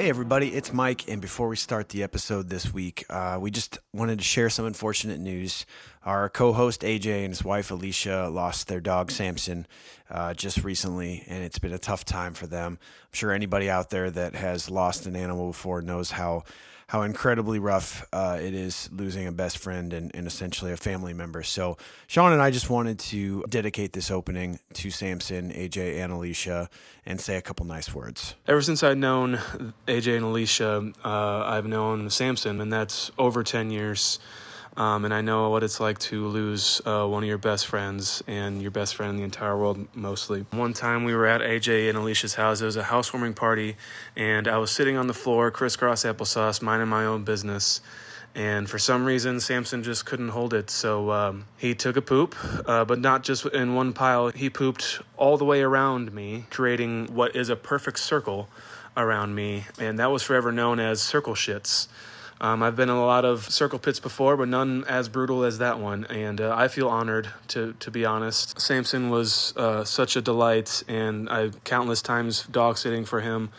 Hey, everybody, it's Mike. And before we start the episode this week, uh, we just wanted to share some unfortunate news. Our co host AJ and his wife Alicia lost their dog Samson uh, just recently, and it's been a tough time for them. I'm sure anybody out there that has lost an animal before knows how how incredibly rough uh, it is losing a best friend and, and, essentially a family member. So, Sean and I just wanted to dedicate this opening to Samson, AJ, and Alicia and say a couple nice words. Ever since I've known AJ and Alicia, uh, I've known Samson, and that's over 10 years. Um, and I know what it's like to lose uh, one of your best friends and your best friend in the entire world, mostly. One time we were at AJ and Alicia's house. It was a housewarming party, and I was sitting on the floor, crisscross applesauce, minding my own business. And for some reason, Samson just couldn't hold it. So um, he took a poop, uh, but not just in one pile. He pooped all the way around me, creating what is a perfect circle around me. And that was forever known as circle shits. Um, I've been in a lot of circle pits before, but none as brutal as that one, and uh, I feel honored to to be honest. Samson was uh, such a delight, and I countless times dog sitting for him.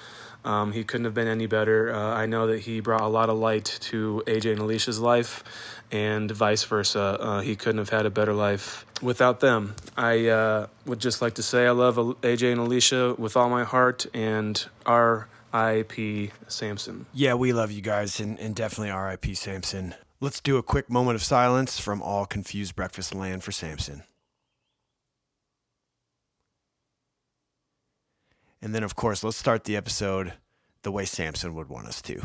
Um, he couldn't have been any better. Uh, I know that he brought a lot of light to AJ and Alicia's life, and vice versa. Uh, he couldn't have had a better life without them. I uh, would just like to say I love AJ and Alicia with all my heart, and our R.I.P. Samson. Yeah, we love you guys, and, and definitely R.I.P. Samson. Let's do a quick moment of silence from all confused breakfast land for Samson. And then, of course, let's start the episode the way Samson would want us to.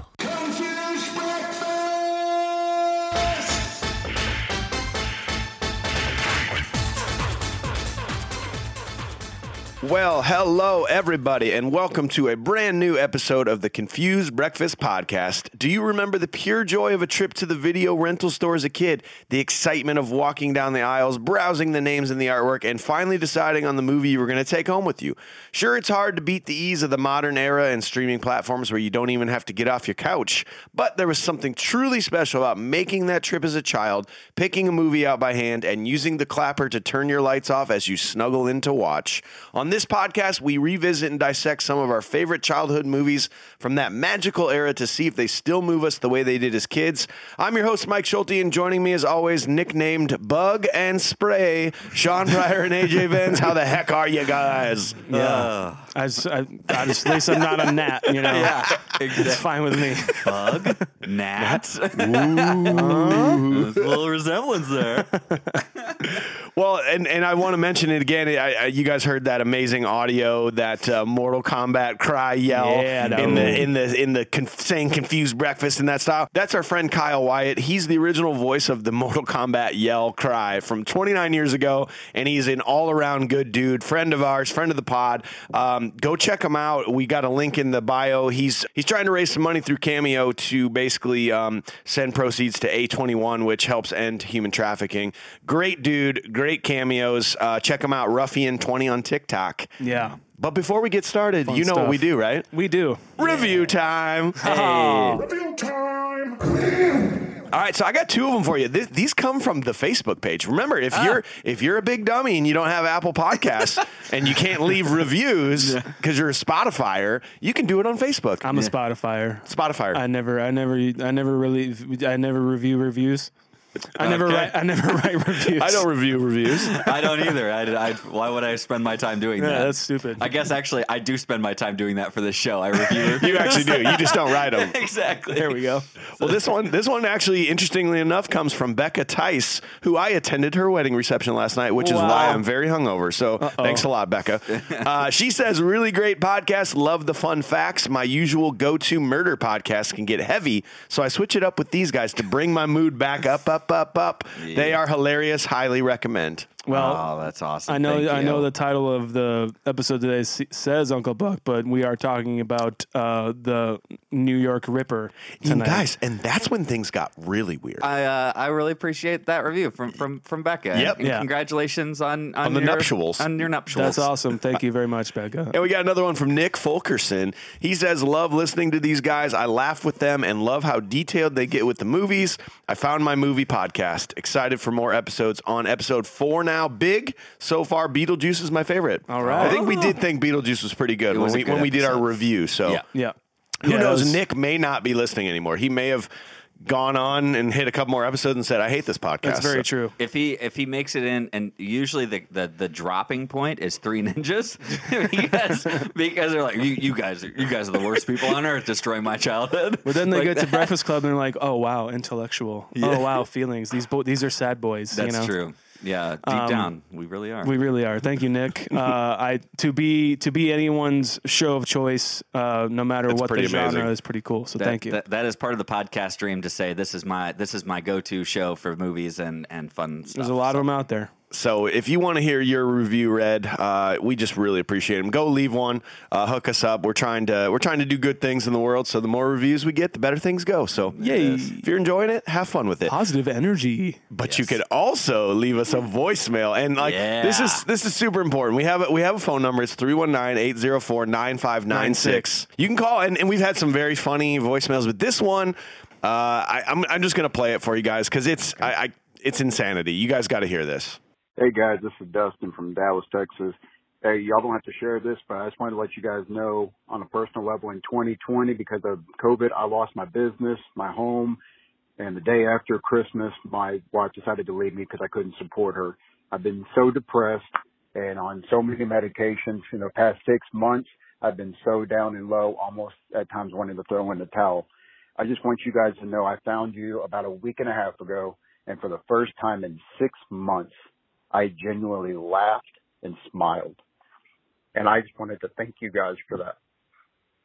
Well, hello, everybody, and welcome to a brand new episode of the Confused Breakfast Podcast. Do you remember the pure joy of a trip to the video rental store as a kid? The excitement of walking down the aisles, browsing the names in the artwork, and finally deciding on the movie you were going to take home with you? Sure, it's hard to beat the ease of the modern era and streaming platforms where you don't even have to get off your couch, but there was something truly special about making that trip as a child, picking a movie out by hand, and using the clapper to turn your lights off as you snuggle in to watch. On this podcast, we revisit and dissect some of our favorite childhood movies from that magical era to see if they still move us the way they did as kids. I'm your host, Mike Schulte, and joining me as always, nicknamed Bug and Spray, Sean Prior and AJ Venz. How the heck are you guys? Yeah. Uh, I, I, I just, at least I'm not a gnat, you know? Yeah, exactly. It's fine with me. Bug? Gnat? Ooh. Uh, a little resemblance there. well, and, and I want to mention it again. I, I, you guys heard that amazing audio, that uh, Mortal Kombat cry yell yeah, no. in the in the in the conf- saying confused breakfast in that style. That's our friend Kyle Wyatt. He's the original voice of the Mortal Kombat yell cry from 29 years ago, and he's an all around good dude, friend of ours, friend of the pod. Um, go check him out. We got a link in the bio. He's he's trying to raise some money through Cameo to basically um, send proceeds to A21, which helps end human trafficking. Great dude, great cameos. Uh, check him out, Ruffian20 on TikTok. Yeah. But before we get started, Fun you know stuff. what we do, right? We do. Review time. Hey. All All right, so I got two of them for you. This, these come from the Facebook page. Remember, if ah. you're if you're a big dummy and you don't have Apple Podcasts and you can't leave reviews because you're a Spotifyer, you can do it on Facebook. I'm a Spotifyer. Spotify. I never, I never, I never really, I never review reviews. I never Okay. write, I never write reviews. I don't review reviews. I don't either. I, I, why would I spend my time doing Yeah, that? that's stupid. I guess actually I do spend my time doing that for this show. I review. You actually do. You just don't write them. exactly. There we go. Well, this one, this one actually, interestingly enough, comes from Becca Tice, who I attended her wedding reception last night, which is why I'm very hungover. So thanks a lot, Becca. Uh, she says, "Really great podcast. Love the fun facts. My usual go-to murder podcast can get heavy, so I switch it up with these guys to bring my mood back up, up, up, up. up They are hilarious. Highly recommend." Well, oh, that's awesome. I know, Thank I know the title of the episode today says Uncle Buck, but we are talking about uh, the New York Ripper You tonight. guys, and that's when things got really weird. I uh, I really appreciate that review from from from Becca. Yep. And Yeah. Congratulations on on, On the your, nuptials. On your nuptials. That's awesome. Thank you very much, Becca. And we got another one from Nick Fulkerson. He says, Love listening to these guys. I laugh with them and love how detailed they get with the movies. I found my movie podcast. Excited for more episodes on episode four now. Big. So far, Beetlejuice is my favorite. All right. I think we did oh. think Beetlejuice was pretty good It when was we good when we did our review. So Yeah. Yeah. who Yeah, knows? was- Nick may not be listening anymore. He may have gone on and hit a couple more episodes and said, I hate this podcast. That's very So- true. If he if he makes it in, and usually the the, the dropping point is three ninjas because because they're like you, you guys are you guys are the worst people on earth destroying my childhood. But then they Like get to. Breakfast Club and they're like, "Oh wow, intellectual. Oh wow, feelings. These bo- these are sad boys." That's you know? true. Yeah, deep down we really are. We really are. Thank you, Nick. Uh, I to be to be anyone's show of choice, uh, no matter That's what the genre amazing. is, pretty cool. So That- thank you. That, that is part of the podcast dream to say this is my this is my go to show for movies and and fun stuff. There's a lot of them out there. So if you want to hear your review read, uh, we just really appreciate them. Go leave one, uh, hook us up. We're trying to we're trying to do good things in the world. So the more reviews we get, the better things go. So Yay. if you're enjoying it, have fun with it. Positive energy. But you could also leave us a voicemail, and like this is this is super important. We have a, we have a phone number. It's 319-804-9596. You can call, and, and we've had some very funny voicemails, but this one, uh, I, I'm I'm just gonna play it for you guys because it's I, I it's insanity. You guys got to hear this. Hey guys, this is Dustin from Dallas, Texas. Hey, y'all don't have to share this, but I just wanted to let you guys know on a personal level in 2020 because of COVID, I lost my business, my home, and the day after Christmas, my wife decided to leave me because I couldn't support her. I've been so depressed and on so many medications. In the past six months, I've been so down and low, almost at times wanting to throw in the towel. I just want you guys to know I found you about a week and a half ago, and for the first time in six months, I genuinely laughed and smiled. And I just wanted to thank you guys for that.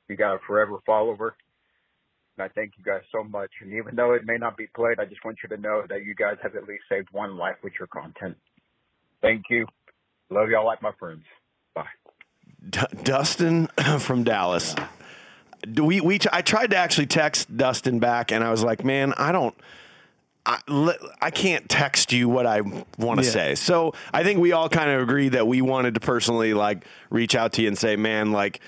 You got a forever follower. And I thank you guys so much. And even though it may not be played, I just want you to know that you guys have at least saved one life with your content. Thank you. Love y'all like my friends. Bye. D- Dustin from Dallas. Do we we I tried to actually text Dustin back, and I was like, man, I don't. I, I can't text you what I want to Yeah. say. So I think we all kind of agreed that we wanted to personally like reach out to you and say, man, like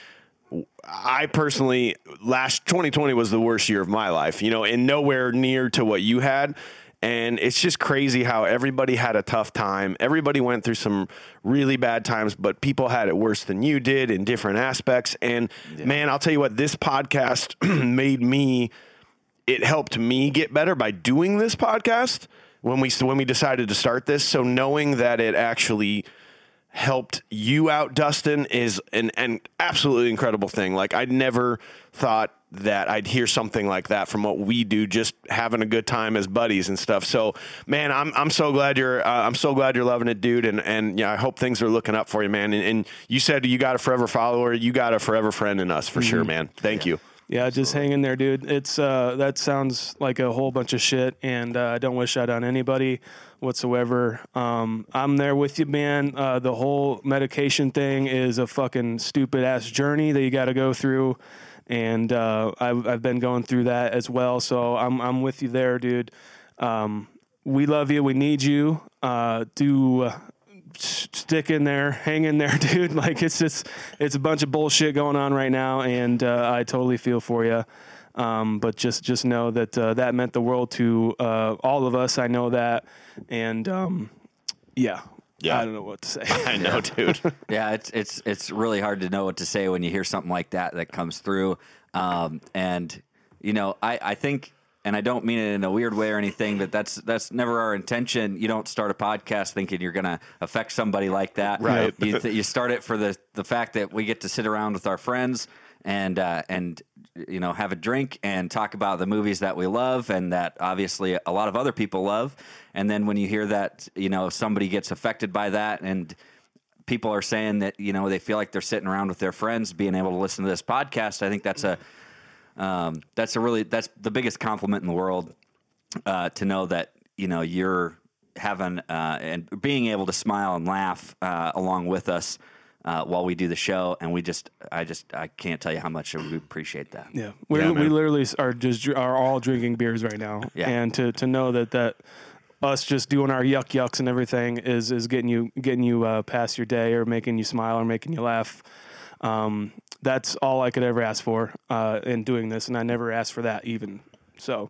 I personally last 2020 was the worst year of my life, you know, and nowhere near to what you had. And it's just crazy how everybody had a tough time. Everybody went through some really bad times, but people had it worse than you did in different aspects. And man, I'll tell you what, this podcast made me it helped me get better by doing this podcast when we when we decided to start this. So knowing that it actually helped you out, Dustin, is an an absolutely incredible thing. Like I never thought that I'd hear something like that from what we do, just having a good time as buddies and stuff. So, man, I'm I'm so glad you're uh, I'm so glad you're loving it, dude. And and yeah, I hope things are looking up for you, man. And, and you said you got a forever follower, you got a forever friend in us for sure, man. Thank you. Yeah, just hang in there, dude. It's uh, that sounds like a whole bunch of shit, and uh, I don't wish that on anybody whatsoever. Um, I'm there with you, man. Uh, the whole medication thing is a fucking stupid ass journey that you got to go through, and uh, I've I've been going through that as well. So I'm I'm with you there, dude. Um, we love you. We need you. Uh, uh, s- stick in there, hang in there, dude. Like it's just it's a bunch of bullshit going on right now, and uh, I totally feel for you. Um, but just just know that uh, that meant the world to uh, all of us. I know that, and um, yeah, Yeah. I don't know what to say. I know, dude. Yeah, it's it's it's really hard to know what to say when you hear something like that that comes through. Um, and you know, I I think, and I don't mean it in a weird way or anything, but that's that's never our intention. You don't start a podcast thinking you're going to affect somebody like that. Right. You th- you start it for the the fact that we get to sit around with our friends and uh, and you know have a drink and talk about the movies that we love and that obviously a lot of other people love. And then when you hear that, you know, somebody gets affected by that and people are saying that you know they feel like they're sitting around with their friends being able to listen to this podcast i think that's a um, that's a really that's the biggest compliment in the world uh, to know that you know you're having uh, and being able to smile and laugh uh, along with us uh, while we do the show. And we just i just i can't tell you how much we appreciate that. Yeah, we Yeah, we literally are just are all drinking beers right now, Yeah. and to to know that that us just doing our yuck yucks and everything is is getting you getting you uh, past your day or making you smile or making you laugh. Um, that's all I could ever ask for uh, in doing this, and I never asked for that even. So,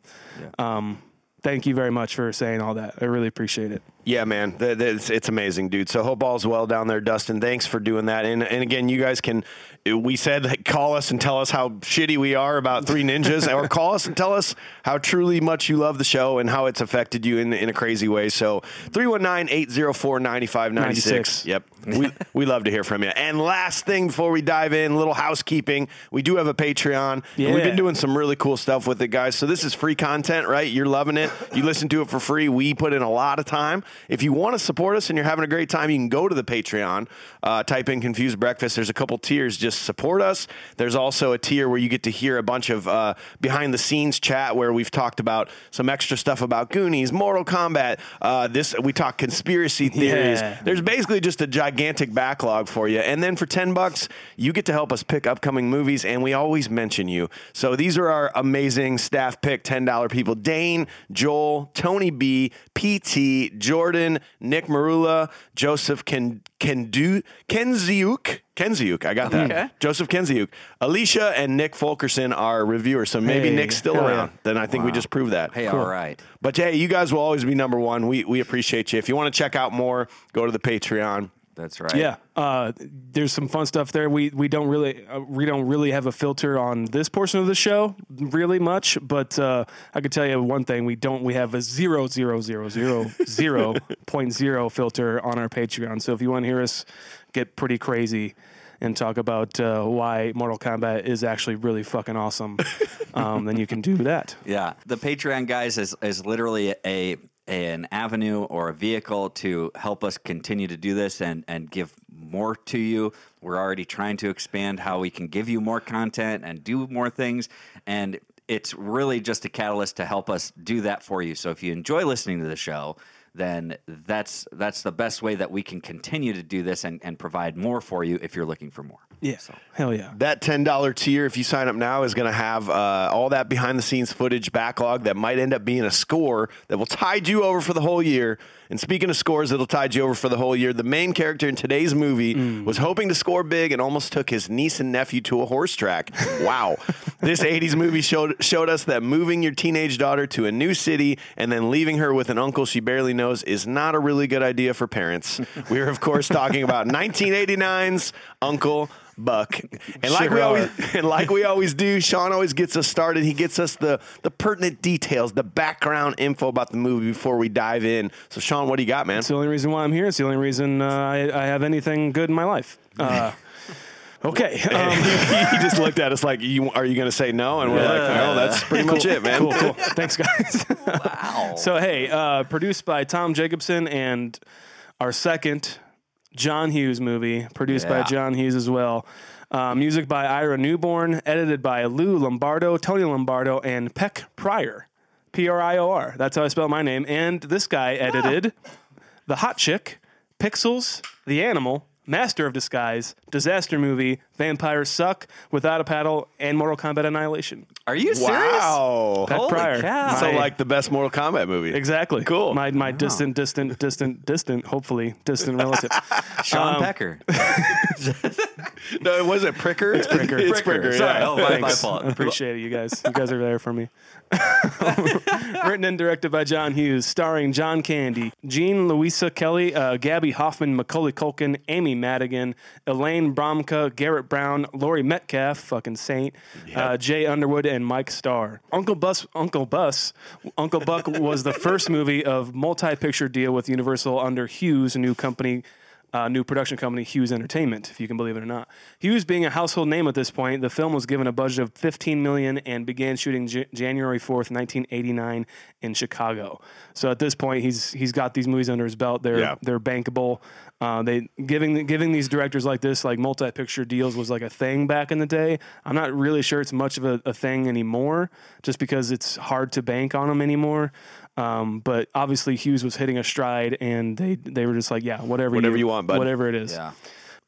um, thank you very much for saying all that. I really appreciate it. Yeah, man, it's, amazing, dude. So hope all's well down there, Dustin. Thanks for doing that. And and again, you guys can. We said like, call us and tell us how shitty we are about Three Ninjas, or call us and tell us how truly much you love the show and how it's affected you in in a crazy way. So 319-804-9596. 96. Yep, we we love to hear from you. And last thing before we dive in, little housekeeping. We do have a Patreon. and We've been doing some really cool stuff with it, guys. So this is free content, right? You're loving it. You listen to it for free. We put in a lot of time. If you want to support us and you're having a great time, you can go to the Patreon, uh, type in Confused Breakfast. There's a couple tiers. Just support us. There's also a tier where you get to hear a bunch of uh, behind the scenes chat where we've talked about some extra stuff about Goonies, Mortal Kombat. Uh, this we talk conspiracy theories. Yeah. There's basically just a gigantic backlog for you. And then for 10 bucks, you get to help us pick upcoming movies and we always mention you. So these are our amazing staff pick $10 people. Dane, Joel, Tony B, PT, Jordon, Nick Merulla, Joseph Ken Kendu Kendziuk. Kendziuk, I got that. Okay. Joseph Kendziuk. Alicia and Nick Fulkerson are reviewers, so maybe Hey, Nick's still hell yeah. around. Then I think we just proved that. hey all right But hey, you guys will always be number one. We we appreciate you. If you want to check out more, go to the Patreon. That's right Yeah, uh, there's some fun stuff there. We we don't really uh, we don't really have a filter on this portion of the show really much, but uh, I can tell you one thing: we don't we have a zero zero zero zero zero point zero filter on our Patreon. So if you want to hear us get pretty crazy and talk about uh, why Mortal Kombat is actually really fucking awesome, um, then you can do that. Yeah, the Patreon guys is is literally a an avenue or a vehicle to help us continue to do this and and give more to you. We're already trying to expand how we can give you more content and do more things and it's really just a catalyst to help us do that for you. So if you enjoy listening to the show, then that's that's the best way that we can continue to do this and, and provide more for you if you're looking for more. Yeah, hell yeah. That ten dollar tier, if you sign up now, is going to have uh, all that behind the scenes footage backlog that might end up being a score that will tide you over for the whole year. And speaking of scores, that'll tide you over for the whole year. The main character in today's movie was hoping to score big and almost took his niece and nephew to a horse track. Wow, this '80s movie showed showed us that moving your teenage daughter to a new city and then leaving her with an uncle she barely knows is not a really good idea for parents. We are, of course, talking about 1989's Uncle Buck. And like Sure we are. always and like we always do, Sean always gets us started. He gets us the the pertinent details, the background info about the movie before we dive in. So Sean, what do you got, man? It's the only reason why I'm here. It's the only reason uh, I, I have anything good in my life. Uh, okay. Um, he just looked at us like, you, "Are you going to say no?" And we're like, "No, that's pretty much it, man." cool, cool. Thanks, guys. Wow. so, hey, uh, produced by Tom Jacobson and our second John Hughes movie, produced by John Hughes as well. Uh, music by Ira Newborn, edited by Lou Lombardo, Tony Lombardo, and Peck Prior. P R I O R. That's how I spell my name. And this guy edited The Hot Chick, Pixels, The Animal, Master of Disguise, Disaster Movie, Vampires Suck, Without a Paddle, and Mortal Kombat Annihilation. Are you serious? Wow. Pat Holy Prior. cow. So My- like the best Mortal Kombat movie. Exactly. Cool. My my distant, distant, distant, distant, hopefully distant relative. Sean Um, Pecker. No, it wasn't Pricker. It's Pricker. It's Pricker. Pricker. Sorry. yeah. Oh, my, my Thanks. fault. I appreciate it, you guys. You guys are there for me. Written and directed by John Hughes, starring John Candy, Jean Louisa Kelly, uh, Gaby Hoffmann, Macaulay Culkin, Amy Madigan, Elaine Bromka, Garrett Brown, Laurie Metcalf, fucking saint, uh, Jay Underwood, and Mike Starr. Uncle Bus, Uncle Bus, Uncle Buck was the first movie of multi-picture deal with Universal under Hughes, a new company uh, new production company, Hughes Entertainment, if you can believe it or not. Hughes being a household name at this point, the film was given a budget of 15 million and began shooting J- January 4th, 1989 in Chicago. So at this point, he's he's got these movies under his belt. They're Yeah. they're bankable. Uh, they giving giving these directors like this like multi-picture deals was like a thing back in the day. I'm not really sure it's much of a, a thing anymore, just because it's hard to bank on them anymore. Um, but obviously Hughes was hitting a stride, and they they were just like, yeah, whatever, Whatever you want, bud. whatever it is. Yeah.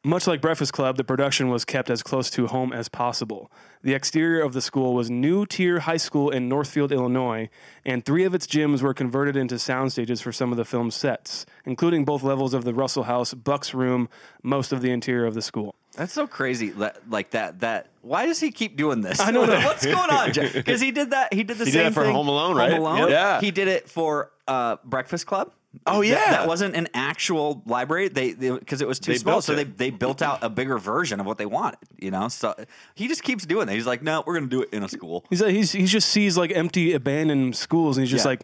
Much like Breakfast Club, the production was kept as close to home as possible. The exterior of the school was New Trier High School in Northfield, Illinois, and three of its gyms were converted into sound stages for some of the film's sets, including both levels of the Russell House, Buck's room, most of the interior of the school. That's so crazy. Like that. That. Why does he keep doing this? I don't know. What's going on? Because he did that. He did the He did same it for thing. Home Alone, right? Home Alone. Yeah. He did it for uh, Breakfast Club. Oh, That- yeah. that, wasn't an actual library. They because it was too They small, so it. they they built out a bigger version of what they wanted. You know, so he just keeps doing that. He's like, no, we're gonna do it in a school. He's like, he's, he just sees like empty, abandoned schools, and he's just Yeah. like,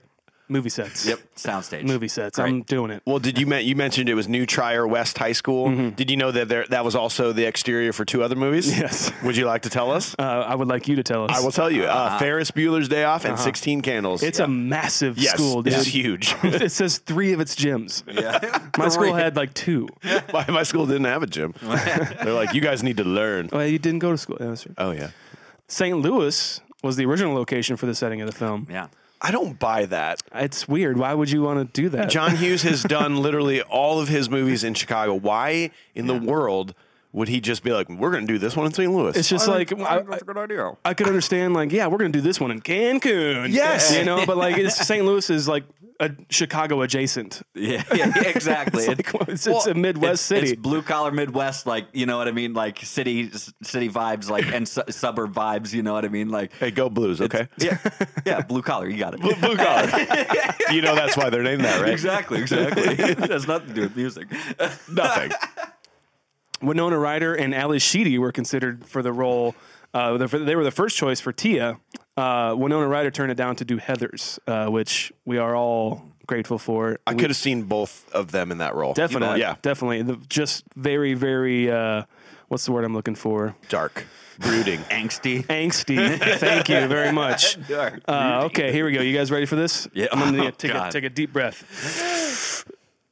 movie sets. Yep, soundstage. Movie sets. Great. I'm doing it. Well, did you men- you mentioned it was New Trier West High School? Mm-hmm. Did you know that there that was also the exterior for two other movies? Yes. Would you like to tell us? Uh, I would like you to tell us. I will tell you. Uh, Ferris Bueller's Day Off and Sixteen Candles. It's a massive yes, school, dude. It's huge. it says three of its gyms. Yeah. My school had like two. my, my school didn't have a gym. They're like, you guys need to learn. Oh, you didn't go to school. Yeah, that's right. Oh yeah. St. Louis was the original location for the setting of the film. Yeah. I don't buy that. It's weird. Why would you want to do that? John Hughes has done literally all of his movies in Chicago. Why in the world would he just be like, we're going to do this one in St. Louis? It's just like I, that's a good idea. I could understand, like, yeah, we're gonna do this one in Cancun. Yes. you know, but like, it's, St. Louis is like a Chicago adjacent. Yeah, yeah, exactly. It's like- it's- it's a Midwest it's- city. It's blue collar Midwest, like you know what I mean, like city city vibes, like and su- suburb vibes. You know what I mean, like hey, go Blues, okay? yeah, yeah, blue collar. You got it. Blue collar. you know that's why they're named that, right? Exactly, exactly. it has nothing to do with music. Nothing. Winona Ryder and Ally Sheedy were considered for the role. Uh, they were the first choice for Tia. Uh, Winona Ryder turned it down to do Heathers, uh, which we are all grateful for. I could have seen both of them in that role. definitely, Yeah. definitely, the, just very, very. Uh, what's the word I'm looking for? Dark. Brooding. Angsty. Angsty. Thank you very much. Dark. Uh, okay, here we go. You guys ready for this? Yeah. I'm gonna Oh, take a, take a deep breath.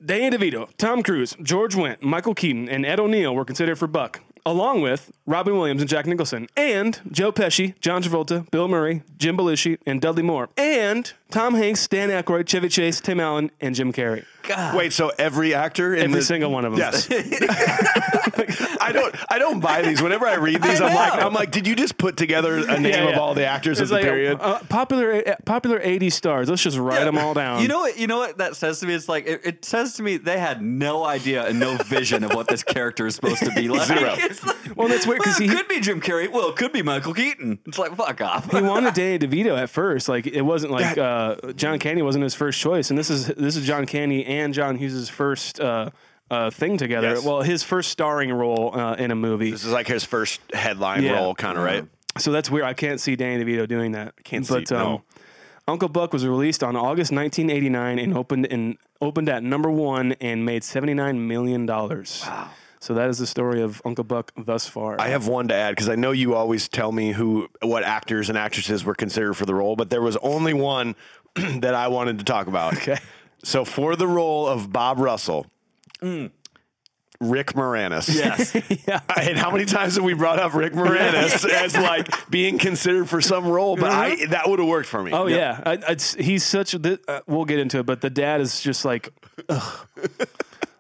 Danny DeVito, Tom Cruise, George Wendt, Michael Keaton, and Ed O'Neill were considered for Buck, along with Robin Williams and Jack Nicholson, and Joe Pesci, John Travolta, Bill Murray, Jim Belushi, and Dudley Moore, and Tom Hanks, Dan Aykroyd, Chevy Chase, Tim Allen, and Jim Carrey. God. Wait, so every actor in Every the, single one of them. Yes. I don't I don't buy these. Whenever I read these, I I'm like. I'm like, did you just put together a name Yeah, of all the actors It's of the like, period? uh, popular uh, popular 80 stars. Let's just write them all down. You know what? You know what that says to me? It's like it, it says to me they had no idea and no vision of what this character is supposed to be like. Zero. Like, Well, that's weird, 'cause well, it he- could be Jim Carrey. Well, it could be Michael Keaton. It's like fuck off. he wanted Danny DeVito at first. Like it wasn't like uh, John Candy wasn't his first choice, and this is this is John Candy and John Hughes' first uh, uh, thing together. Yes. Well, his first starring role uh, in a movie. this is like his first headline Yeah. role, kind of right? So that's weird. I can't see Danny DeVito doing that. Can't see- um, no. Uncle Buck was released on August 1989 and opened in opened at number one and made 79 million dollars. Wow. So that is the story of Uncle Buck thus far. I have one to add because I know you always tell me who, what actors and actresses were considered for the role, but there was only one that I wanted to talk about. Okay. So for the role of Bob Russell, Rick Moranis. yes. yeah. And how many times have we brought up Rick Moranis as like being considered for some role? But I that would have worked for me. Oh yeah, I, it's, he's such. A, uh, we'll get into it, but the dad is just like, ugh.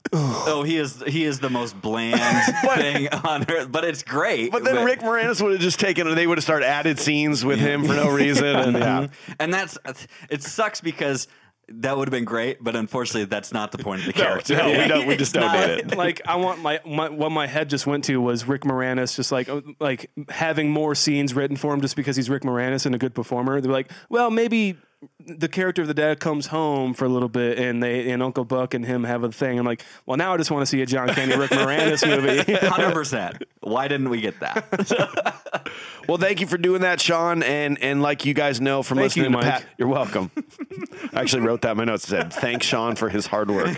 oh, he is he is the most bland thing on earth, but it's great. But then Rick Moranis would have just taken. And they would have started added scenes with him for no reason, and yeah. and that's it sucks because that would have been great, but unfortunately, that's not the point of the character. no, we don't. We just don't not- need it. like I want my, my what my head just went to was Rick Moranis just like uh, like having more scenes written for him just because he's Rick Moranis and a good performer. They're like, well, maybe the character of the dad comes home for a little bit and they and Uncle Buck and him have a thing. I'm like, well, now I just want to see a John Candy Rick Moranis movie. Hundred percent. Why didn't we get that? Well, thank you for doing that, Sean. And and like you guys know from Thank you, listening to Mike. Pat, you're welcome. I actually wrote that in my notes. It said, "Thank Sean for his hard work."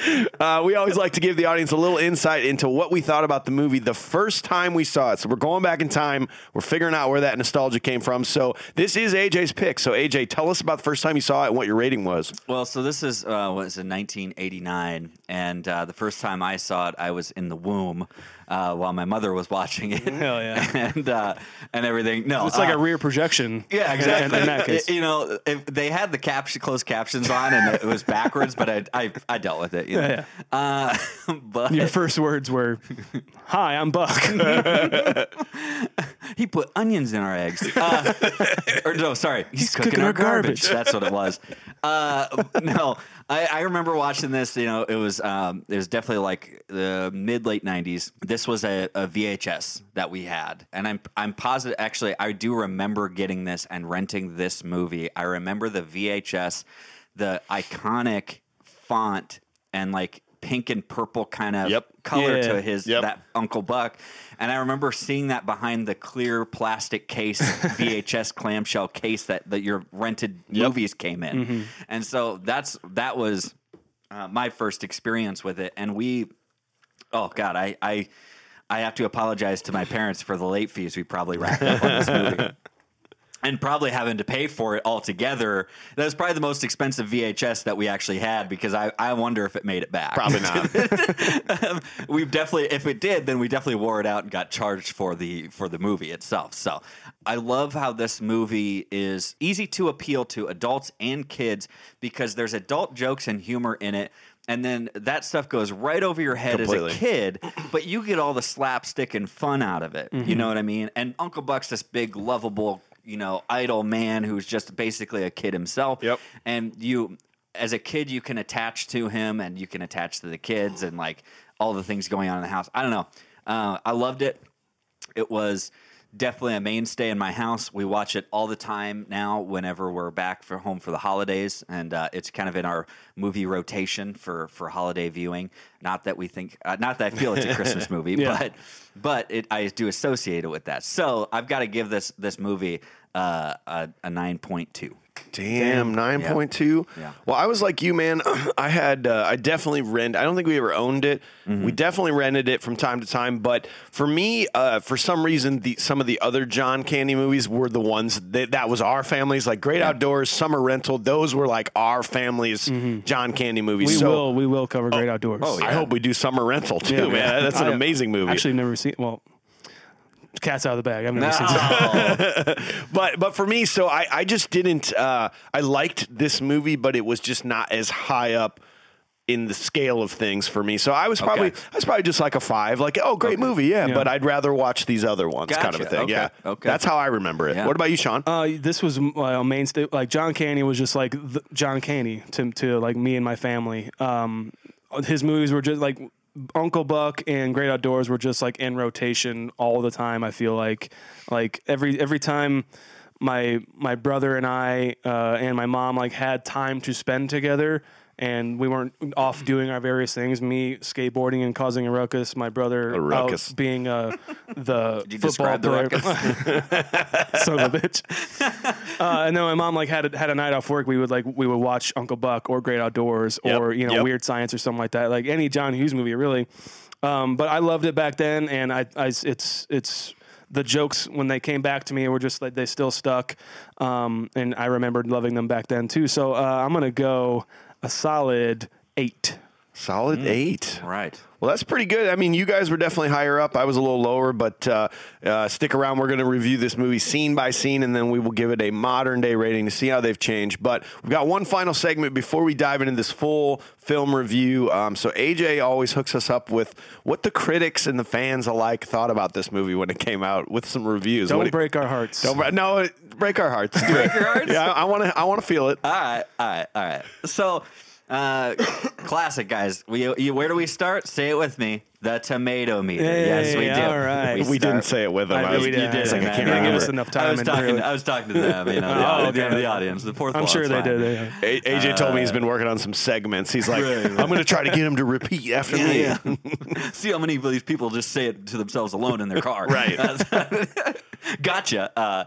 Uh, we always like to give the audience a little insight into what we thought about the movie the first time we saw it. So we're going back in time. We're figuring out where that nostalgia came from. So this is AJ's pick. So AJ, tell us about the first time you saw it and what your rating was. Well, so this is uh, was in 1989, and uh, the first time I saw it, I was in the womb uh, while my mother was watching it. Hell yeah. and uh, and everything. No, It's like uh, a rear projection. Yeah, exactly. In, in that case. You know, if they had the caption, closed captions on, and it was backwards, but I, I, I dealt with it. You know? Yeah, Uh, but Your first words were, "Hi, I'm Buck." he put onions in our eggs. Uh, or no, sorry, he's, cooking, cooking our our garbage. garbage. That's what it was. Uh, no, I, I remember watching this. You know, it was um, it was definitely like the mid late '90s. This was a, a VHS that we had, and I'm I'm positive. Actually, I do remember getting this and renting this movie. I remember the VHS, the iconic font and like pink and purple kind of Yep. color Yeah. to his Yep. that Uncle Buck. And I remember seeing that behind the clear plastic case, VHS clamshell case that, that your rented movies came in. Mm-hmm. And so that's that was uh, my first experience with it. And we, oh God, I, I I have to apologize to my parents for the late fees we probably racked up on this movie. And probably having to pay for it altogether. That was probably the most expensive VHS that we actually had because I, I wonder if it made it back. Probably not. Um, we've definitely, if it did, then we definitely wore it out and got charged for the for the movie itself. So I love how this movie is easy to appeal to adults and kids because there's adult jokes and humor in it. And then that stuff goes right over your head Completely. as a kid, but you get all the slapstick and fun out of it. You mm-hmm. know what I mean? And Uncle Buck's this big, lovable, you know, idle man who's just basically a kid himself. Yep. And you, as a kid, you can attach to him and you can attach to the kids and like all the things going on in the house. I don't know. Uh, I loved it. It was definitely a mainstay in my house. We watch it all the time now whenever we're back for home for the holidays, and uh, it's kind of in our movie rotation for for holiday viewing. Not that we think, uh, not that I feel it's a Christmas movie, Yeah. but but it, I do associate it with that. So I've got to give this this movie uh, a, a nine point two. Damn, nine point two. Yeah. Well, I was like you, man. I had, uh, I definitely rent. I don't think we ever owned it. Mm-hmm. We definitely rented it from time to time. But for me, uh, for some reason, the some of the other John Candy movies were the ones that that was our family's Like Great Outdoors, Summer Rental. Those were like our families John Candy movies. we so will we will cover Great Outdoors. oh, I hope we do Summer Rental too, Yeah. man. That's an I- amazing movie. Actually, never seen. Well, cat's out of the bag. I've never seen. it. but but for me, so I I just didn't. Uh, I liked this movie, but it was just not as high up in the scale of things for me. So I was probably Okay. I was probably just like a five, like oh great movie, yeah, Yeah. But I'd rather watch these other ones, kind of a thing. Okay. Yeah, Okay. That's how I remember it. Yeah. What about you, Sean? Uh, this was uh, a mainstay. Like John Candy was just like the, John Candy to to like me and my family. Um, his movies were just like Uncle Buck and Great Outdoors were just like in rotation all the time. I feel like like every every time my my brother and I uh, and my mom like had time to spend together. And we weren't off doing our various things. Me skateboarding and causing a ruckus. My brother A ruckus. out being uh, the Did you football describe the player. ruckus? son of a bitch. Uh, and then my mom like had a, had a night off work. We would like we would watch Uncle Buck or Great Outdoors Yep, or you know yep. Weird Science or something like that. Like any John Hughes movie, really. Um, but I loved it back then, and I, I it's it's the jokes when they came back to me were just like they still stuck, um, and I remembered loving them back then too. So uh, I'm gonna go a solid eight. Solid eight. Right. Well, that's pretty good. I mean, you guys were definitely higher up. I was a little lower, but uh, uh, stick around. We're going to review this movie scene by scene, and then we will give it a modern day rating to see how they've changed. But we've got one final segment before we dive into this full film review. Um, so AJ always hooks us up with what the critics and the fans alike thought about this movie when it came out with some reviews. What Don't do- break our hearts. Don't bre- no, break our hearts. break your hearts? Yeah, I want to. I want to feel it. All right, all right, all right. So, uh, classic guys. We, you, where do we start? Say it with me. The tomato meter. yes, we Hey, do. all right. We start- didn't say it with them. I I know was- we did. You did. like, I man. can't They didn't give us remember. enough I was, talking, really... I was talking to them. You know, the, oh, okay. the, audience. The fourth. I'm sure they fine. did. yeah. A- AJ told me he's been working on some segments. He's like, Right, right. I'm going to try to get him to repeat after me. Yeah, yeah. See how many of these people just say it to themselves alone in their car. Right. gotcha. Uh,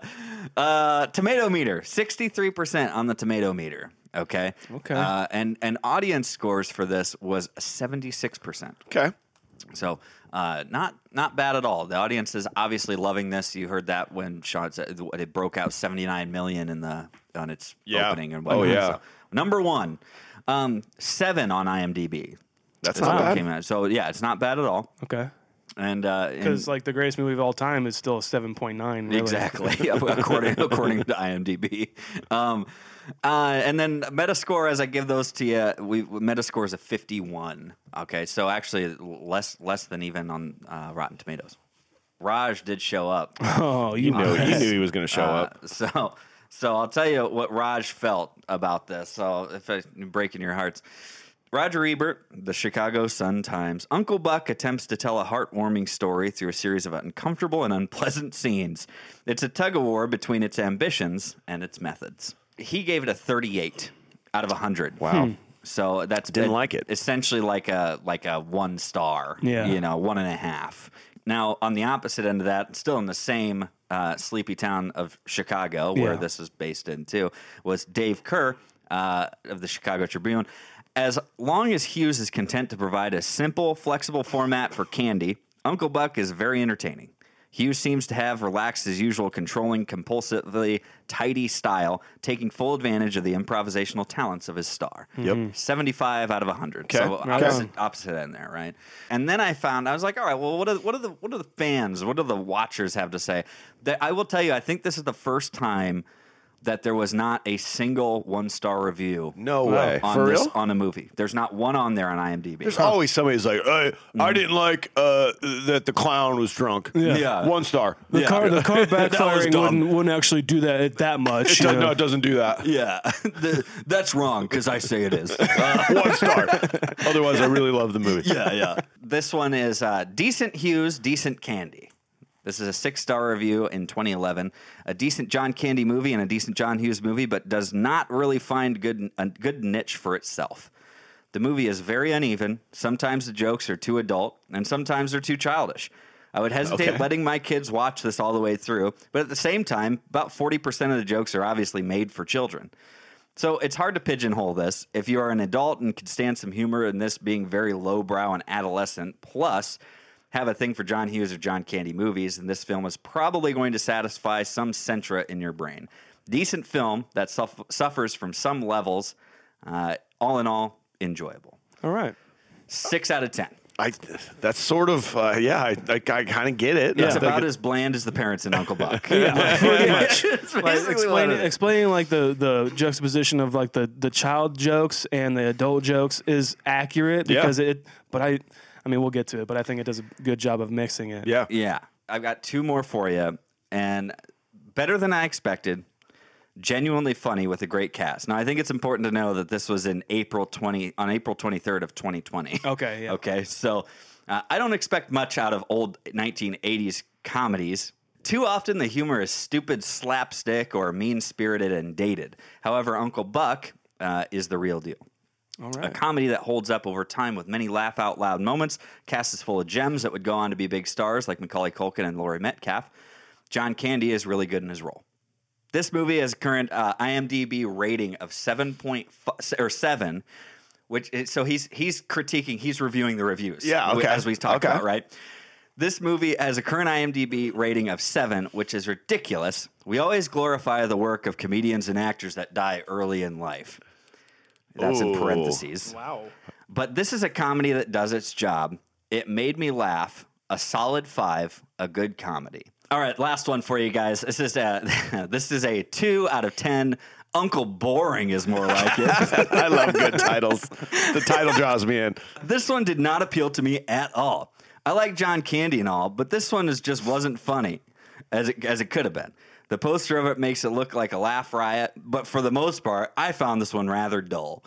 uh, tomato meter, 63% on the tomato meter. Okay. Okay. Uh, and, and audience scores for this was 76%. Okay. So uh, not not bad at all. The audience is obviously loving this. You heard that when Sean said it broke out 79 million in the on its Yeah. opening and whatnot. Oh, yeah. So, number one, um, seven on IMDb. That's not bad. Came out. So yeah, it's not bad at all. Okay. And uh, Because like the greatest movie of all time is still a seven point nine. Really. Exactly, according according to IMDb. Um, uh, and then Metascore, as I give those to you, we Metascore is a fifty-one. Okay, so actually less less than even on uh, Rotten Tomatoes. Raj did show up, Oh, you knew, you knew he was going to show up. Uh, so so I'll tell you what Raj felt about this. So if I'm breaking your hearts. Roger Ebert, the Chicago Sun Times. Uncle Buck attempts to tell a heartwarming story through a series of uncomfortable and unpleasant scenes. It's a tug of war between its ambitions and its methods. He gave it a 38 out of 100. Wow. So that's Didn't that- like it. Essentially, like a like a one star. Yeah. You know, one and a half. Now, on the opposite end of that, still in the same uh, sleepy town of Chicago, where Yeah. this is based in too, was Dave Kehr uh, of the Chicago Tribune. As long as Hughes is content to provide a simple, flexible format for Candy, Uncle Buck is very entertaining. Hughes seems to have relaxed his usual controlling, compulsively tidy style, taking full advantage of the improvisational talents of his star. Yep. Hmm. 75 out of 100. Okay. So Right opposite, opposite end there, right? And then I found I was like, all right, well, what are what are the what do the fans, what do the watchers have to say? That I will tell you, I think this is the first time that there was not a single one star review. No way. On For this real? on a movie. There's not one on there on IMDb. There's always somebody who's like, hey, I didn't like uh, that the clown was drunk. Yeah. One star. The Yeah. car, the car backfiring wouldn't, wouldn't actually do that that much. It does, no, it doesn't do that. yeah, The- that's wrong because I say it is. One star. Otherwise, I really love the movie. yeah, yeah. This one is uh, decent Hughes, decent Candy. This is a six star review in 2011. A decent John Candy movie and a decent John Hughes movie, but does not really find good a good niche for itself. The movie is very uneven. Sometimes the jokes are too adult, and sometimes they're too childish. I would hesitate Okay. letting my kids watch this all the way through, but at the same time, about 40% of the jokes are obviously made for children. So it's hard to pigeonhole this. If you are an adult and can stand some humor in this being very lowbrow and adolescent, plus have a thing for John Hughes or John Candy movies, then this film is probably going to satisfy some centra in your brain. Decent film that suff- suffers from some levels. Uh, all in all, enjoyable. All right. Six out of ten. I, that's sort of, uh, yeah, I, I, I kind of get it. It's I about it- as bland as the parents in Uncle Buck. Yeah, pretty much. It's Like basically explaining, explaining like the, the juxtaposition of like the, the child jokes and the adult jokes is accurate Yeah. because it. But I, I mean, we'll get to it. But I think it does a good job of mixing it. yeah. Yeah, I've got two more for you, and better than I expected. Genuinely funny with a great cast. Now, I think it's important to know that this was in April twenty on April twenty third of twenty twenty. Okay, yeah. Okay. So uh, I don't expect much out of old nineteen eighties comedies. Too often, the humor is stupid slapstick or mean spirited and dated. However, Uncle Buck uh, is the real deal. All A comedy that holds up over time with many laugh out loud moments. Cast is full of gems that would go on to be big stars like Macaulay Culkin and Laurie Metcalf. John Candy is really good in his role. This movie has a current uh, IMDb rating of seven point or seven, which is, so he's he's critiquing, he's reviewing the reviews. Yeah, okay. as we talked Okay. about, right? This movie has a current IMDb rating of seven, which is ridiculous. We always glorify the work of comedians and actors that die early in life. That's in parentheses. Wow. But this is a comedy that does its job. It made me laugh. A solid five, a good comedy. All right, last one for you guys. This is a this is a two out of ten. Uncle Boring is more like it. I love good titles. The title draws me in. this one did not appeal to me at all. I like John Candy and all, but this one is just wasn't funny as it as it could have been. The poster of it makes it look like a laugh riot, but for the most part, I found this one rather dull.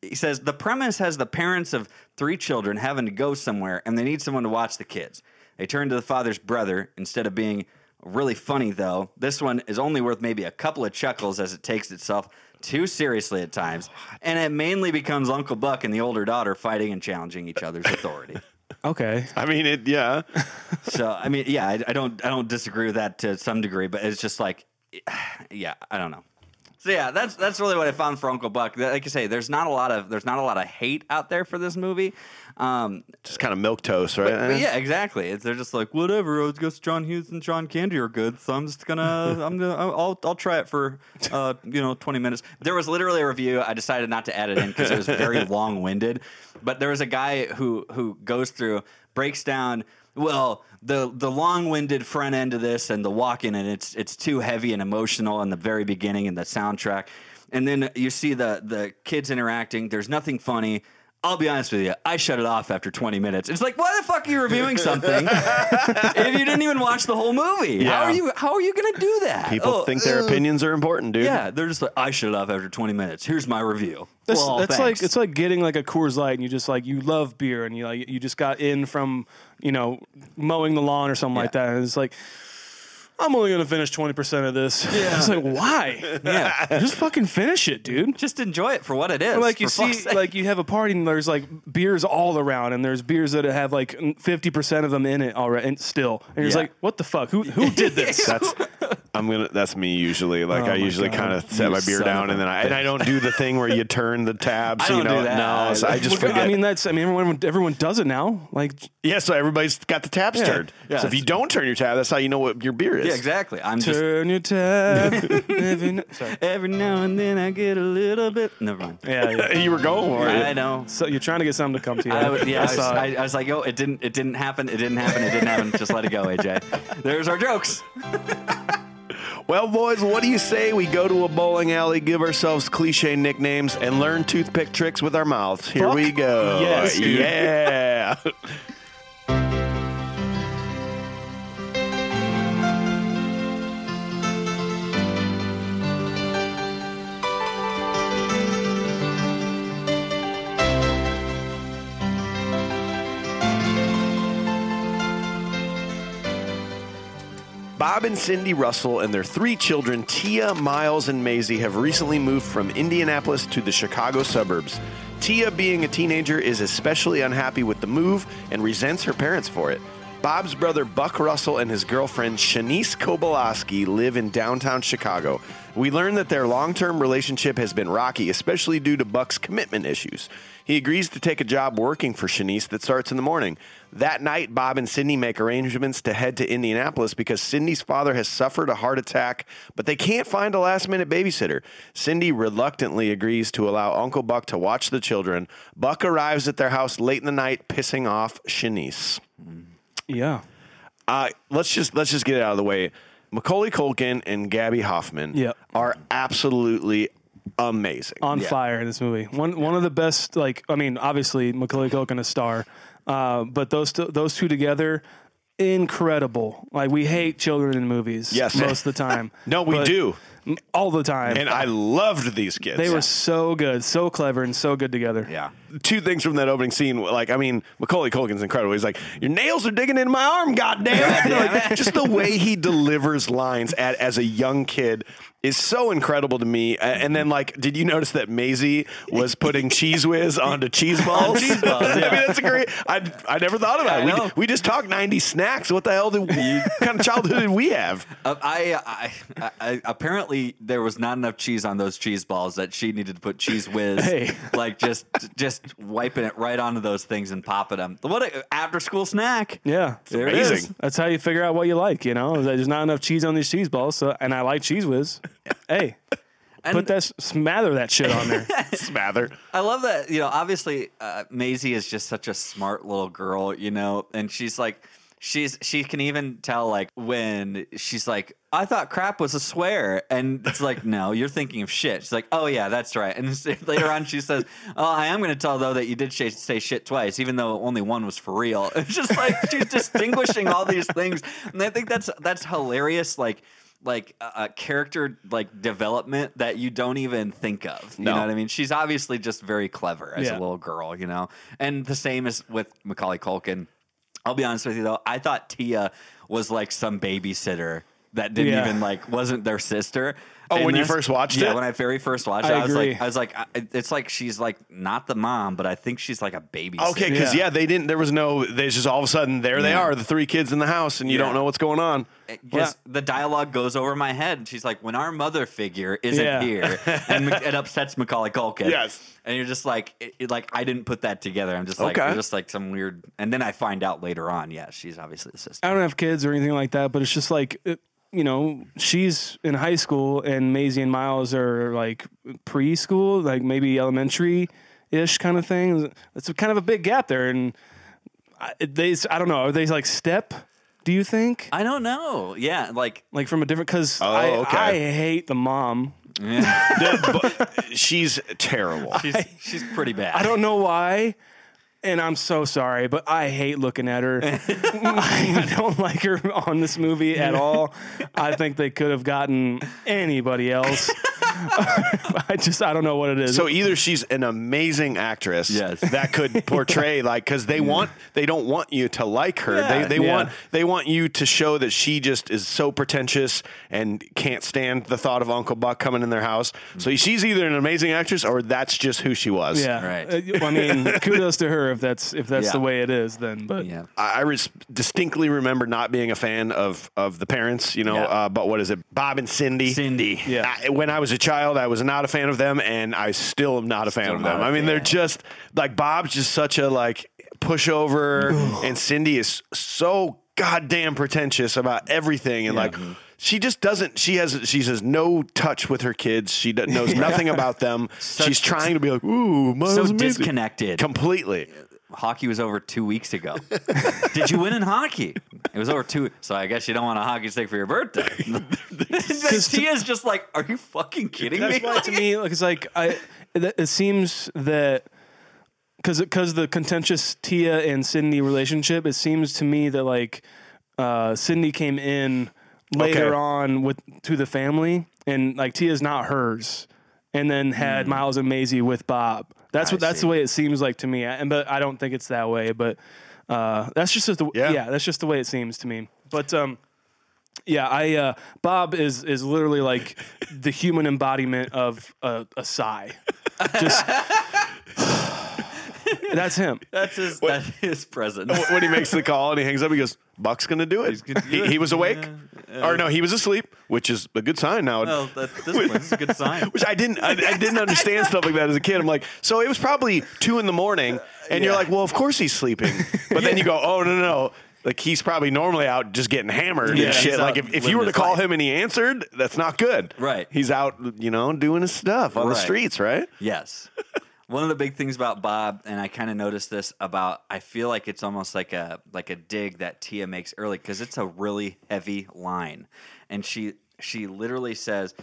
He says the premise has the parents of three children having to go somewhere and they need someone to watch the kids. They turn to the father's brother instead of being really funny though. This one is only worth maybe a couple of chuckles as it takes itself too seriously at times, and it mainly becomes Uncle Buck and the older daughter fighting and challenging each other's authority. Okay. I mean, it. Yeah. so I mean, yeah, I, I don't I don't disagree with that to some degree, but it's just like, yeah, I don't know. So yeah, that's that's really what I found for Uncle Buck. Like I say, there's not a lot of there's not a lot of hate out there for this movie. Um, Just kind of milk toast, right? but yeah, exactly. It's, they're just like whatever. I guess John Hughes and John Candy are good, so I'm just gonna I'm gonna I'll I'll try it for uh you know 20 minutes. There was literally a review. I decided not to add it in because it was very long winded. But there was a guy who who goes through breaks down. Well, the the long winded front end of this and the walking and it's it's too heavy and emotional in the very beginning and the soundtrack, and then you see the the kids interacting. There's nothing funny. I'll be honest with you. I shut it off after 20 minutes. It's like, why the fuck are you reviewing something if you didn't even watch the whole movie? How are you? How are you going to do that? People Oh, think their ugh. opinions are important, dude. Yeah, they're just like, I shut it off after 20 minutes. Here's my review. That's, well, that's like it's like getting like a Coors Light and you just like you love beer and you like you just got in from you know mowing the lawn or something like that and it's like I'm only gonna finish twenty percent of this. Yeah. it's like why? yeah, just fucking finish it, dude. just enjoy it for what it is. Or like you see, sake. like you have a party and there's like beers all around, and there's beers that have like fifty percent of them in it already, and still, and you're just Yeah. like, what the fuck? Who who did this? That's I'm gonna. That's me usually. Like Oh I usually kind of set You my beer down, and then I and I don't do the thing where you turn the tab. I So you don't do know, that no. So I just forget. I mean, that's. I mean, everyone everyone does it now. Like, yeah. So everybody's got the tabs Yeah. turned. Yeah. So if you don't turn your tab, that's how you know what your beer is. yeah, exactly. I'm just turn your tab. every n- Sorry. every now and then I get a little bit. Never mind. Yeah, yeah. you were going for it. I know. So you're trying to get something to come to you. I, would- yeah, I, was, saw. I, I was like, oh, it didn't, it didn't happen, it didn't happen, it didn't happen. Just let it go, AJ. There's our jokes. Well, boys, what do you say we go to a bowling alley, give ourselves cliche nicknames, and learn toothpick tricks with our mouths? Here Fuck we go. yes, yeah. Bob and Cindy Russell and their three children, Tia, Miles, and Maisie, have recently moved from Indianapolis to the Chicago suburbs. Tia, being a teenager, is especially unhappy with the move and resents her parents for it. Bob's brother Buck Russell and his girlfriend Shanice Kobalaski live in downtown Chicago. We learn that their long term relationship has been rocky, especially due to Buck's commitment issues. He agrees to take a job working for Shanice that starts in the morning. That night, Bob and Cindy make arrangements to head to Indianapolis because Cindy's father has suffered a heart attack, but they can't find a last minute babysitter. Cindy reluctantly agrees to allow Uncle Buck to watch the children. Buck arrives at their house late in the night, pissing off Shanice. Mm-hmm. Yeah. Uh, let's just let's just get it out of the way. Macaulay Culkin and Gaby Hoffmann Yep. are absolutely amazing. on fire in this movie. One one of the best. Like I mean, obviously Macaulay Culkin a star, uh, but those two, those two together, incredible. Like we hate children in movies. Yes. most of the time. No, we But do. All the time. And I loved these kids. they were so good, so clever, and so good together. Yeah. two things from that opening scene. Like, I mean, Macaulay Culkin's incredible. He's like, "Your nails are digging into my arm, goddamn it!" Like, just the way he delivers lines at, as a young kid is so incredible to me. And then, like, did you notice that Maisie was putting Cheez Whiz onto cheese balls? cheese balls, I mean, that's a great. I I never thought about I it. know. We, we just talked ninety snacks. What the hell did we, kind of childhood did we have? Uh, I, I, I apparently there was not enough cheese on those cheese balls that she needed to put Cheez Whiz, Hey. like just just wiping it right onto those things and popping them. What a after school snack! Yeah, There amazing. is. That's how you figure out what you like. You know, there's not enough cheese on these cheese balls, so and I like Cheez Whiz. Hey, And Put that smother that shit on there. Smather. I love that. You know, obviously, uh, Maisie is just such a smart little girl. You know, and she's like, she's she can even tell like when she's like, I thought crap was a swear, and it's like, no, you're thinking of shit. She's like, oh yeah, that's right. And later on, she says, oh, I am going to tell though that you did sh- say shit twice, even though only one was for real. It's just like she's distinguishing all these things, and I think that's that's hilarious. Like like a character like development that you don't even think of. You No. know what I mean? She's obviously just very clever as Yeah. a little girl, you know. And the same as with Macaulay Culkin. I'll be honest with you though, I thought Tia was like some babysitter that didn't Yeah. even like wasn't their sister. Oh, And when you first watched yeah, it? when I very first watched I it, I, was agree. like, I was like, I- it's like she's like not the mom, but I think she's like a babysitter. Okay, because Yeah. yeah. they didn't. There was no. There's just all of a sudden there they are, the three kids in the house, and you Yeah. don't know what's going on. Eh, because the dialogue goes over my head. and She's like, "When our mother figure isn't Yeah. here," and it upsets Macaulay Culkin. Yes. and you're just like, it, it- like I didn't put that together. I'm just like, Okay. you're just like some weird. And then I find out later on, yeah, she's obviously the sister. I don't have kids or anything like that, but it's just like it, you know, she's in high school and Maisie and Miles are like preschool, like maybe elementary ish kind of thing. It's kind of a big gap there, and I, they I don't know, are they like step? Do you think? I don't know. Yeah, like like from a different because Oh, I, okay. I hate the mom. But she's terrible. she's she's pretty bad. I don't know why. And I'm so sorry, but I hate looking at her. I don't like her on this movie at all. I think they could have gotten anybody else. I just I don't know what it is. So either she's an amazing actress Yes. that could portray like because they want they don't want you to like her Yeah. they they Yeah. want they want you to show that she just is so pretentious and can't stand the thought of Uncle Buck coming in their house. So she's either an amazing actress or that's just who she was. yeah, Right. Uh, I mean, kudos to her if that's if that's Yeah. the way it is. Then, but Yeah. I, I res- distinctly remember not being a fan of of the parents. You know, Yeah. uh, but what is it, Bob and Cindy? Cindy. Yeah. I, when I was a child, I was not a fan of them, and I still am not a fan Still of them. I a I mean, they're just like Bob's just such a like pushover, and Cindy is so goddamn pretentious about everything, and like. She just doesn't. She has. She has no touch with her kids. She do- knows nothing about them. She's trying to be like, ooh, Miles So amazing." disconnected. Completely. hockey was over two weeks ago. Did you win in hockey? It was over two. So I guess you don't want a hockey stick for your birthday. she is just like, are you fucking kidding That's me? why to me, like it's like I. It, it seems that because because the contentious Tia and Sydney relationship, it seems to me that like uh, Sydney came in later Okay. on with to the family, and like Tia's not hers, and then had Miles and Maisie with Bob. That's. I what that's see. the way it seems like to me, and but I don't think it's that way. But uh, that's just the Yeah. yeah. that's just the way it seems to me. But um, yeah, I uh, Bob is is literally like the human embodiment of a, a sigh. Just that's him. That's his, that's his present. When he makes the call and he hangs up, he goes, "Buck's gonna do it." gonna do he, it. he was awake, or no, he was asleep, which is a good sign now. Well, at this point, this is a good sign. which I didn't, I, I didn't understand stuff like that as a kid. I'm like, so it was probably two in the morning, and you're like, well, of course he's sleeping, but then you go, oh no, no, no. Like he's probably normally out just getting hammered Yeah, and shit. Like if, if you were to call life. him and he answered, that's not good. Right. He's out, you know, doing his stuff on the streets, right? Yes. One of the big things about Bob, and I kind of noticed this about, I feel like it's almost like a like a dig that Tia makes early because it's a really heavy line, and she she literally says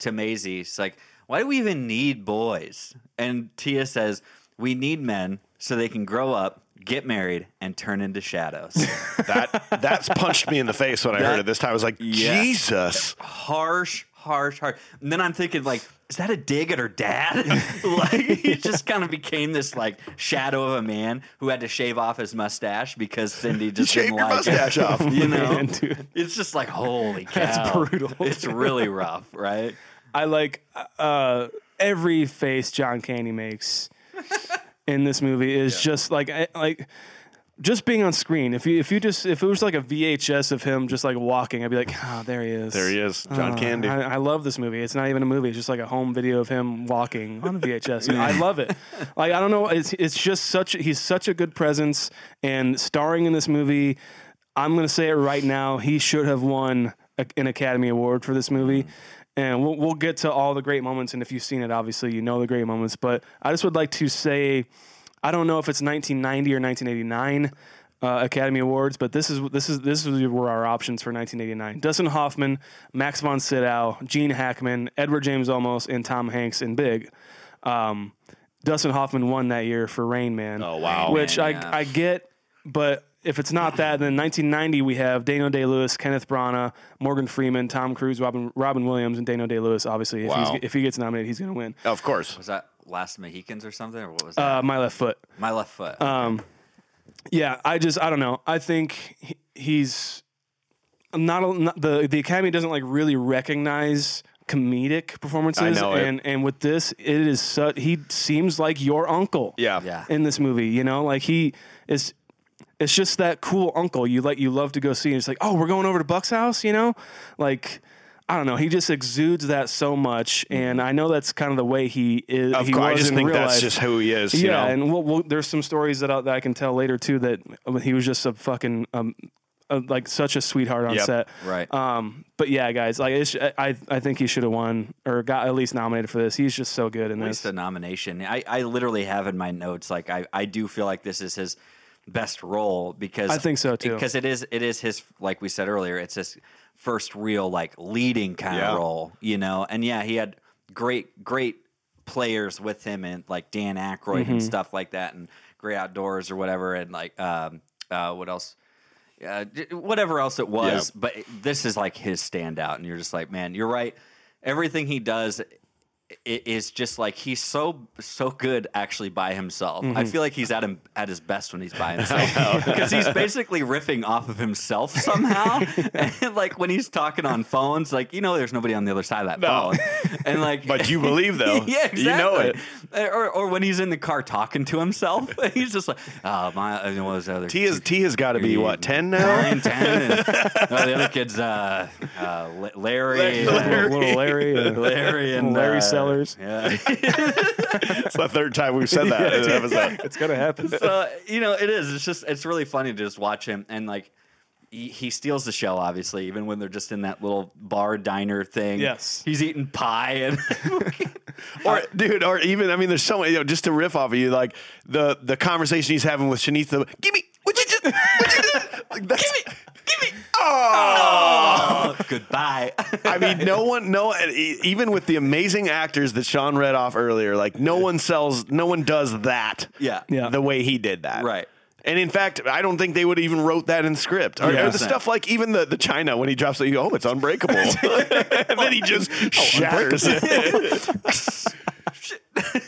to Maisie, "It's like, why do we even need boys?" And Tia says, "We need men so they can grow up, get married, and turn into shadows." That that's punched me in the face when I heard it this time. I was like, Yeah. Jesus. harsh, harsh, harsh. And then I'm thinking, like, is that a dig at her dad? like, he just kind of became this like shadow of a man who had to shave off his mustache because Cindy just Shave didn't your like mustache it. off. You know, Man, dude. it's just like holy cow, That's brutal. It's really rough, right? I like uh, every face John Candy makes in this movie is just like I- like just being on screen. If you if you just if it was like a VHS of him just like walking, I'd be like, oh, there he is. There he is, John Oh, Candy. I, I love this movie. It's not even a movie. It's just like a home video of him walking on a VHS. I love it. Like I don't know. It's it's just such. He's such a good presence and starring in this movie. I'm gonna say it right now. He should have won a, an Academy Award for this movie. Mm-hmm. and we'll we'll get to all the great moments. And if you've seen it, obviously you know the great moments. But I just would like to say, I don't know if it's 1990 or 1989. Uh, Academy Awards, but this is this is this is were our options for 1989. Dustin Hoffman, Max von Sydow, Gene Hackman, Edward James Olmos, and Tom Hanks in Big. Um, Dustin Hoffman won that year for Rain Man. Oh, wow. Which Man, I yeah. I get, but if it's not that, then 1990 we have Daniel Day Lewis, Kenneth Branagh, Morgan Freeman, Tom Cruise, Robin Robin Williams, and Daniel Day Lewis. Obviously, if, Wow. he's, if he gets nominated, he's going to win. Of course. Was that Last Mohicans or something, or what was that? Uh, my left foot. My left foot. Yeah, I just I don't know. I think he, he's not, a, not the the Academy doesn't like really recognize comedic performances, I know it. and and with this, it is such. He seems like your uncle. Yeah. Yeah. In this movie, you know, like he is. It's just that cool uncle you like. You love to go see. And it's like, oh, we're going over to Buck's house. You know, like. I don't know. He just exudes that so much, and I know that's kind of the way he is. Mm-hmm. Of he course, I just in think that's life. just who he is. Yeah, you know? and we'll, we'll, there's some stories that I, that I can tell later too that he was just a fucking um, uh like such a sweetheart on Yep. set. Right. Um, but yeah, guys, like it's, I I think he should have won or got at least nominated for this. He's just so good in At this. least a nomination. I, I literally have in my notes like I, I do feel like this is his best role because I think so, too. Because it is it is his like we said earlier, it's his first real like leading kind Yeah. of role, you know. And yeah, he had great great players with him and like Dan Aykroyd Mm-hmm. and stuff like that and Great Outdoors or whatever and like um uh what else uh, whatever else it was, Yeah. but this is like his standout, and you're just like, man, you're right. Everything he does i- is just like he's so so good actually by himself. Mm-hmm. I feel like he's at him at his best when he's by himself because he's basically riffing off of himself somehow. and like when he's talking on phones, like you know, there's nobody on the other side of that No. phone, and like But you believe, though. yeah, exactly. You know it. Or, or when he's in the car talking to himself, he's just like, oh my, uh, what was the other? T is T has got to be what ten now. Nine, ten, and oh, the other kid's uh, uh, La- Larry, Larry. little, little Larry, uh, Larry, and Larry uh, Sellers. Yeah. It's the third time we've said that in an episode. It's gonna happen. so you know, it is. It's just it's really funny to just watch him and like. He, he steals the show, obviously, even when they're just in that little bar diner thing. Yes. he's eating pie and Or dude, or even I mean, there's so many. You know, just to riff off of you, like the the conversation he's having with Shanice. The give me what you just what you just like, that's, give me give me. Oh, oh, goodbye. I mean, no one, no, e- even with the amazing actors that Sean read off earlier, like no one sells, no one does that. Yeah. Yeah. the way he did that. Right. And in fact, I don't think they would even wrote that in script. Or, Yeah. or the stuff like even the, the China when he drops it, you go, oh, it's unbreakable. and then he just Oh, shatters it.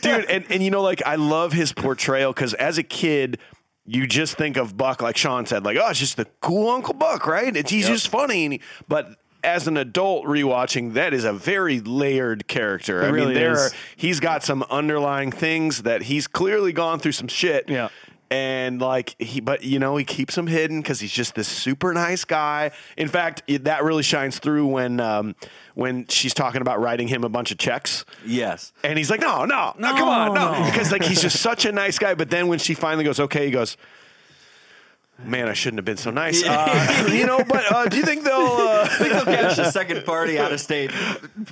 Dude, and, and you know, like I love his portrayal because as a kid, you just think of Buck, like Sean said, like, oh, it's just the cool Uncle Buck, right? It's, he's just funny. And he, but as an adult rewatching, that is a very layered character. I really mean, there is. are, he's got some underlying things that he's clearly gone through some shit. Yeah. And like he, but you know, he keeps them hidden because he's just this super nice guy. In fact, it, that really shines through when um, when she's talking about writing him a bunch of checks. yes. And he's like, no, no, no, come on, no. Because like he's just such a nice guy. But then when she finally goes, okay, he goes, man, I shouldn't have been so nice. Uh, you know, but uh, do you think they'll? Uh, think they'll catch the second party out of state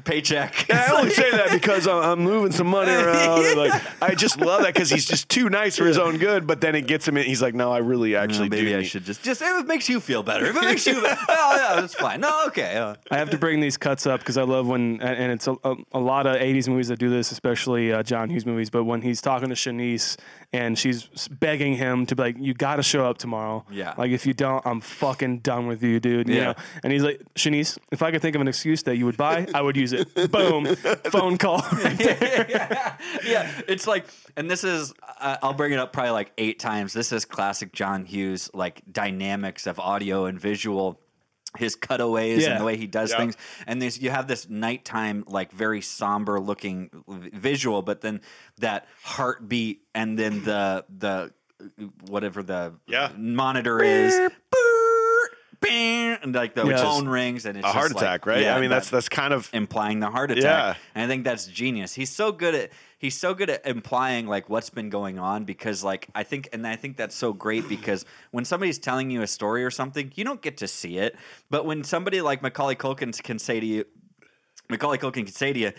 paycheck. I only say that because I'm, I'm moving some money around. and, like I just love that because he's just too nice for his own good. But then it gets him in. He's like, no, I really actually maybe do. I need- should just just if it makes you feel better. If it makes you, better, oh yeah, that's fine. No, okay. uh, I have to bring these cuts up because I love when, and and it's a, a, a lot of 80s movies that do this, especially uh, John Hughes movies. But when he's talking to Shanice and she's begging him to be like, you got to show up tomorrow. Yeah. Like, if you don't, I'm fucking done with you, dude. You Yeah. know? And he's like, Shanice, if I could think of an excuse that you would buy, I would use it. Boom. Phone call. yeah, it's like, and this is, uh, I'll bring it up probably like eight times. This is classic John Hughes, like dynamics of audio and visual. His cutaways Yeah. and the way he does Yeah. things, and there's you have this nighttime, like very somber looking visual, but then that heartbeat, and then the the whatever the Yeah. monitor is, boop, bing, and like the Yes. phone rings, and it's a heart just like- attack, right? yeah, I mean, that- that's that's kind of implying the heart attack. Yeah. And I think that's genius. He's so good at he's so good at implying like what's been going on because like I think and I think that's so great because when somebody's telling you a story or something, you don't get to see it. But when somebody like Macaulay Culkin can say to you Macaulay Culkin can say to you,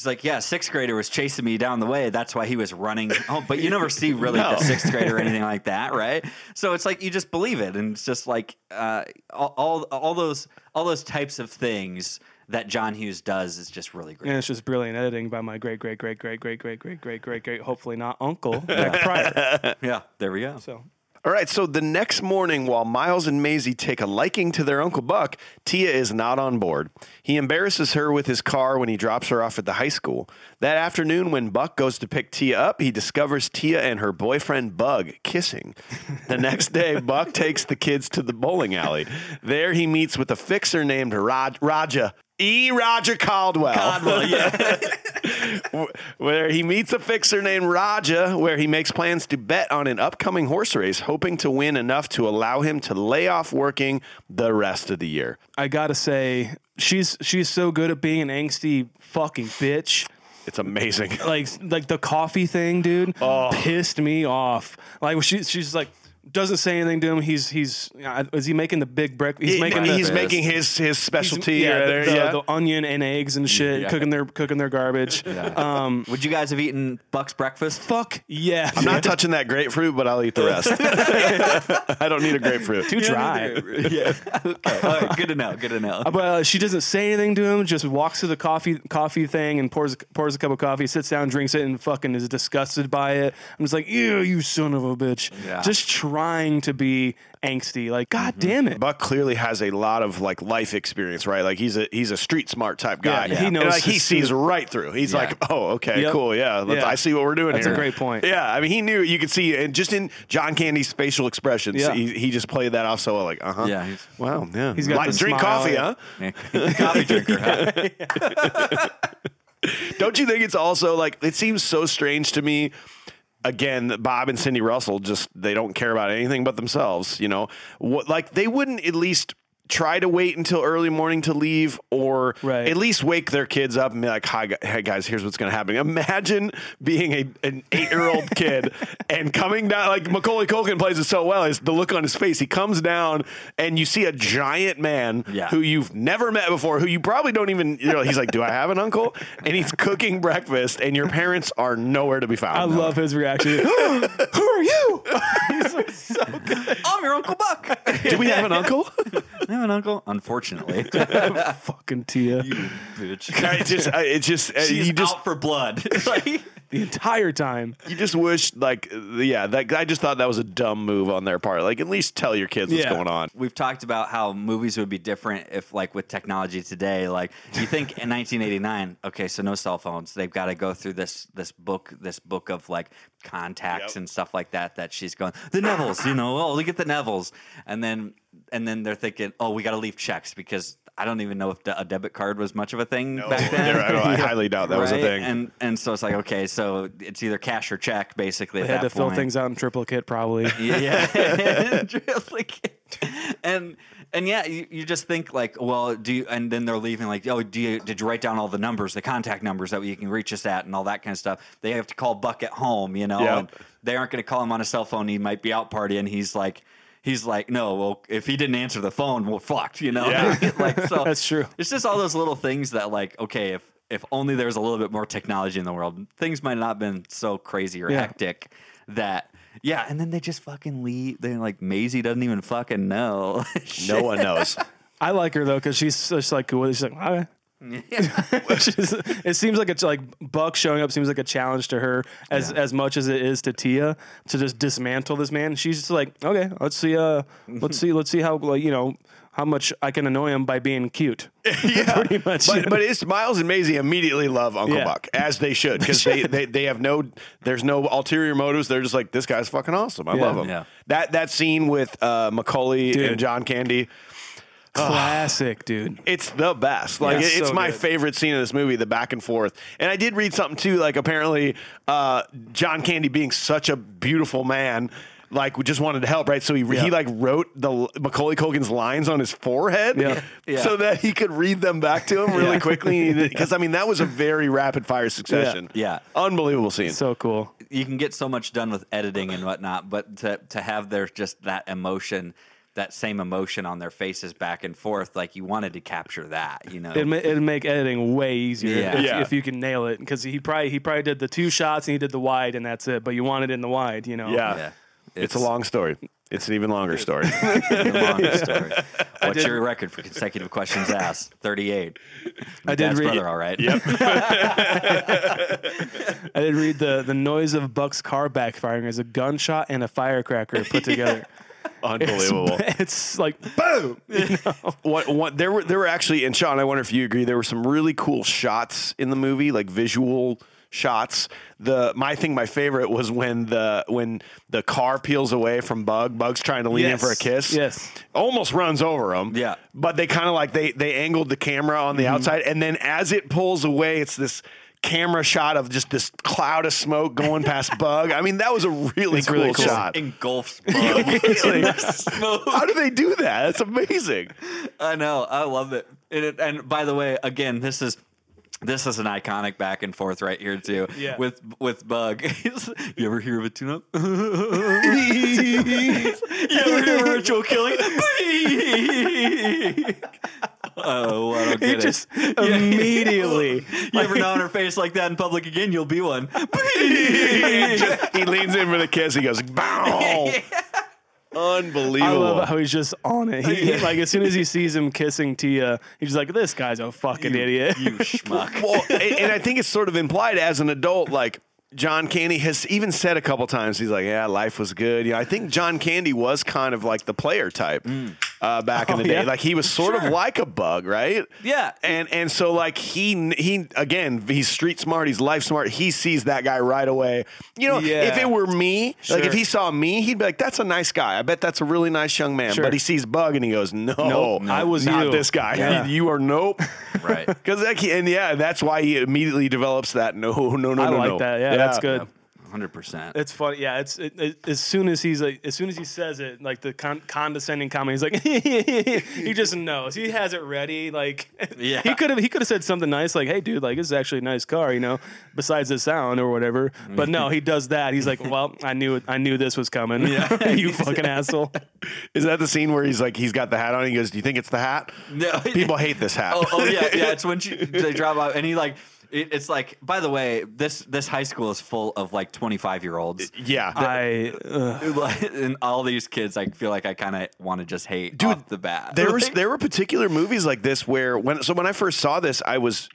he's like, yeah, sixth grader was chasing me down the way. That's why he was running. Oh, but you never see really No. the sixth grader or anything like that, right? So it's like you just believe it, and it's just like uh, all, all all those all those types of things that John Hughes does is just really great. And it's just brilliant editing by my great, great, great, great, great, great, great, great, great, great, hopefully not uncle, Beck Prior. Yeah, there we go. So All right, so the next morning, while Miles and Maisie take a liking to their Uncle Buck, Tia is not on board. He embarrasses her with his car when he drops her off at the high school. That afternoon, when Buck goes to pick Tia up, he discovers Tia and her boyfriend Bug kissing. The next day, Buck takes the kids to the bowling alley. There, he meets with a fixer named Raj- Raja. E. Roger Caldwell. Caldwell, yeah. where he meets a fixer named Raja, where he makes plans to bet on an upcoming horse race, hoping to win enough to allow him to lay off working the rest of the year. I gotta say, she's she's so good at being an angsty fucking bitch. It's amazing. Like like the coffee thing, dude, oh. pissed me off. Like she she's like doesn't say anything to him. He's he's uh, is he making the big breakfast? He's making the, he's making his his specialty. yeah, right the, there, the- yeah. the onion and eggs and shit, Yeah. cooking their cooking their garbage. Um, Would you guys have eaten Buck's breakfast? fuck yeah, I'm not touching that grapefruit, but I'll eat the rest. I don't need a grapefruit. too dry. yeah. Okay. All right. Good to know. Good to know. But uh, she doesn't say anything to him. Just walks to the coffee coffee thing and pours pours a cup of coffee, sits down, drinks it, and fucking is disgusted by it. I'm just like, ew, you son of a bitch. Yeah. Just trying to be angsty. Like, god Mm-hmm. damn it. Buck clearly has a lot of like life experience, right? Like he's a he's a street smart type guy. Yeah, he And, knows like he his- sees right through. He's Yeah. like, oh, okay, Yep. cool, yeah, let's, Yeah. I see what we're doing That's a great point. Yeah, I mean, he knew you could see, and just in John Candy's facial expressions, Yeah. he, he just played that off so well, like, uh huh, Yeah, he's- wow, yeah, He's got Like, drink smile. coffee, huh? Coffee drinker. Huh? Don't you think it's also like it seems so strange to me? Again, Bob and Cindy Russell just they don't care about anything but themselves. You know, what like they wouldn't at least try to wait until early morning to leave, or Right. at least wake their kids up and be like, "Hi, hey guys, here's what's going to happen." Imagine being a an eight year old kid and coming down like Macaulay Culkin plays it so well. Is the look on his face? He comes down and you see a giant man Yeah. who you've never met before, who you probably don't even. You know, he's like, "Do I have an uncle?" And he's cooking breakfast, and your parents are nowhere to be found. I love his reaction. Who are you? I'm your Uncle Buck. Do we have an uncle? I have an uncle. Unfortunately, Fucking Tia. bitch. it's just, uh, it's just, uh, She's you just, out for blood. like, The entire time. you just wish, like, yeah, that I just thought that was a dumb move on their part. Like, at least tell your kids what's Yeah. going on. we've talked about how movies would be different if, like, with technology today. Like, you think in 1989, okay, so no cell phones. They've got to go through this this book, this book of like contacts Yep. and stuff like that. That she's going the Nevilles, you know. Oh, look at the Nevilles, and then and then they're thinking, oh, we got to leave checks because I don't even know if the, a debit card was much of a thing back then. I, don't- I highly doubt that was a thing. And and so it's like okay, so it's either cash or check, basically. They at had to that fill things out in triplicate, probably. Yeah, like, and and yeah, you, you just think like, well, do you? And then they're leaving like, oh, do you? Did you write down all the numbers, the contact numbers that you can reach us at, and all that kind of stuff? They have to call Buck at home, you know, Yeah. and they aren't going to call him on a cell phone. He might be out partying. He's like. He's like, no. Well, if he didn't answer the phone, we're fucked. You know, Yeah. like so. That's true. It's just all those little things that, like, okay, if if only there's a little bit more technology in the world, things might not have been so crazy or Yeah. hectic that. Yeah, and then they just fucking leave. They're like Maisie doesn't even fucking know. no one knows. I like her though because she's just like. She's like, all right. She's- it seems like it's like Buck showing up seems like a challenge to her as as much as it is to Tia to just dismantle this man. She's just like, okay, let's see, uh, let's see, let's see how like you know how much I can annoy him by being cute. yeah, Pretty much. But, but it's Miles and Maisie immediately love Uncle Yeah. Buck as they should because they, they they have no there's no ulterior motives. They're just like this guy's fucking awesome. I Yeah. love him. Yeah. That that scene with uh, Macaulay Dude. and John Candy. Classic, dude. It's the best. Like Yeah, it- it's so my good. favorite scene in this movie, the back and forth. And I did read something too, like apparently uh, John Candy being such a beautiful man, like we just wanted to help, right? So he Yeah. he like wrote the Macaulay Culkin's lines on his forehead, Yeah. Yeah. so that he could read them back to him really Yeah. quickly. Because I mean, that was a very rapid fire succession. Yeah. unbelievable scene. So cool. you can get so much done with editing and whatnot, but to to have there just that emotion that same emotion on their faces back and forth. Like you wanted to capture that, you know. It'd, ma- it'd make editing way easier Yeah. if, Yeah. if you can nail it because he probably he probably did the two shots and he did the wide and that's it. But you want it in the wide, you know. Yeah. yeah. It's, a long story. It's an even longer story. the longest story. What's your record for consecutive questions asked? Thirty-eight. I did Dad's read- brother, all right. Yep. I did read the the noise of Buck's car backfiring as a gunshot and a firecracker put together. Unbelievable. It's, it's like boom. You know? what, what there were there were actually and Sean, I wonder if you agree. There were some really cool shots in the movie, like visual shots. The my thing, my favorite was when the when the car peels away from Bug. Bug's trying to lean in for a kiss. Yes. almost runs over him. Yeah. but they kind of like they they angled the camera on the Mm-hmm. outside, and then as it pulls away, it's this. Camera shot of just this cloud of smoke going past Bug. I mean, that was a really It's cool, really cool. shot. Engulfs. Really? How do they do that? That's amazing. I know. I love it. And, it. and by the way, again, this is this is an iconic back and forth right here too. Yeah. With with Bug. you ever hear of a tune-up? you ever hear of a ritual killing? Oh, I don't get It it. just immediately. you ever know on her face like that in public again? You'll be one. he leans in for the kiss. He goes, bow. I Unbelievable. love how he's just on it. He, he- like as soon as he sees him kissing Tia, he's just like, "This guy's a fucking idiot." you schmuck. well, and, and I think it's sort of implied as an adult, like John Candy has even said a couple times, he's like, "Yeah, life was good." You know, I think John Candy was kind of like the player type mm. Uh, back in the Oh, day. yeah? Like he was sort of like a bug, right? Yeah. And and so like he he again he's street smart, he's life smart. He sees that guy right away. You know, Yeah. if it were me, like if he saw me, he'd be like, "That's a nice guy. I bet that's a really nice young man." Sure. But he sees Bug and he goes, "No, Nope, I was not you." this guy. Yeah. You are nope." Right. Because and yeah, that's why he immediately develops that. No, no, no, I no, like no. that. Yeah, that's good. Hundred percent. It's funny. Yeah, it's it, it, as soon as he's like, as soon as he says it, like the con- condescending comment, he's like, he just knows. He has it ready. Like, Yeah. he could have he could have said something nice, like, "Hey, dude, like this is actually a nice car," you know, besides the sound or whatever. But no, he does that. He's like, "Well, I knew it. I knew this was coming. Yeah, you fucking asshole." Is that the scene where he's like, he's got the hat on? He goes, "Do you think it's the hat?" No. People hate this hat. Oh, oh yeah, yeah. It's when she, they drop out, and he like. It, it's like. By the way, this this high school is full of like twenty five year olds. yeah. I uh, and all these kids, I feel like I kind of want to just hate Dude, off the bat. there was there were particular movies like this where when so when I first saw this, I was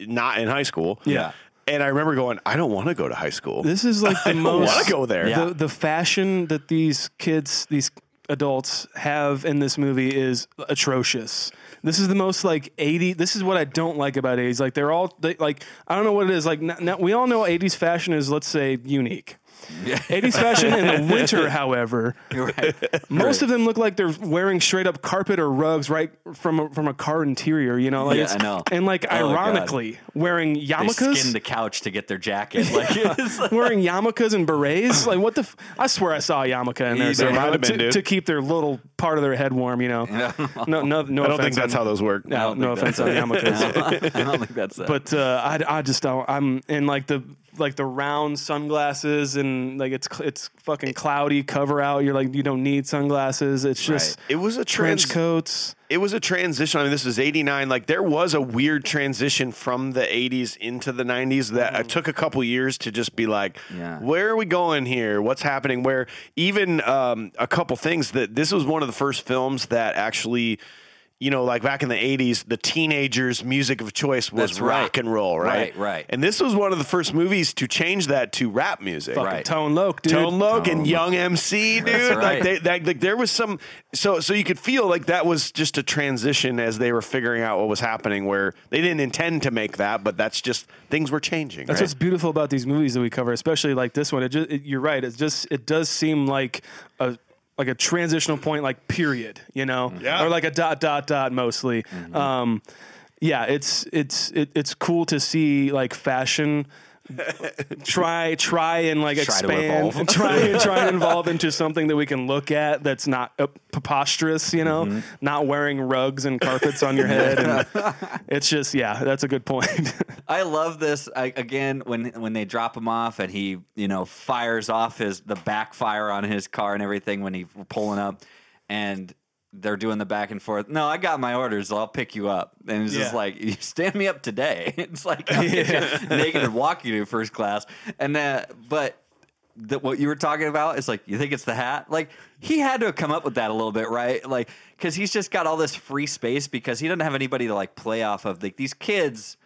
not in high school. Yeah. And I remember going, I don't want to go to high school. this is like the I don't most. want to go there. Yeah. the the fashion that these kids these adults have in this movie is atrocious this is the most like 80 this is what i don't like about 80s like they're all they, like i don't know what it is. Like n- n- we all know 80s fashion is let's say unique 80s fashion in the winter however right. most of them look like they're wearing straight up carpet or rugs right from a, from a car interior you know like Yeah, I know. and like Oh, God. ironically wearing They yarmulkes skinned the couch to get their jacket. Like, like- wearing yarmulkes and berets. Like what the? F- I swear I saw a yarmulke in there There somewhere been, to, to keep their little part of their head warm. You know, no, no, no. I don't think that's on, how those work. No, no offense on yarmulkes. I don't think that's it. But uh, I, I just don't. I'm in like the like the round sunglasses and like it's it's fucking cloudy cover out. You're like you don't need sunglasses. It's just It was a trench trans- coats. it was a transition. I mean, this is 89. Like, there was a weird transition from the 80s into the 90s that it took a couple years to just be like, Yeah. where are we going here? What's happening? Where even um, a couple things that this was one of the first films that actually. You know, like back in the '80s, the teenagers' music of choice was That's right. rock and roll, right? Right, right. And this was one of the first movies to change that to rap music. Fucking Right. Tone Loc, dude. Tone Loc and Young MC, dude. That's Like right. they, that, like there was some, so so you could feel like that was just a transition as they were figuring out what was happening. Where they didn't intend to make that, but that's just things were changing. That's right? what's beautiful about these movies that we cover, especially like this one. It just it, you're right. It just it does seem like a like a transitional point, like period. You know, Yeah. or like a dot dot dot mostly. Um, yeah, it's it's it, it's cool to see like fashion. Try try and like Try to expand evolve. try try and evolve into something that we can look at that's not uh, preposterous you know Mm-hmm. not wearing rugs and carpets on your head and it's just yeah that's a good point I love this I, again when when they drop him off and he you know fires off his the backfire on his car and everything when he's pulling up and they're doing the back and forth. No, I got my orders. I'll pick you up. And it's just like, you stand me up today. It's like I'll get you naked and walk you to first class. And uh, but the, what you were talking about is like, you think it's the hat? Like he had to have come up with that a little bit, right? Like because he's just got all this free space because he doesn't have anybody to like play off of. Like these kids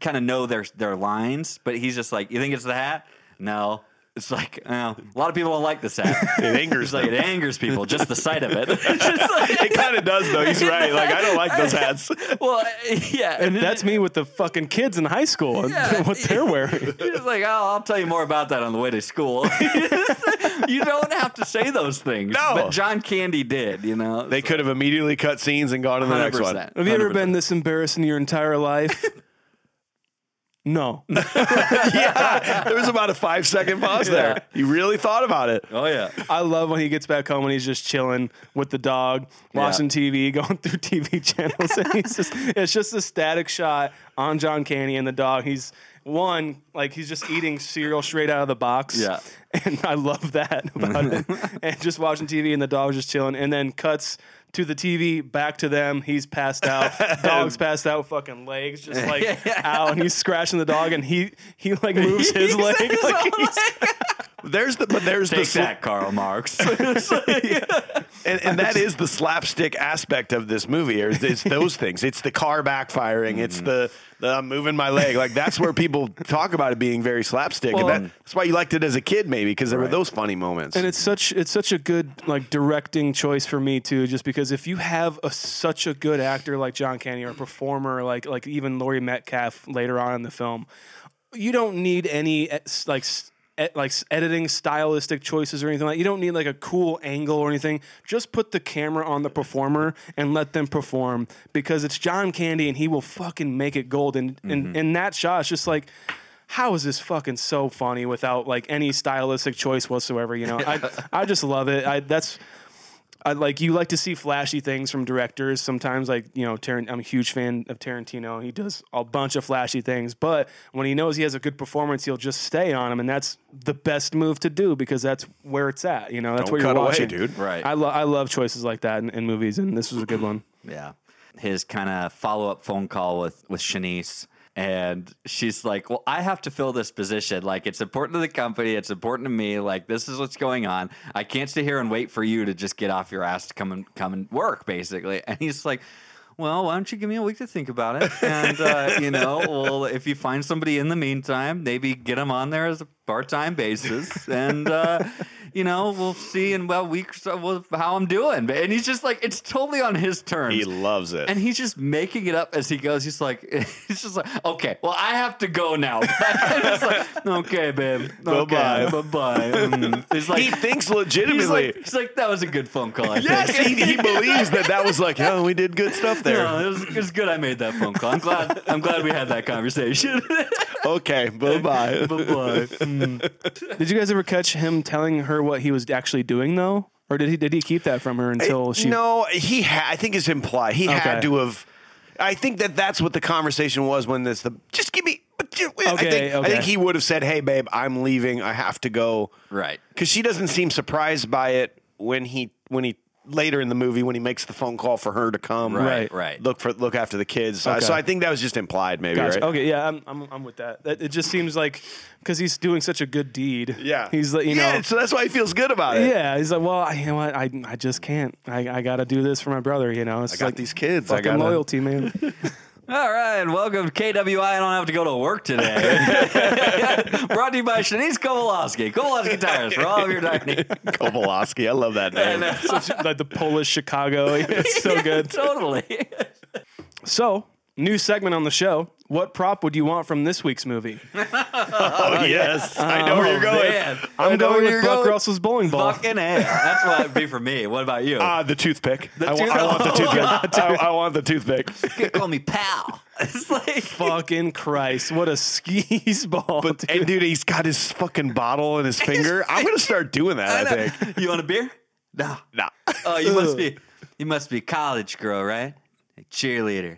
kind of know their their lines, but he's just like, you think it's the hat? No. It's like a lot of people don't like this hat. It angers like it angers people just the sight of it. Like- It kind of does though. He's right. Like I don't like those hats. well, yeah, and That's me with the fucking kids in high school and Yeah. what they're wearing. He's like, oh, I'll tell you more about that on the way to school. you don't have to say those things. No. but John Candy did. You know, They could have immediately cut scenes and gone to the next one. Have you ever 100%. been this embarrassed in your entire life? No. yeah, there was about a five second pause there. You really thought about it. Oh yeah, I love when he gets back home and he's just chilling with the dog, watching TV, going through TV channels, and he's just it's just a static shot on John Candy and the dog. He's one like he's just eating cereal straight out of the box. Yeah. and I love that about it. And just watching TV and the dog's just chilling, and then cuts to the TV, back to them. He's passed out. Dog's passed out, fucking legs just like out, and he's scratching the dog, and he he like moves his leg. Like he's, There's the but there's the take sl- that, Karl Marx. and, and that is the slapstick aspect of this movie. or It's those things. It's the car backfiring. It's the, the I'm moving my leg. Like that's where people talk about it being very slapstick. Well, and that, that's why you liked it as a kid, maybe, because there were those funny moments. And it's such it's such a good like directing choice for me too, just because if you have a such a good actor like John Candy or a performer like like even Laurie Metcalf later on in the film, you don't need any eh, s- like s- like editing stylistic choices or anything like. You don't need like a cool angle or anything. Just put the camera on the performer and let them perform because it's John Candy and he will fucking make it gold. And in in mm-hmm. that shot, is just like how is this fucking so funny without like any stylistic choice whatsoever? You know, I I just love it. I that's I like you like to see flashy things from directors. Sometimes, like you know, Taran- I'm a huge fan of Tarantino. He does a bunch of flashy things, but when he knows he has a good performance, he'll just stay on him, and that's the best move to do because that's where it's at. You know, that's Don't where you're cut away, dude. Right. I love I love choices like that in, in movies, and this was a good one. Yeah. His kind of follow up phone call with with Shanice. And she's like, Well, I have to fill this position. Like, it's important to the company. It's important to me. Like, this is what's going on. I can't stay here and wait for you to just get off your ass to come and come and work, basically. And he's like, well, why don't you give me a week to think about it? And, uh, you know, well, if you find somebody in the meantime, maybe get them on there as a part time basis. And, uh, you know, we'll see in about a week or so how I'm doing. And he's just like, it's totally on his terms. he loves it. And he's just making it up as he goes. He's like, he's just like, okay, well, I have to go now. Like, okay, babe. Bye-bye. Bye bye. Mm. He's like, he thinks he's legitimately. like, he's like, that was a good phone call. I yes, think. he, he believes that that was like, yeah, we did good stuff there. No, it was, it was good. I made that phone call. I'm glad. I'm glad we had that conversation. Okay, bye bye. bye bye. Did you guys ever catch him telling her what he was actually doing though, or did he did he keep that from her until she? No, he. Ha- I think it's implied. He Okay. had to have. I think that that's what the conversation was when this. The just give me. I think, Okay, I okay. think he would have said, "Hey, babe, I'm leaving. I have to go." Right. Because she doesn't seem surprised by it when he when he later in the movie when he makes the phone call for her to come. Right. Right. Look for look after the kids. Okay. so I think that was just implied, maybe. Gotcha. Right? Okay, yeah, I'm, I'm, I'm with that. that. It just seems like because he's doing such a good deed. Yeah. he's like you yeah, know. so that's why he feels good about it. Yeah, he's like, well, I, you know what? I, I just can't. I, I got to do this for my brother. You know, it's I got like these kids. I Fucking gotta- loyalty, man. All right, welcome to KWI. I don't have to go to work today. Brought to you by Shanice Kowalski. Kowalski Tires for all of your tire needs. Kowalski. I love that name. Such, like the Polish Chicago. It's so good. totally. So, new segment on the show. What prop would you want from this week's movie? oh yes, I know where you're going. Man, I'm know going where with you're Buck going. Russell's bowling ball. fucking A. That's what it'd be for me. What about you? Ah, the toothpick. I, wa- tooth- I want the toothpick. I, I want the toothpick. you can call me pal. It's like Fucking Christ! What a skis ball! But dude. and dude, he's got his fucking bottle in his finger. I'm gonna start doing that. I, think. You want a beer? No. Nah. Oh, you must be you must be a college girl, right? A cheerleader.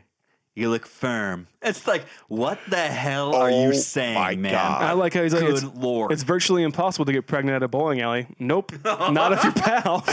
You look firm. It's like, what the hell are Oh you saying, my man? God. I like how he's like, Good it's, lord. it's virtually impossible to get pregnant at a bowling alley. Nope, not if you're pal.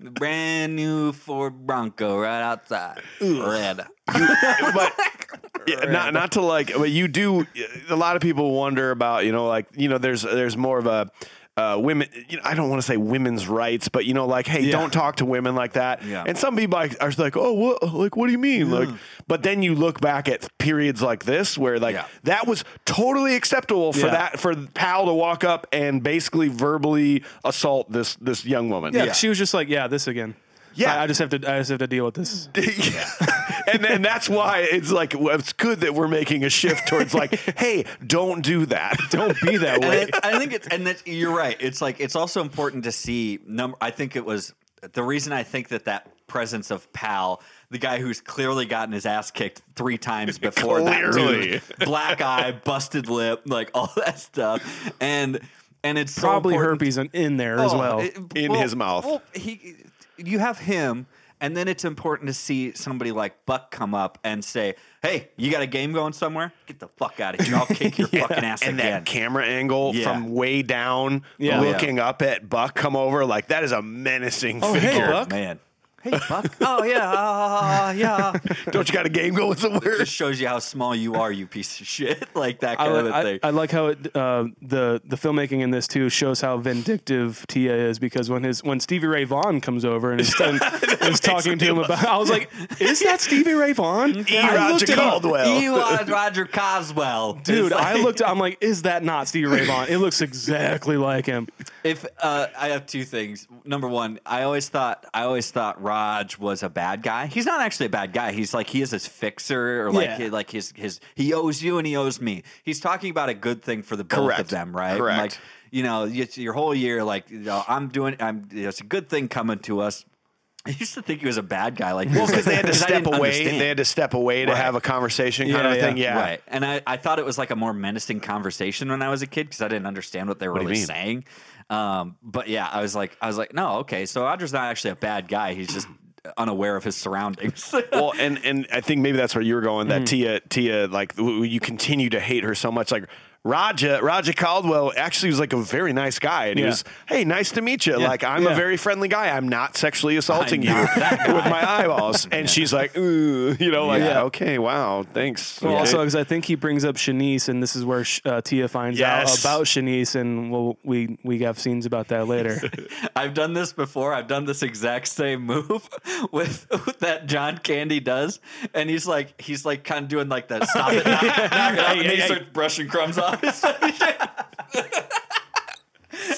Brand new Ford Bronco right outside. Red. but yeah, not not to like, but you do. A lot of people wonder about you know like you know there's there's more of a. Uh, women, you know, I don't want to say women's rights, but you know, like, hey, Yeah. don't talk to women like that. Yeah. And some people like, are like, oh, what, like, what do you mean? Like, but then you look back at periods like this where, like, Yeah. that was totally acceptable for Yeah. that for Pal to walk up and basically verbally assault this this young woman. Yeah, she was just like, yeah, this again. Yeah. I, I just have to. I just have to deal with this. and then that's why it's like well, it's good that we're making a shift towards like, hey, don't do that. Don't be that way. it, I think it's and that you're right. It's like it's also important to see number. I think it was the reason I think that that presence of Pal, the guy who's clearly gotten his ass kicked three times before, that Clearly. dude, black eye, busted lip, like all that stuff, and and it's Probably important- herpes in, in there as Oh, well. it- In his mouth. Well, he, you have him, and then it's important to see somebody like Buck come up and say, "Hey, you got a game going somewhere? Get the fuck out of here! I'll kick your fucking ass and again." that camera angle Yeah. from way down, Yeah. looking up at Buck come over, like that is a menacing Oh, hey, figure. Buck. man. Hey, Buck. oh yeah, uh, yeah. Don't you got a game going somewhere? Just shows you how small you are, you piece of shit. Like that I, kind of li- a I, thing. I like how it, uh, the the filmmaking in this too shows how vindictive Tia is because when his when Stevie Ray Vaughan comes over and is, and is talking to him about, I was like, is that Stevie Ray Vaughan? E. I Roger looked at him- Caldwell. you are Roger Coswell, Dude, It's I looked. I'm like, is that not Stevie Ray Vaughan? It looks exactly like him. If uh, I have two things. Number one, I always thought I always thought Raj was a bad guy. He's not actually a bad guy. He's like he is his fixer or like Yeah. he, like his his he owes you and he owes me. He's talking about a good thing for the both Correct. of them, right? Correct. Like you know, it's your whole year like you know, I'm doing I'm it's a good thing coming to us. I used to think he was a bad guy, like Well, because they had to step away. understand. They had to step away to Right. have a conversation, kind Yeah, of yeah. thing. Yeah, Right. And I, I thought it was like a more menacing conversation when I was a kid because I didn't understand what they were you really saying. Um, but yeah, I was like, I was like, no, okay. So Roger's not actually a bad guy. He's just unaware of his surroundings. well, and and I think maybe that's where you were going. Mm. That Tia Tia like you continue to hate her so much. Like Raja Raja Caldwell actually was like a very nice guy, and he was hey, nice to meet you. Yeah. Like I'm Yeah. a very friendly guy. I'm not sexually assaulting I'm you with my eyeballs. And she's like, ooh, you know, like Yeah. okay, wow, thanks. Well, Okay. also because I think he brings up Chanice, and this is where uh, Tia finds Yes. out about Chanice, and we'll, we we have scenes about that later. I've done this before. I've done this exact same move with, with that John Candy does, and he's like, he's like kind of doing like that. Stop it! knock, knock it off," and he starts brushing crumbs off. Face.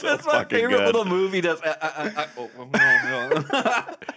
That's my favorite good. little movie. Does I, I, I, oh, no, no.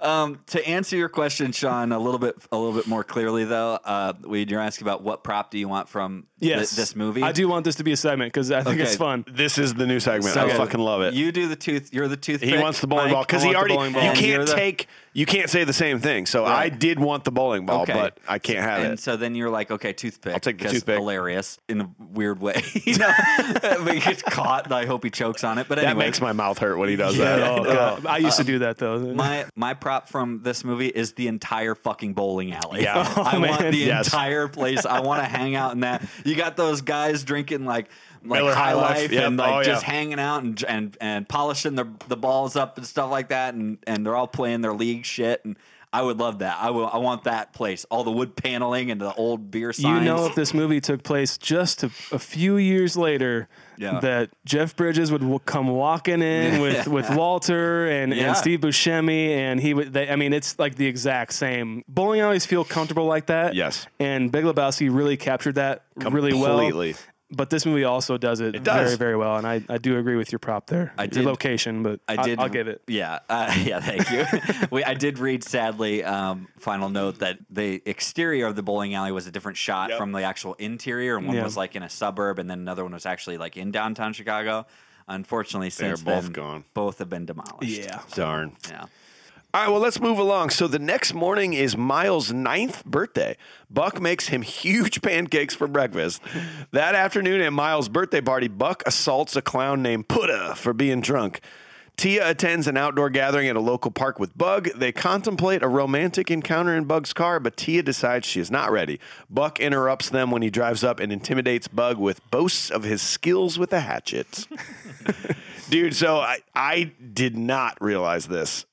um, to answer your question, Sean, a little bit a little bit more clearly though, uh, we you're asking about what prop do you want from thi- yes, this movie? I do want this to be a segment because I think it's fun. this is the new segment. I fucking love it. You do the tooth. You're the toothpick. he wants the bowling Mike. ball because he already. ball. You can't the- take. You can't say the same thing. So I did want the bowling ball, Okay. but I can't have and it. so then you're like, okay, toothpick. I'll take the 'cause toothpick. Hilarious in a weird way, you know. he gets caught, I hope he chokes on it. But anyway, That anyway, makes my mouth hurt when he does Yeah, that. oh, God. I used to do that though. my my prop from this movie is the entire fucking bowling alley. Yeah. I Oh, want the Yes. entire place. I want to hang out in that. You got those guys drinking like. Like Miller high High Life, life yep. and like Oh, just yeah. hanging out and and and polishing the the balls up and stuff like that and and they're all playing their league shit and I would love that. I will. I want that place. All the wood paneling and the old beer signs. You know, if this movie took place just a, a few years later, Yeah. that Jeff Bridges would w- come walking in with, with Walter and, Yeah. and Steve Buscemi, and he would. They, I mean, it's like the exact same. Bowling alleys feel comfortable like that. Yes. and Big Lebowski really captured that really well. Completely. But this movie also does it, It does. very, very well, and I, I do agree with your prop there. I Your did- location, but I I did. I'll give it. Yeah, uh, yeah. Thank you. we, I did read, sadly, um, final note that the exterior of the bowling alley was a different shot Yep. from the actual interior, and one Yeah. was like in a suburb, and then another one was actually like in downtown Chicago. Unfortunately, since They're both then, gone. both have been demolished. Yeah, darn. yeah. All right, well, let's move along. So the next morning is Miles' ninth birthday. Buck makes him huge pancakes for breakfast. That afternoon at Miles' birthday party, Buck assaults a clown named Pooter for being drunk. Tia attends an outdoor gathering at a local park with Bug. They contemplate a romantic encounter in Bug's car, but Tia decides she is not ready. Buck interrupts them when he drives up and intimidates Bug with boasts of his skills with a hatchet. Dude, so I, I did not realize this.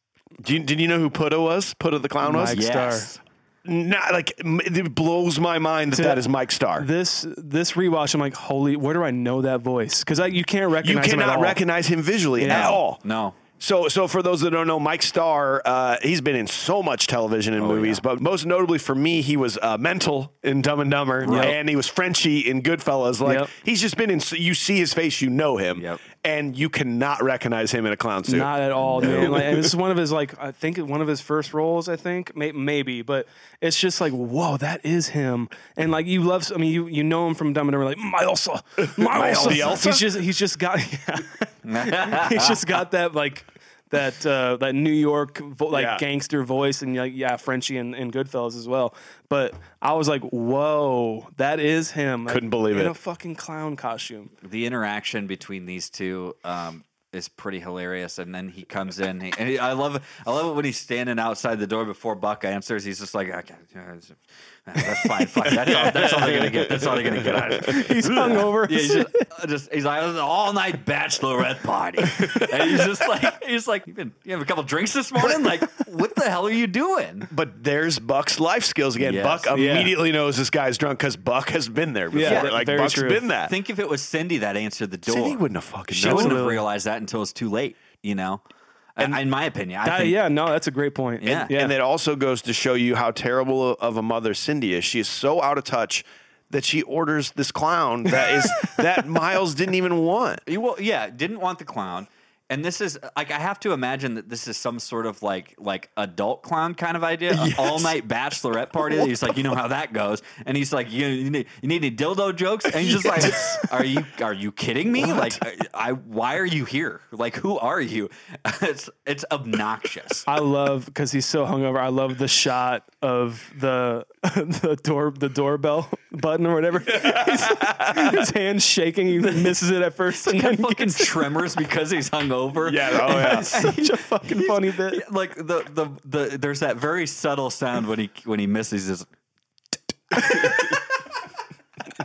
Do you, did you know who Pooter was? Pooter the clown was? Mike Yes. Starr. Not like it blows my mind that To- that is Mike Starr. This this rewatch, I'm like, holy, where do I know that voice? Because you can't You recognize him at cannot all. recognize him visually Yeah. at all. No. So, so for those that don't know, Mike Starr, uh, he's been in so much television and movies, but most notably for me, he was uh, Mental in Dumb and Dumber, and he was Frenchie in Goodfellas. Like Yep. he's just been in. so You see his face, you know him, Yep. And you cannot recognize him in a clown suit. Not at all, man. Like, and this is one of his like I think one of his first roles. I think May- maybe, but it's just like whoa, that is him. And like you love, I mean, you you know him from Dumb and Dumber, like my Elsa, my Elsa. He's just he's just got yeah. he's just got that like that uh, that New York vo- like Yeah. gangster voice, and like yeah, Frenchie and, and Goodfellas as well. But I was like, whoa, that is him. Like, Couldn't believe in it. In a fucking clown costume. the interaction between these two um, is pretty hilarious. And then he comes in, he, and he, I love it. I love it when he's standing outside the door before Buck answers. He's just like, okay, yeah, it's- that's fine, fine. That's all. That's all they're gonna get. That's all they're gonna get out of it. He's hungover. Yeah, he's just, uh, just he's like, all night bachelorette party, and he's just like, he's like, you been, you have a couple drinks this morning? Like, what the hell are you doing? But there's Buck's life skills again. Yes. Buck Yeah. immediately knows this guy's drunk because Buck has been there before. Yeah, like Buck's true. been that. Think if it was Cindy that answered the door, Cindy wouldn't have fucking she known. wouldn't have realized that until it's too late. You know, and, in my opinion, That- think, yeah, no, that's a great point. Yeah. yeah. And it also goes to show you how terrible of a mother Cindy is. She is so out of touch that she orders this clown that is that Miles didn't even want. Well, yeah, didn't want the clown. And this is uh, like I have to imagine that this is some sort of like like adult clown kind of idea, an all night bachelorette party. he's like, you know how that goes, and he's like, you, you need you need any dildo jokes, and he's just like, are you are you kidding me? Like, uh, I why are you here? Like, who are you? it's it's obnoxious. I love because he's so hungover. I love the shot of the the door the doorbell button or whatever. His, his hand's shaking. He misses it at first, and then Fucking gets tremors because he's hungover. Yeah, oh yeah. such a fucking funny bit. like the, the the there's that very subtle sound when he when he misses his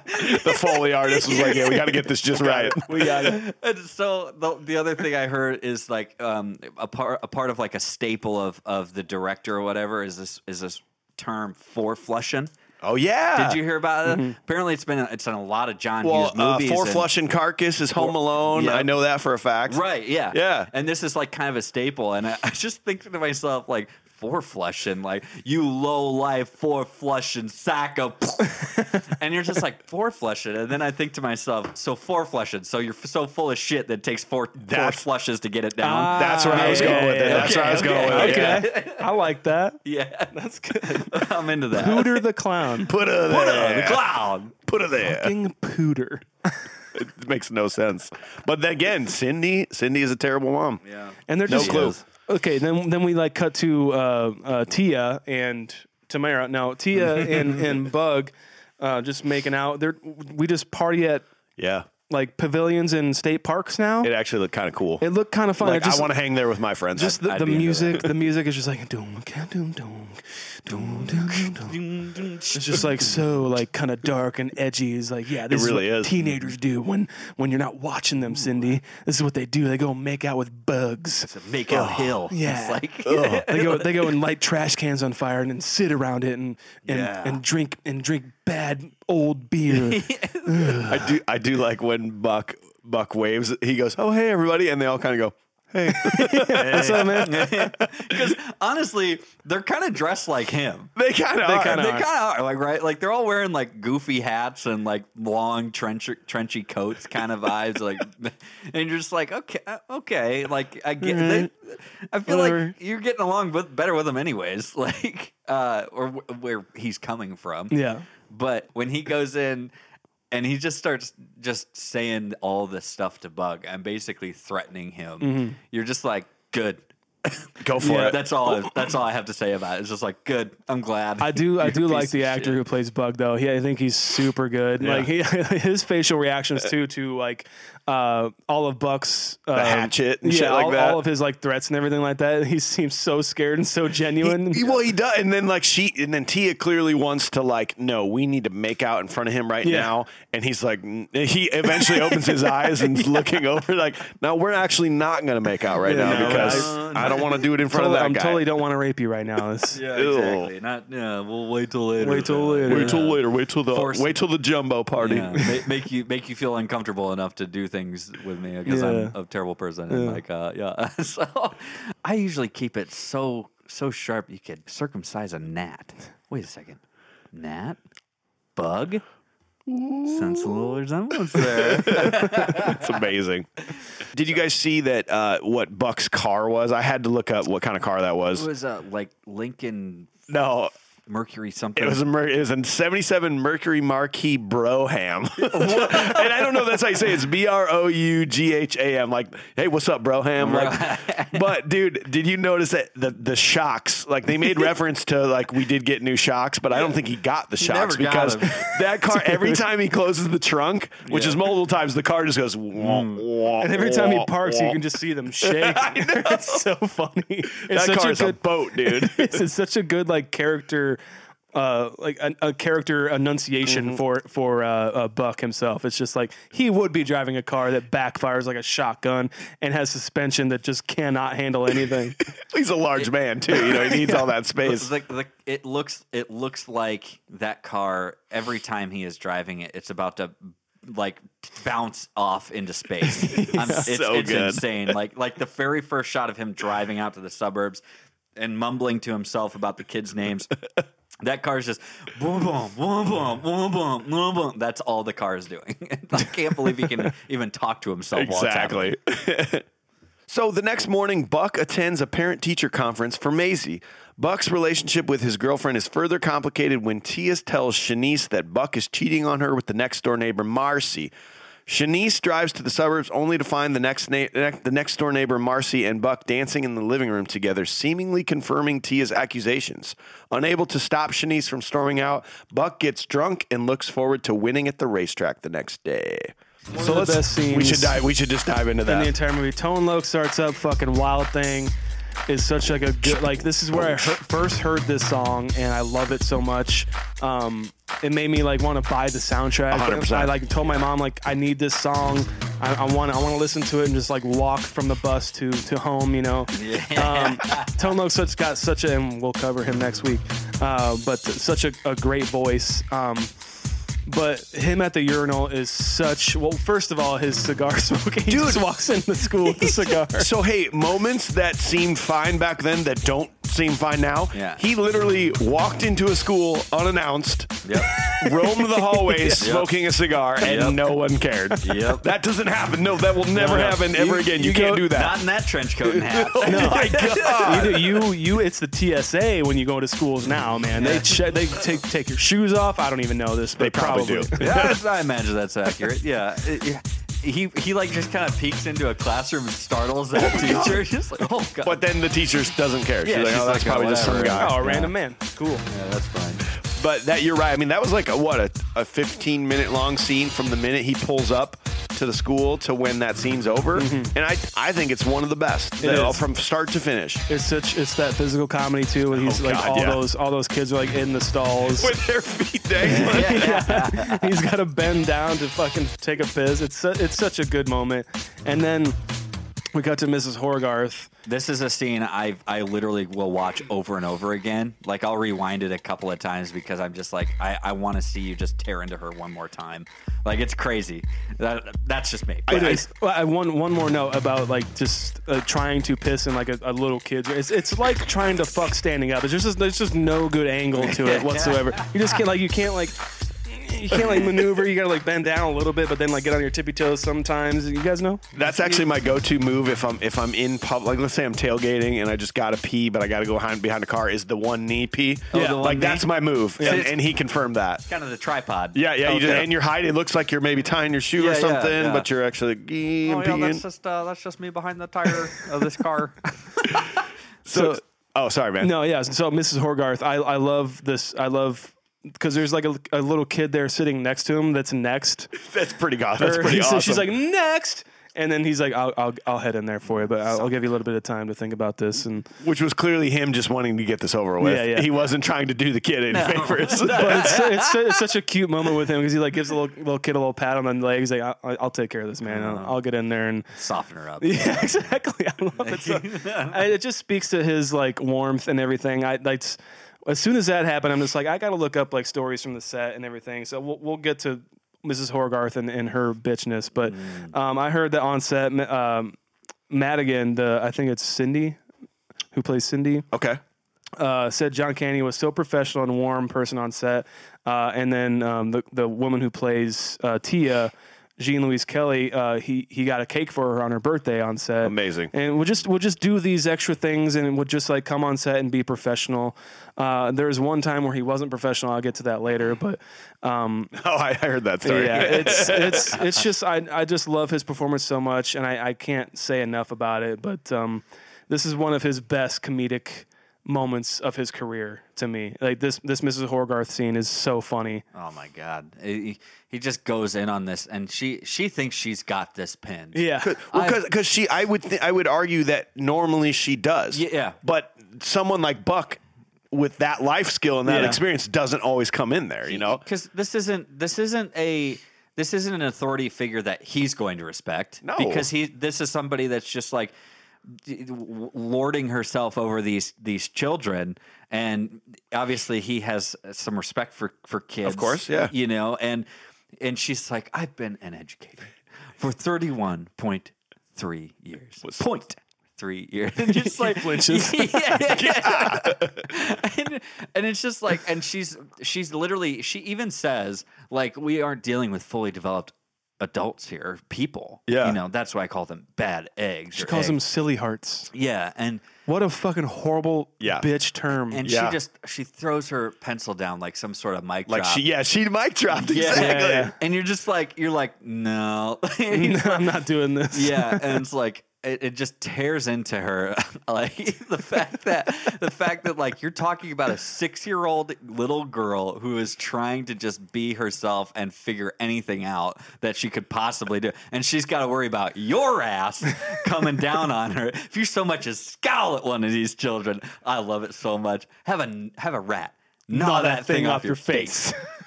the Foley artist was like, "Yeah, we got to get this just right." We got it. And so the, the other thing I heard is like um, a part a part of like a staple of of the director or whatever is this is this term for flushing. Oh yeah. Did you hear about it? Apparently, it's been it's in a lot of John Well, Hughes uh, movies. for and- flushing carcass is Home Alone. yeah. I know that for a fact. Right, yeah. Yeah. And this is like kind of a staple. And I, I just think to myself, like, four flushing, like, you low life four flushing sack of. and you're just like, four flushing. And then I think to myself, so four flushing. So you're f- so full of shit that it takes four, four flushes to get it down. Ah, That's where I was going with it. yeah, That's where I was okay, going with it. yeah. Okay, I like that. yeah. That's good. I'm into that. Pooter the clown. Put her Put there. her, the clown. Put her there. Fucking Pooter. It makes no sense. But then again, Cindy, Cindy is a terrible mom. Yeah. And they're No just clue. Okay, then then we like cut to uh, uh, Tia and Tamara. Now Tia and and Bug uh, just making out. They're we just party at Yeah. like pavilions and state parks now. It actually looked kind of cool. It looked kind of fun. like It just, I want to hang there with my friends. just the, I'd the be into music. The music is just like doom doom doom. It's just like so like kind of dark and edgy. It's like yeah, this really is what is. teenagers do when when you're not watching them, Cindy. This is what they do. They go make out with bugs. It's Make out oh, hill. Yeah. It's like, they go they go and light trash cans on fire and then sit around it and and, Yeah. and drink and drink bad old beer. I do. I do like when Buck Buck waves. He goes, "Oh hey everybody," and they all kind of go, "Hey." What's up, man? Because honestly, they're kind of dressed like him. they kind of. They kinda They are. kind of are like right, like they're all wearing like goofy hats and like long trench trenchy coats, kind of vibes. Like, and you're just like, okay, uh, okay, like I get. They, I feel Whatever. like you're getting along with better with him, anyways. Like, uh, or wh- where he's coming from. Yeah. But when he goes in and he just starts just saying all this stuff to Bug and basically threatening him, Mm-hmm. you're just like, good. Go for Yeah, it. that's all. I, that's all I have to say about it. It's just like good. I'm glad. I do. I do like the actor shit. who plays Bug, though. He, I think he's super good. Like he, his facial reactions too to like uh, all of Buck's um, hatchet and yeah, shit like all, that. all of his like threats and everything like that. He seems so scared and so genuine. He- well, he does, and then like she, and then Tia clearly wants to like, no, we need to make out in front of him right Yeah. now, and he's like, he eventually opens his eyes and is looking over, like, no, we're actually not going to make out right Yeah, now no, because I, don't want to do it in front totally, of that I'm totally don't want to rape you right now. It's, yeah, exactly. Not. Yeah, we'll wait till later. Wait till later. Wait till later. Wait till the Force- wait till the jumbo party. Yeah, make, make you make you feel uncomfortable enough to do things with me because Yeah. I'm a terrible person. And like, uh, yeah. so I usually keep it so so sharp you could circumcise a gnat. Wait a second, gnat, bug. Sense a little resemblance there. It's amazing. Did you guys see that? Uh, what Buck's car was? I had to look up what kind of car that was. it was. was uh, like Lincoln No, Mercury something. It was a Mer- it was a '77 Mercury Marquis Broham, and I don't know if that's how you say it. it's B R O U G H A M. Like, hey, what's up, Broham? Like, but dude, did you notice that the the shocks? Like, they made reference to like we did get new shocks, but I don't think he got the shocks never because that car every time he closes the trunk, which is multiple times, the car just goes. Mm. Wah, wah, and every time he wah, parks, you can just see them shake. it's so funny. It's that such car a is a boat, dude. it's, it's such a good like character uh like a, a character enunciation Mm-hmm. for for uh, uh buck himself it's just like he would be driving a car that backfires like a shotgun and has suspension that just cannot handle anything He's a large man too. You know, he needs all that space. It's like the, it looks it looks like that car every time he is driving it it's about to like bounce off into space I'm, it's, So it's good. insane like like the very first shot of him driving out to the suburbs and mumbling to himself about the kids' names. That car's just boom, boom, boom, boom, boom, boom, boom, boom. That's all the car is doing. I can't believe he can even talk to himself. Exactly. so the next morning, Buck attends a parent teacher conference for Maizy. Buck's relationship with his girlfriend is further complicated when Tias tells Chanice that Buck is cheating on her with the next door neighbor, Marcie. Chanice drives to the suburbs only to find the next na- the next door neighbor Marcie and Buck dancing in the living room together, seemingly confirming Tia's accusations. Unable to stop Chanice from storming out, Buck gets drunk and looks forward to winning at the racetrack the next day. One of the best scenes We should dive. We should just dive into that. in the entire movie tone loc starts up fucking wild thing is such like a good like this is where i heard, first heard this song and i love it so much. Um it made me like want to buy the soundtrack. 100%. i like told my mom like i need this song. I want i want to listen to it and just like walk from the bus to to home you know? Um tone such got such a and we'll cover him next week uh but such a, a great voice. Um but him at the urinal is such well. First of all, his cigar smoking. He Dude. just walks into school with a cigar. So hey, moments that seemed fine back then that don't seem fine now. Yeah. He literally walked into a school unannounced, Yep. roamed the hallways smoking a cigar, and Yep. no one cared. Yep. That doesn't happen. No, that will never no. happen ever You- again. You, you can't go- do that. Not in that trench coat and hat. oh my god. You, you, it's the TSA when you go to schools now, man. They che- they take take your shoes off. I don't even know this, but They probably do. yeah, I imagine that's accurate. Yeah. It- yeah. He he like just kind of peeks into a classroom and startles that teacher. Just like, oh god. But then the teacher doesn't care. She's Yeah, like, she's oh, that's like, probably just some guy. Oh, a Yeah. random man. Cool. yeah, that's fine. But that you're right. I mean, that was like a what a, a 15 minute long scene from the minute he pulls up to the school to when that scene's over. And I I think it's one of the best Mm-hmm. From start to finish. It's such it's that physical comedy too. And he's Oh, like God, all yeah. those all those kids are like in the stalls. With their feet dangling. yeah. He's got to bend down to fucking take a piss. It's su- it's such a good moment. And then we got to Mrs. Hoargarth. This is a scene I I literally will watch over and over again. Like I'll rewind it a couple of times because I'm just like I, I want to see you just tear into her one more time. Like it's crazy. That that's just me. It is. Well, I one one more note about like just uh, trying to piss in like a, a little kid's. It's it's like trying to fuck standing up. It's just there's just no good angle to it whatsoever. You just can't like you can't like you can't like maneuver. You gotta like bend down a little bit, but then like get on your tippy toes sometimes. You guys know? That's actually my go-to move if I'm if I'm in public. Like, let's say I'm tailgating and I just gotta pee, but I gotta go behind behind the car. Is the one knee pee? Yeah. like knee? that's my move, and, and he confirmed that. kind of the tripod. Yeah, yeah. You just, and you're hiding. It looks like you're maybe tying your shoe Yeah, or yeah, something, yeah. but you're actually like, Oh, yeah, peeing. that's just uh, that's just me behind the tire of this car. So, So- oh, sorry, man. No, yeah. So Mrs. Hoargarth, I I love this. I love because there's like a, a little kid there sitting next to him that's next. that's pretty god. That's pretty he says- awesome. She's like next, and then he's like, I'll I'll, I'll head in there for you, but I'll, I'll give you a little bit of time to think about this. And which was clearly him just wanting to get this over with. Yeah, yeah. He wasn't trying to do the kid any favors. but it's, it's, it's such a cute moment with him because he like gives a little little kid a little pat on the leg. He's like, I'll, I'll take care of this, man. I'll, uh-huh. I'll get in there and Soften her up. Yeah, exactly. I love it. So, I, it just speaks to his like warmth and everything. I like s- as soon as that happened, I'm just like I got to look up like stories from the set and everything. So we'll, we'll get to Mrs. Hoargarth and, and her bitchness. But um, I heard that on set, um, Madigan, the I think it's Cindy, who plays Cindy okay. uh, said John Candy was so professional and warm person on set, uh, and then um, the the woman who plays uh, Tia, Jean Louisa Kelly, uh, he he got a cake for her on her birthday on set. Amazing. And we'll just we'll just do these extra things, and we'll just like come on set and be professional. Uh, there was one time where he wasn't professional. I'll get to that later, but um, Oh, I, heard that story. yeah, it's it's it's just I I just love his performance so much, and I, I can't say enough about it. But um, this is one of his best comedic moments of his career to me. Like this this Mrs. Hoargarth scene is so funny. Oh my god, he, he just goes in on this, and she she thinks she's got this pinned. Yeah, Well, because she, I would, th- I would argue that normally she does. Yeah. But someone like Buck, with that life skill and that Yeah. experience, doesn't always come in there. You know. because this isn't this isn't a this isn't an authority figure that he's going to respect. No. because he this is somebody that's just like d- w- lording herself over these these children, and obviously he has some respect for for kids. Of course, yeah. you know, and and she's like, I've been an educator for thirty one point three years. Point three years. And just like flinches. yeah, yeah, yeah. and, and it's just like, and she's she's literally she even says like we aren't dealing with fully developed adults here, people. Yeah. you know that's why I call them bad eggs. she or calls them silly hearts. Yeah, and What a fucking horrible Yeah. bitch term. and Yeah. she just she throws her pencil down like some sort of mic Like drop. she, yeah, she mic dropped Yeah. exactly. Yeah, and you're just like you're like no. I'm not doing this. yeah and it's like it, it just tears into her like the fact that the fact that like you're talking about a six year old little girl who is trying to just be herself and figure anything out that she could possibly do. And she's got to worry about your ass coming down on her. If you so much as scowl at one of these children i love it so much. Have a have a rat gnaw, that, thing, off your face,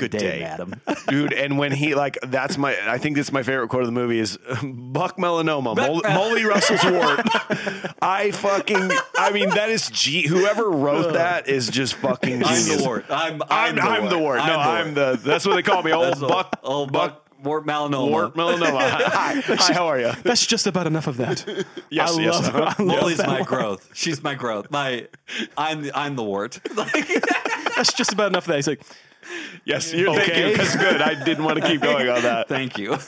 Good, Good day, day. madam Dude, and when he like that's my I think this is my favorite quote of the movie is Buck melanoma, Mol- Molly Russell's wart. I fucking I mean that is G whoever wrote that is just fucking i'm genius. the wart i'm, I'm, I'm the wart. No, I'm the that's what they call me. Old Buck old buck wart melanoma Wart melanoma. Hi, hi, how are you? That's just about enough of that. Yes, I yes, love, uh-huh. I love Molly's my growth. She's my growth. My, I'm the, I'm the wart. Like, That's just about enough of that. He's like, Yes, you're thank you. Okay. That's good. I didn't want to keep going on that. thank you.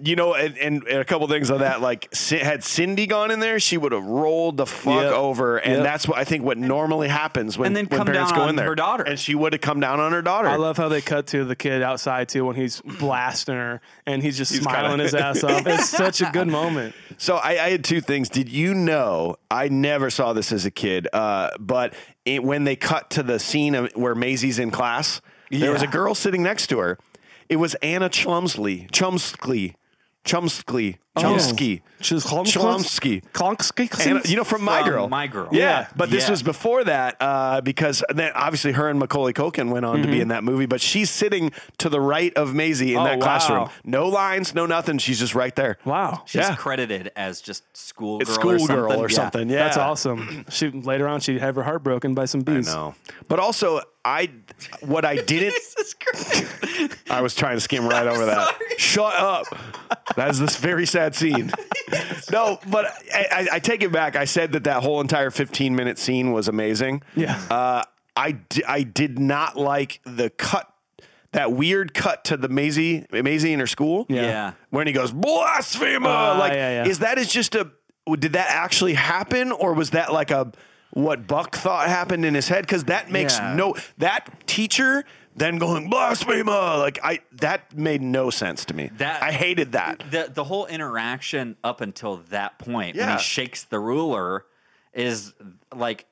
You know, and, and a couple things on that. Like, had Cindy gone in there, she would have rolled the fuck Yep. over, and Yep. that's what I think what normally happens when And then when come parents down go on in there. her daughter. and she would have come down on her daughter. I love how they cut to the kid outside too when he's blasting her and he's just smiling kinda- his ass off. It's such a good moment. So I, I had two things. Did you know? I never saw this as a kid, uh, but it, when they cut to the scene of, where Maizy's in class, there was a girl sitting next to her. It was Anna Chumsley. Chumsky. Chumsky. Chumsky. She's Chlumsky. Klonsky. Anna, you know, from My From Girl. My Girl. Yeah, Yeah. but this Yeah. was before that uh, because then obviously her and Macaulay Culkin went on to be in that movie, but she's sitting to the right of Maizy in Oh, that classroom. wow. No lines, no nothing. She's just right there. Wow. She's Yeah. credited as just schoolgirl It's or schoolgirl something. or something. Yeah. That's awesome. She later on she'd have her heart broken by some bees. No, but also I, what I didn't. I was trying to skim right over that. Shut up. That is this very sad scene. no, but I, I, I take it back. I said that that whole entire 15 minute scene was amazing. Yeah. Uh, I, I did not like the cut, that weird cut to the Maizy, Maizy in her school. Yeah. Yeah. When he goes, blasphemer. Ah, like, yeah, yeah. is that is just a, did that actually happen or was that like a, what Buck thought happened in his head? Because that makes Yeah. no, that teacher then going blasphemer, like I, that made no sense to me. That- I hated that. The the whole interaction up until that point when he shakes the ruler is like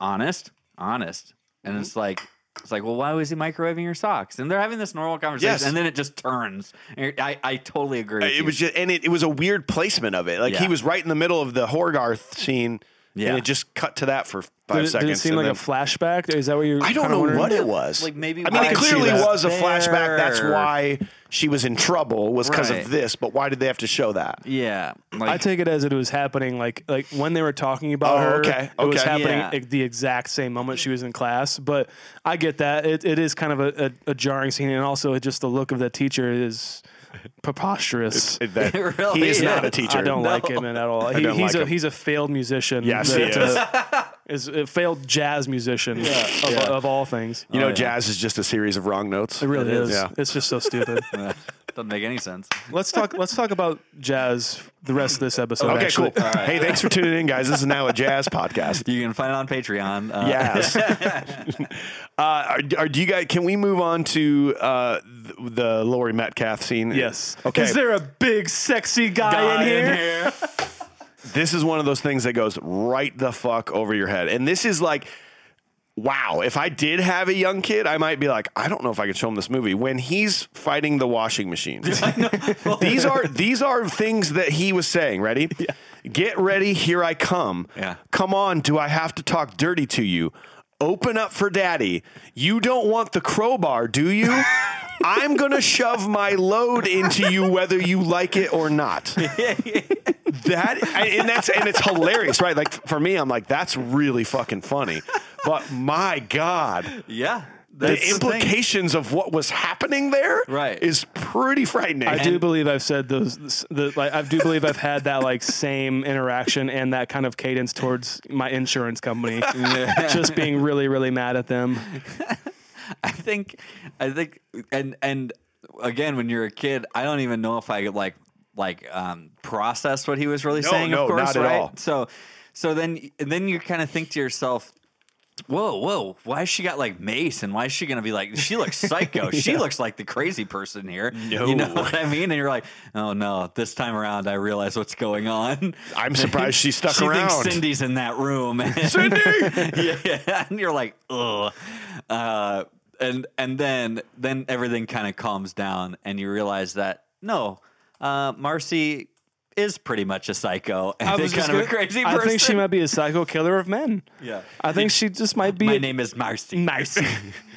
honest, honest, and mm-hmm. it's like. It's like, well, why was he microwaving your socks? And they're having this normal conversation, Yes. and then it just turns. I, I totally agree. It you. was just, and it, it was a weird placement of it. Like he was right in the middle of the Hoargarth scene, Yeah. and it just cut to that for five Did it, seconds. did it seem like then- a flashback? Is that what you're? I don't know wondering? what it was. Like, maybe I mean, I it clearly was a flashback. That's why she was in trouble was because Right. of this. But why did they have to show that? yeah. Like, I take it as it was happening, like like when they were talking about Oh, her. okay, It was happening Yeah. at the exact same moment she was in class. But I get that it, it is kind of a, a, a jarring scene, and also just the look of the teacher is preposterous. It- that- It really he is not a teacher. I don't No. like him at all. He, he's like a him. he's a failed musician. Yes, he that, is. uh, is a failed jazz musician of, of all things. You know, Oh, yeah. jazz is just a series of wrong notes. It really It is. is. Yeah. It's just so stupid. Doesn't make any sense. let's talk. Let's talk about jazz. The rest of this episode. Okay, actually. cool. Hey, thanks for tuning in, guys. This is now a jazz podcast. You can find it on Patreon. Uh, Yes. uh, are, are, do you guys? Can we move on to uh, the, the Laurie Metcalf scene? Yes. Okay. Is there a big sexy guy, in here? this is one of those things that goes right the fuck over your head. And this is like, wow, if I did have a young kid, I might be like, I don't know if I could show him this movie. When he's fighting the washing machine. these are these are things that he was saying. Ready? Get ready, here I come. Yeah. Come on, do I have to talk dirty to you? Open up for daddy. You don't want the crowbar, do you? I'm going to shove my load into you whether you like it or not. That and that's and it's hilarious, right? Like for me, I'm like, that's really fucking funny. But my God, Yeah. The That's thing. implications of what was happening there Right. is pretty frightening. I do believe I've said those. The, like, I do believe I've had that like same interaction and that kind of cadence towards my insurance company, just being really, really mad at them. I think, I think, and and again, when you're a kid, I don't even know if I could like like um, process what he was really No, saying. no, of course, not at right? all. So, so then and then you kind of think to yourself. Whoa, whoa! Why she got like mace, and why is she gonna be like? She looks psycho. She looks like the crazy person here. You know what I mean? And you're like, oh no! This time around, I realize what's going on. I'm surprised she stuck she around. Thinks Cindy's in that room. Cindy! yeah, and you're like, ugh. Uh, and and then then everything kind of calms down, and you realize that no, uh, Marcie is pretty much a psycho and I kind was of a gonna- crazy I think she might be a psycho killer of men. Yeah. I think she just might be. My a, name is Marcie. nice.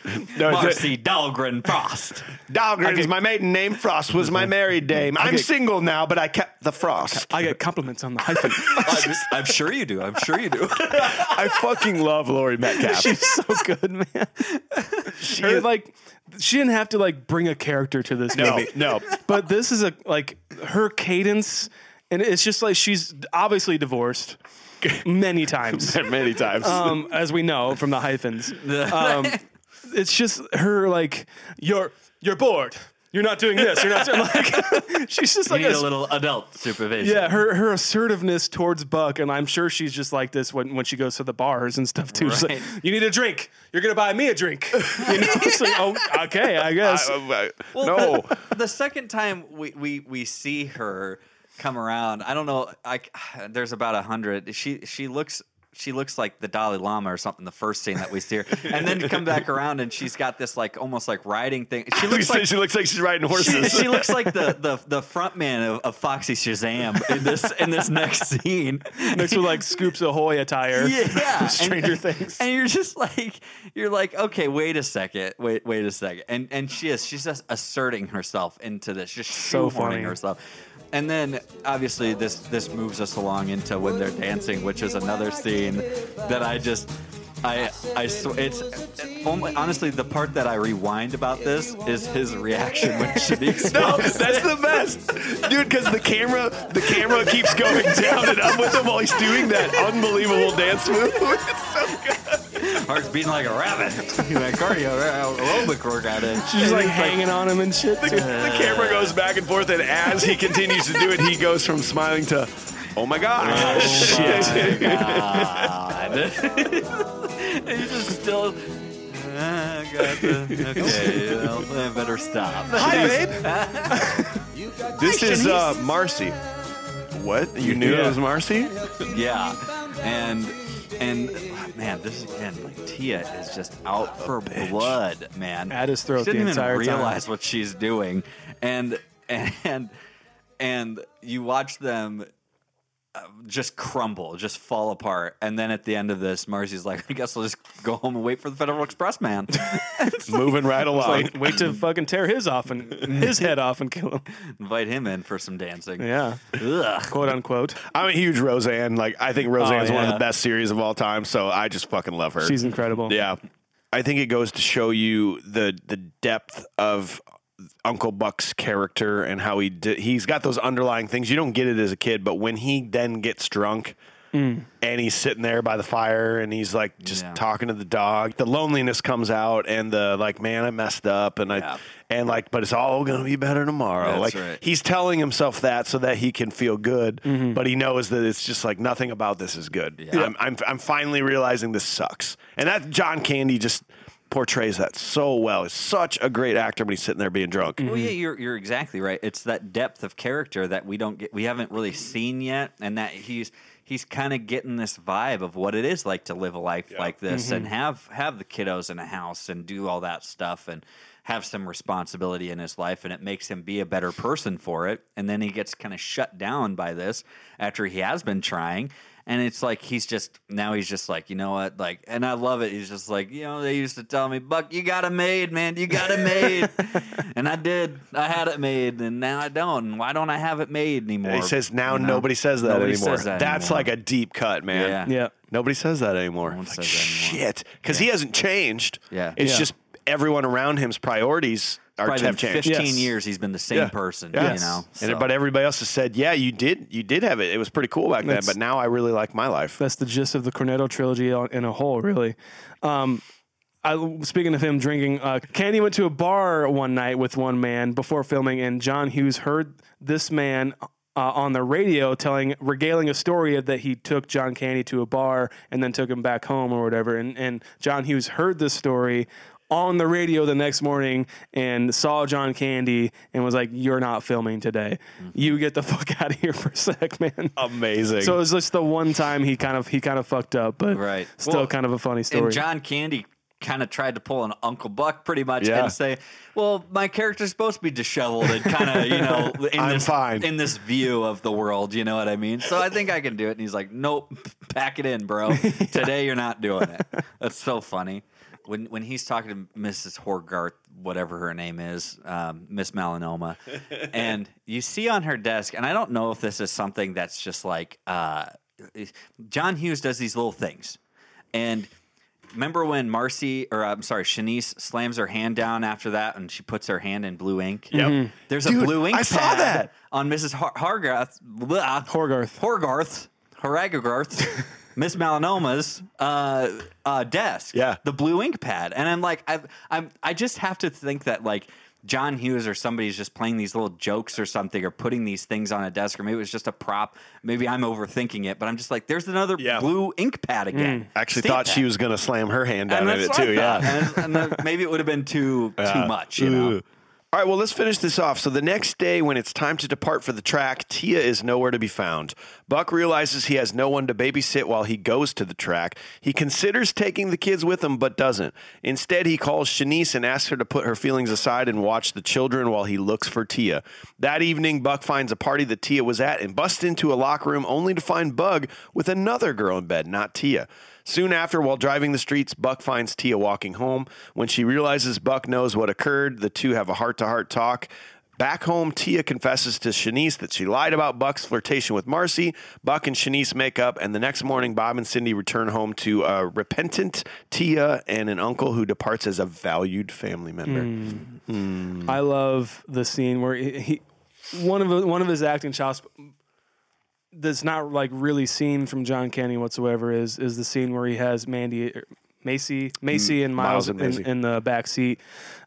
No, Marcie Dahlgren Frost. Dahlgren's Okay. my maiden name. Frost was my married name. I'm Okay. single now, but I kept the Frost. I get compliments on the hyphen. I'm, I'm sure you do. I'm sure you do. I fucking love Laurie Metcalf. She's so good, man. Her, like, she didn't have to like bring a character to this No, movie. no. But this is a like her cadence, and it's just like she's obviously divorced many times, Many times. um, as we know from the hyphens. Um, it's just her like you're you're bored. You're not doing this. You're not doing like she's just You like need a, a little adult supervision. yeah, her her assertiveness towards Buck, and I'm sure she's just like this when, when she goes to the bars and stuff too. She's like, you need a drink. You're gonna buy me a drink. You know, it's like, oh, okay, I guess. I- I- Well, no. The, the second time we, we, we see her come around, I don't know. I, there's about a hundred. She she looks she looks like the Dalai Lama or something. The first scene that we see her, and then come back around and she's got this like almost like riding thing. She looks like she looks like she's riding horses. she looks like the the the front man of, of Foxy Shazam in this in this next scene. Next with like Scoops Ahoy attire. Yeah, Stranger and, Things. And you're just like, you're like, okay, wait a second, wait, wait a second, and and she is, she's just asserting herself into this, just So funny. herself. And then obviously this this moves us along into when they're dancing, which is another scene that I just. I, I sw- it's only, honestly the part that I rewind about this is his reaction when Chanice No, that's the best, dude. Because the camera, the camera keeps going down and up with him while he's doing that unbelievable dance move. It's so good. Heart's beating like a rabbit. that cardio aerobic workout. in. She's like hanging on him and shit. The, the camera goes back and forth, and as he continues to do it, he goes from smiling to, "Oh my gosh, shit." God. He's just still. "Ah, I got the, okay, you know, I better stop. Hi, babe. this is uh, Marcie. What? You knew it was Marcie? Yeah, and And man, this is again like Tia is just out for blood, man. At his throat She didn't the even entire time. realize what she's doing, and and and you watch them just crumble, just fall apart, and then at the end of this, Marcie's like, "I guess I'll just go home and wait for the Federal Express man." Moving right along. Like, wait to fucking tear his off and his head off and kill him. Invite him in for some dancing. Yeah, Ugh. quote unquote. I'm a huge Roseanne. Like I think Roseanne's oh, one of the best series of all time. So I just fucking love her. She's incredible. Yeah. I think it goes to show you the the depth of Uncle Buck's character and how he di- he's got those underlying things. You don't get it as a kid, but when he then gets drunk and he's sitting there by the fire and he's like just Yeah. talking to the dog, the loneliness comes out and the like, man, I messed up and Yeah. I and like, but it's all gonna be better tomorrow. That's like right. he's telling himself that so that he can feel good, Mm-hmm. but he knows that it's just like nothing about this is good. Yeah. I'm, I'm I'm finally realizing this sucks, and that John Candy just portrays that so well. He's such a great actor when he's sitting there being drunk. Well, yeah, mm-hmm. you're you're exactly right. It's that depth of character that we don't get, we haven't really seen yet, and that he's he's kind of getting this vibe of what it is like to live a life like this and mm-hmm. have have the kiddos in a house and do all that stuff and have some responsibility in his life, and it makes him be a better person for it. And then he gets kind of shut down by this after he has been trying. And it's like he's just now he's just like you know what like and I love it. He's just like you know they used to tell me Buck you got it made man you got it made and I did I had it made and now I don't and why don't I have it made anymore? He says now You know? nobody says that Nobody anymore. says that That's anymore. like a deep cut, man. Yeah. Yeah. Nobody says that anymore. one Like, says that anymore. shit, because he hasn't changed. Yeah. it's Yeah. just everyone around him's priorities are Probably been have changed. 15 Yes. years he's been the same Yeah. person Yeah. you know And but everybody else has said, yeah, you did, you did have it. It was pretty cool back then, but now I really like my life. That's the gist of the Cornetto trilogy in a whole, really. Um, I, speaking of him drinking, uh, Candy went to a bar one night with one man before filming, and John Hughes heard this man uh, on the radio telling, regaling a story that he took John Candy to a bar and then took him back home or whatever. And, and John Hughes heard this story on the radio the next morning and saw John Candy and was like, "You're not filming today. Mm-hmm. You get the fuck out of here for a sec, man." Amazing. So it was just the one time he kind of he kind of fucked up, but Right. still Well, kind of a funny story. And John Candy kind of tried to pull an Uncle Buck pretty much Yeah. and say, "Well, my character's supposed to be disheveled and kind of, you know, in I'm this fine. in this view of the world, you know what I mean? So I think I can do it." And he's like, "Nope, pack it in, bro. Today you're not doing it." That's so funny. When when he's talking to Mrs. Hoargarth, whatever her name is, um, Miss Melanoma, and you see on her desk, and I don't know if this is something that's just like uh, John Hughes does these little things, and remember when Marcie, or I'm sorry, Chanice slams her hand down after that, and she puts her hand in blue ink. Yep. There's Dude, a blue ink I saw that. on Mrs. Har- Hargarth, blah, Hoargarth. Hoargarth, Haragagarth, Miss Melanoma's uh, uh, desk. Yeah. the blue ink pad, and I'm like, I, I'm, I just have to think that like. John Hughes or somebody's just playing these little jokes or something, or putting these things on a desk, or maybe it was just a prop. Maybe I'm overthinking it, but I'm just like, there's another Yeah. blue ink pad again. Actually, Stamp thought she was going to slam her hand down And in it too. Yeah. and, and then maybe it would have been too too much, you know. Ugh. All right, well, let's finish this off. So the next day, when it's time to depart for the track, Tia is nowhere to be found. Buck realizes he has no one to babysit while he goes to the track. He considers taking the kids with him, but doesn't. Instead, he calls Chanice and asks her to put her feelings aside and watch the children while he looks for Tia. That evening, Buck finds a party that Tia was at and busts into a locker room only to find Bug with another girl in bed, not Tia. Soon after, while driving the streets, Buck finds Tia walking home. When she realizes Buck knows what occurred, the two have a heart to heart talk. Back home, Tia confesses to Chanice that she lied about Buck's flirtation with Marcie. Buck and Chanice make up, and the next morning, Bob and Cindy return home to a repentant Tia and an uncle who departs as a valued family member. Hmm. Hmm. I love the scene where he, he one of one of his acting chops that's not like really seen from John Candy whatsoever is is the scene where he has Mandy. er, Macy, Macy, and Miles, Miles and in, Macy. in the back seat,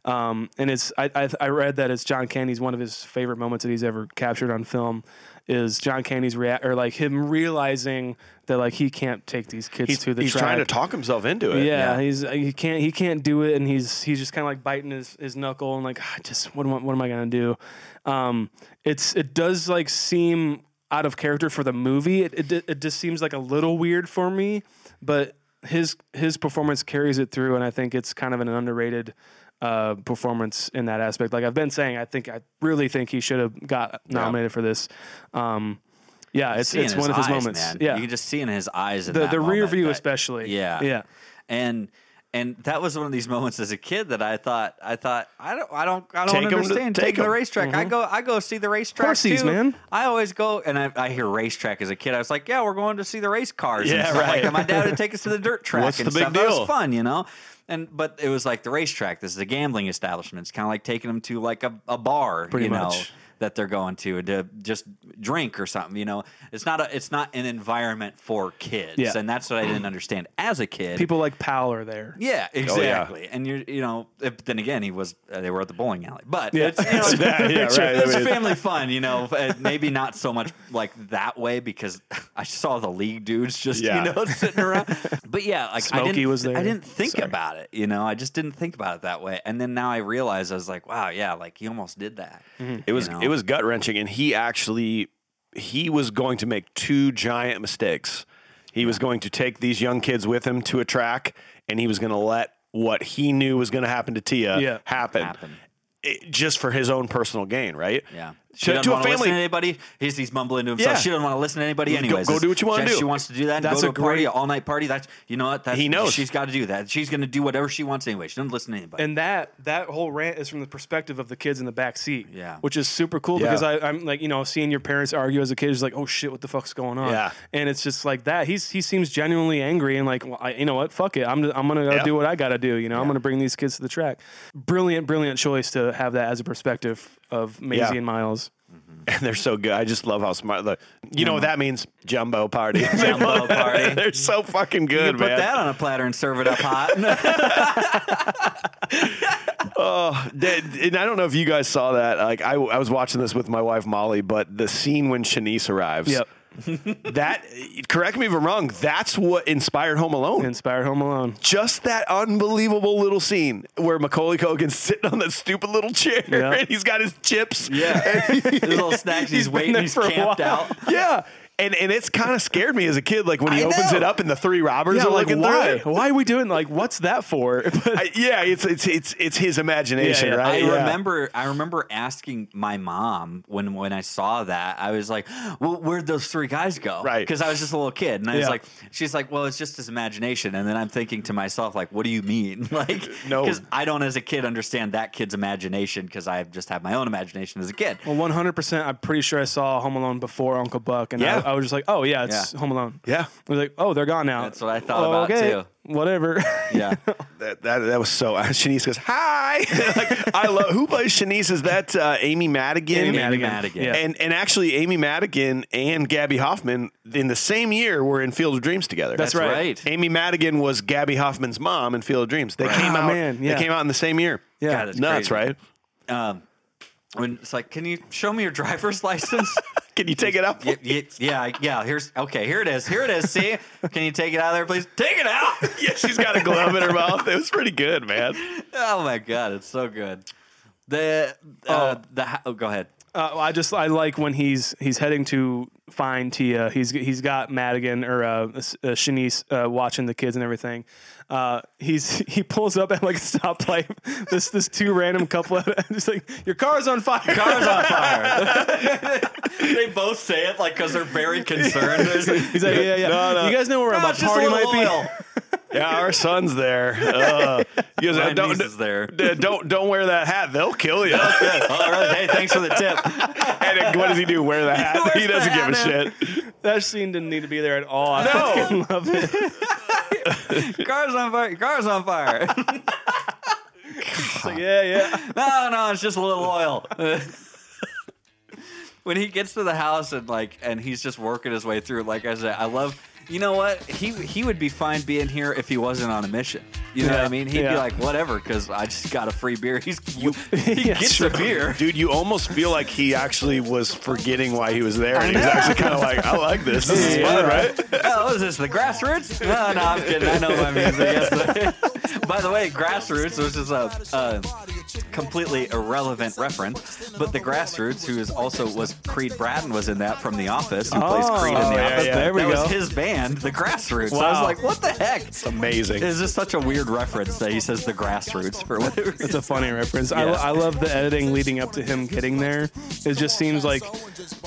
um, and it's I, I I read that it's John Candy's one of his favorite moments that he's ever captured on film is John Candy's react or like him realizing that like he can't take these kids He's, to the he's track. trying to talk himself into it. Yeah, he's he can't he can't do it, and he's he's just kind of like biting his, his knuckle and like "Ah, just what am I, what am I gonna do? Um, it's it does like seem out of character for the movie. It it, it just seems like a little weird for me, but his his performance carries it through, and I think it's kind of an underrated uh, performance in that aspect. Like I've been saying, I think I really think he should have got nominated for this. Um, yeah, it's it's one of his eyes, moments. Man. Yeah, you can just see in his eyes. The that the rear view that- especially. Yeah, yeah. and and that was one of these moments as a kid that I thought I thought I don't I don't I don't Take 'em to- understand take taking the racetrack. I mm-hmm. go I go see the racetrack Horsies, too. man. I always go and I, I hear racetrack as a kid. I was like, yeah, we're going to see the race cars. and Yeah, like right. that. My dad would take us to the dirt track. What's and the big stuff. That deal? was fun, you know. And but it was like the racetrack. This is a gambling establishment. It's kind of like taking them to like a, a bar, Pretty you know much. That they're going to to just drink or something. You know, it's not a it's not an environment for kids, Yeah. and that's what I didn't understand as a kid. People like Powell are there. yeah, exactly. And you're you know, if, then again, he was uh, they were at the bowling alley, but Yeah. it's, you know, Yeah, yeah, right. it's I mean- family fun, you know. uh, Maybe not so much like that way because I saw the league dudes just Yeah. you know sitting around. But yeah, like I Smokey didn't, was there. I didn't think Sorry. about it. You know, I just didn't think about it that way. And then now I realize I was like, wow, yeah, like he almost did that. It was you know? It was gut wrenching, and he actually he was going to make two giant mistakes. He was going to take these young kids with him to a track, and he was going to let what he knew was going to happen to Tia Yeah. happen, Happen. It- just for his own personal gain, right? Yeah. She To, doesn't to a want to listen to anybody. He's, he's mumbling to himself. Yeah. She doesn't want to listen to anybody Go- anyways. go do what you wanna She- do. She wants to do that. And That's go a to a party, great- all night party. That's you know what? That's, He knows. She's got to do that. She's going to do whatever she wants anyway. She doesn't listen to anybody. And that that whole rant is from the perspective of the kids in the back seat. Yeah. Which is super cool Yeah. because I, I'm like, you know, seeing your parents argue as a kid is like, oh shit, what the fuck's going on? Yeah. And it's just like that. He's he seems genuinely angry and like, well, I, you know what? Fuck it. I'm I'm gonna go Yeah. do what I gotta do. You know, I'm gonna bring these kids to the track. Brilliant, brilliant choice to have that as a perspective of Maizy Yeah. and Miles. Mm-hmm. and they're so good. I just love how smart. The, you know what that means? Jumbo party. Jumbo party. they're so fucking you good, can put man. that on a platter and serve it up hot. Oh, that- and I don't know if you guys saw that. Like, I, I was watching this with my wife Molly, but the scene when Chanice arrives. Yep. That, correct me if I'm wrong. That's what inspired Home Alone. Inspired Home Alone. Just that unbelievable little scene where Macaulay Culkin's sitting on that stupid little chair Yeah. and he's got his chips. yeah. His little snacks. He's, been waiting. He's camped out. Yeah. And, and it's kind of scared me as a kid, like when he I opens know. it up and the three robbers Yeah, are like why? Why are we doing like what's that for? I- yeah, it's it's it's it's his imagination, Yeah, yeah. right? I Yeah. remember I remember asking my mom when when I saw that I was like, "Well, where'd those three guys go?" Right. Because I was just a little kid, and I was like, "She's like, well, it's just his imagination." And then I'm thinking to myself, like, "What do you mean?" Like, No. because I don't, as a kid, understand that kid's imagination because I just have my own imagination as a kid. Well, one hundred percent. I'm pretty sure I saw Home Alone before Uncle Buck, and Yeah. I, I was just like, "Oh yeah, it's Yeah. Home Alone." Yeah. I was like, "Oh, they're gone now." That's what I thought Oh, about, too. Whatever. Yeah, That, that that was so. Chanice goes, "Hi." like, I love who plays Chanice. Is that uh, Amy Madigan? Amy Amy Madigan. Madigan. Yeah. And and actually, Amy Madigan and Gaby Hoffmann in the same year were in Field of Dreams together. That's that's right. right. Amy Madigan was Gaby Hoffmann's mom in Field of Dreams. They came Ah, out. man, yeah. They came out in the same year. yeah. God, that's Nuts, crazy. right? Um, when it's like, can you show me your driver's license? Can you take it out? yeah, yeah, yeah, yeah. Here's okay. Here it is. Here it is. See? Can you take it out of there, please? Take it out. yeah, she's got a glove in her mouth. It was pretty good, man. Oh my god, it's so good. The uh, the oh, go ahead. Uh, well, I just I like when he's he's heading to find Tia. He's he's got Madigan or uh, uh, Chanice uh, watching the kids and everything. Uh, he's he pulls up at like a stoplight. this this two random couple. just like your car's on fire. Car's on fire. they both say it like because they're very concerned. He's like, yeah, yeah. No, no. You guys know where "Ah, my it's just a party little might be. Oil." Yeah, our son's there. Uh, he goes, My don't, niece is there. don't don't wear that hat. They'll kill you. All right. Hey, thanks for the tip. and then what does he do? Wear the hat? wears He doesn't give a hat, shit. That scene didn't need to be there at all. I No. fucking love it. Car's on fire. Car's on fire. It's like, yeah, yeah. no, no, it's just a little oil. when he gets to the house and like, and he's just working his way through. Like I said, I love. You know what? He he would be fine being here if he wasn't on a mission. You know what I mean? He'd be like, whatever, because I just got a free beer. He's he Yeah, gets sure. a beer. Dude, you almost feel like he actually was forgetting why he was there. And he's actually kind of like, I like this. This is fun, right. right? Oh, what is this? The grassroots? No, no, I'm kidding. I know my music. Yes. By the way, grassroots, which is a, a completely irrelevant reference. But the Grassroots, who is also was Creed Bratton, was in that from The Office, who plays Oh, Creed in The oh, yeah, Office. yeah. There we that go. was his band, The Grassroots. I was Wow. like, what the heck? It's amazing. It's just such a weird reference that he says The Grassroots for whatever. It's a funny reference. I, Yeah. I love the editing leading up to him getting there. It just seems like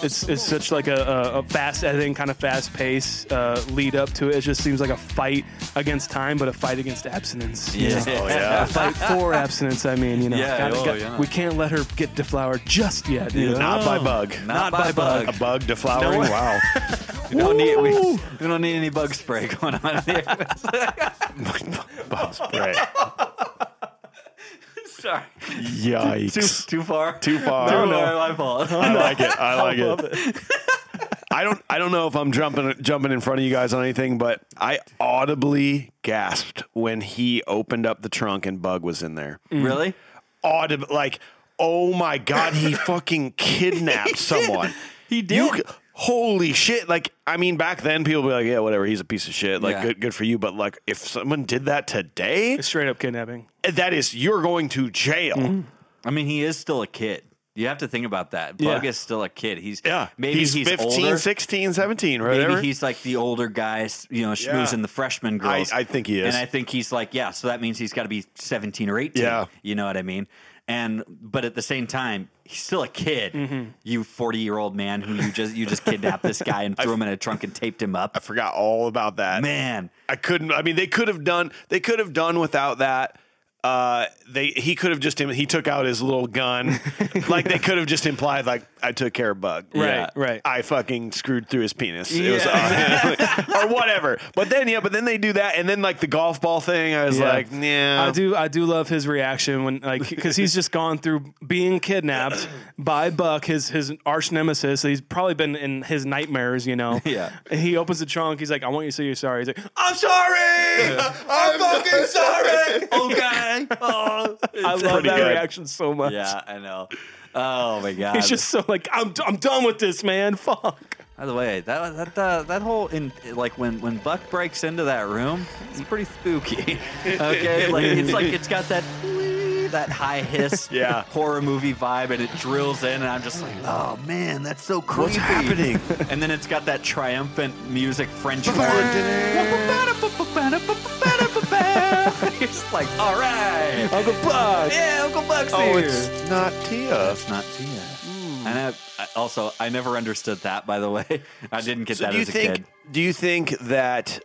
it's it's such like a, a, a fast editing, kind of fast pace uh, lead up to it. It just seems like a fight against time, but a fight against abstinence. you Yeah. know? Oh, yeah. A fight for abstinence. I mean, you know, Yeah, gotta- oh, got- yeah. we can't let her get deflowered just yet. you know? Not by bug. Not, Not by by bug. A bug deflowering? No. wow. We don't need we, we don't need any bug spray going on here. bug spray. Sorry, Yikes. too too far. Too far. Too far. My fault. I like it. I like it. I don't. I don't know if I'm jumping jumping in front of you guys on anything, but I audibly gasped when he opened up the trunk and Bug was in there. Mm. Really? Audibly, like, oh my god, he fucking kidnapped someone. He did. You, holy shit! Like, I mean, back then people would be like, yeah, whatever, he's a piece of shit. Like, Yeah. good, good for you. But like, if someone did that today, It's straight up kidnapping. that is you're going to jail. Mm-hmm. I mean, he is still a kid. You have to think about that. Bug Yeah. is still a kid. He's Yeah, maybe he's, he's, 15, older. 16, 17, right? Maybe he's like the older guys, you know, schmoozing the freshman girls. I think he is. And I think he's like, yeah, so that means he's got to be 17 or 18. Yeah. You know what I mean? And but at the same time, he's still a kid. Mm-hmm. You 40-year-old man who you just you just kidnapped this guy and threw him in a trunk and taped him up. I forgot all about that. Man, I couldn't. I mean, they could have done. They could have done without that. Uh, they he could have just he took out his little gun, like they could have just implied like I took care of Bug, Right, right. I fucking screwed through his penis, it was, uh, or whatever. But then yeah, but then they do that, and then like the golf ball thing, I was Yeah. like, yeah, I do I do love his reaction when like because he's just gone through being kidnapped by Buck, his his arch nemesis. He's probably been in his nightmares, you know. Yeah. And he opens the trunk. He's like, "I want you to say you're sorry." He's like, "I'm sorry. I'm fucking sorry." Okay. Oh, I love that good. reaction so much. yeah, I know. Oh my god. He's just so like, "I'm I'm done with this, man. Fuck." By the way, that that uh, that whole in like when when Buck breaks into that room, it's pretty spooky. okay, like it's like it's got that that high hiss Yeah. horror movie vibe, and it drills in, and I'm just like, oh man, that's so creepy. What's happening? and then it's got that triumphant music French horn. It's like, all right, Uncle Buck. yeah, Uncle Buck's oh, here. it's not Tia. It's not Tia. Hmm. And I, I- also, I never understood that. By the way, I didn't get So that do you as a think? kid. Do you think that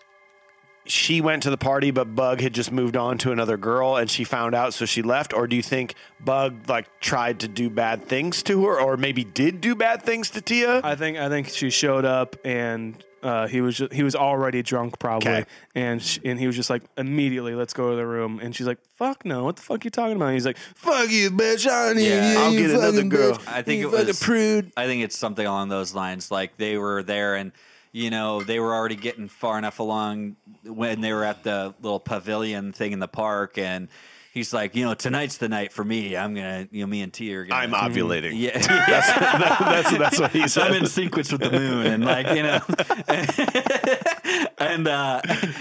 she went to the party, but Bug had just moved on to another girl, and she found out, so she left? Or do you think Bug like tried to do bad things to her, or maybe did do bad things to Tia? I think I think she showed up and uh, he was ju- he was already drunk probably, Okay. and sh and he was just like immediately let's go to the room, and she's like fuck no, what the fuck you talking about? And he's like fuck you, bitch, I need Yeah. you, I'll you get another fucking girl. bitch, I think you it fucking was- prude. I think it's something along those lines. Like they were there and you know they were already getting far enough along when they were at the little pavilion thing in the park and he's like you know tonight's the night for me i'm gonna you know me and t are gonna I'm ovulating. yeah, that's that's what he said. I'm in sequence with the moon, and like you know, and uh,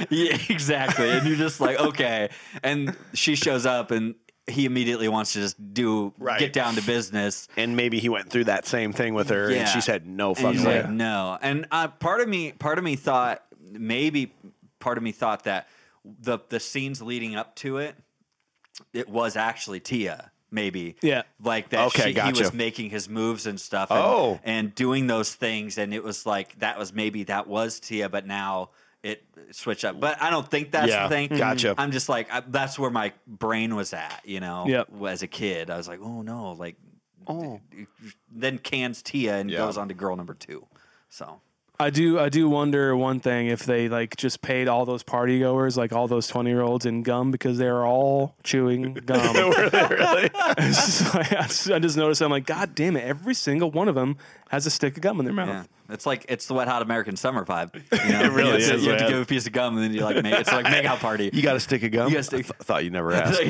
yeah, exactly. And you're just like, okay. And she shows up, and he immediately wants to just do Right. get down to business. and maybe he went through that same thing with her, Yeah. and she said no fucking he's like, no. And uh, part of me, part of me thought maybe part of me thought that the the scenes leading up to it, it was actually Tia. Maybe, Yeah. like that. Okay, she, he was making his moves and stuff. And, Oh. and doing those things, and it was like that was maybe that was Tia, but now it switched up. But I don't think that's Yeah, the thing. gotcha. Mm-hmm. I'm just like I, that's where my brain was at. You know, Yep. as a kid, I was like, oh no, like. oh. Then cans Tia and Yeah. goes on to girl number two. So I do I do wonder one thing if they like just paid all those party goers like all those twenty year olds in gum because they are all chewing gum. It's just like, I, just, I just noticed I'm like God damn it every single one of them has a stick of gum in their mouth. yeah, it's like it's the wet hot American summer vibe. You know? It really you have to- is, You have to man. give a piece of gum and then you like make it's like make out party. You got a stick of gum? You got a stick- I th- thought you never asked.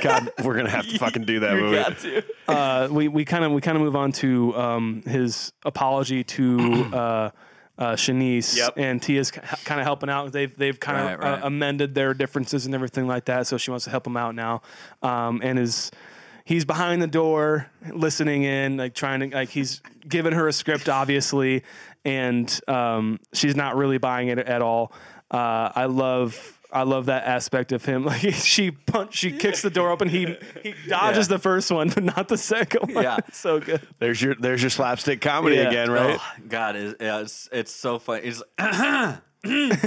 God, we're gonna have to fucking do that You movie. got to. uh, we we kind of we kind of move on to um, his apology to uh, uh, Chanice Yep. and Tia's kind of helping out. They've they've kind of Right, right. Uh, amended their differences and everything like that. So she wants to help him out now, um, and is. he's behind the door listening in, like trying to like he's giving her a script, obviously, and um, she's not really buying it at all. Uh, I love. I love that aspect of him. Like she punch, she kicks the door open. He he dodges the first one, but not the second one. Yeah. It's so good. There's your there's your slapstick comedy Yeah. again, right? Oh, God, it's, yeah, it's it's so funny. He's and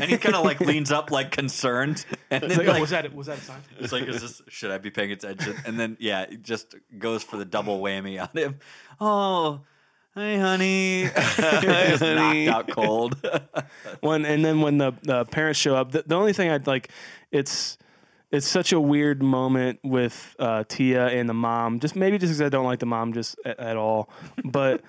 he kind of like leans up like concerned, and then like, oh, like, was that was that a sign? it's like, is this should I be paying attention? And then yeah, it just goes for the double whammy on him. Oh, hey honey, just knocked out cold. when and then when the, the parents show up the, the only thing i'd like it's it's such a weird moment with uh, Tia and the mom. Just maybe just because I don't like the mom just at, at all, but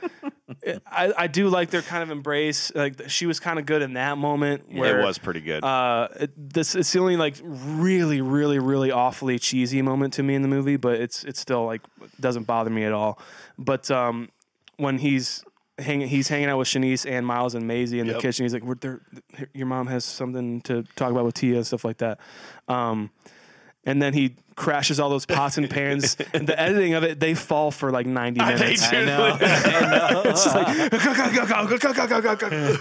it- I, I do like their kind of embrace. Like she was kind of good in that moment. Where it was pretty good. Uh, it, this it's the only like really, really, really awfully cheesy moment to me in the movie, but it's it's still like doesn't bother me at all. But um, when he's hanging, he's hanging out with Chanice and Miles and Maizy in the Yep. kitchen. He's like, We're "Your mom has something to talk about with Tia and stuff like that." Um, and then he crashes all those pots and pans. and the editing of it, they fall for like ninety minutes. I know. I know. It's like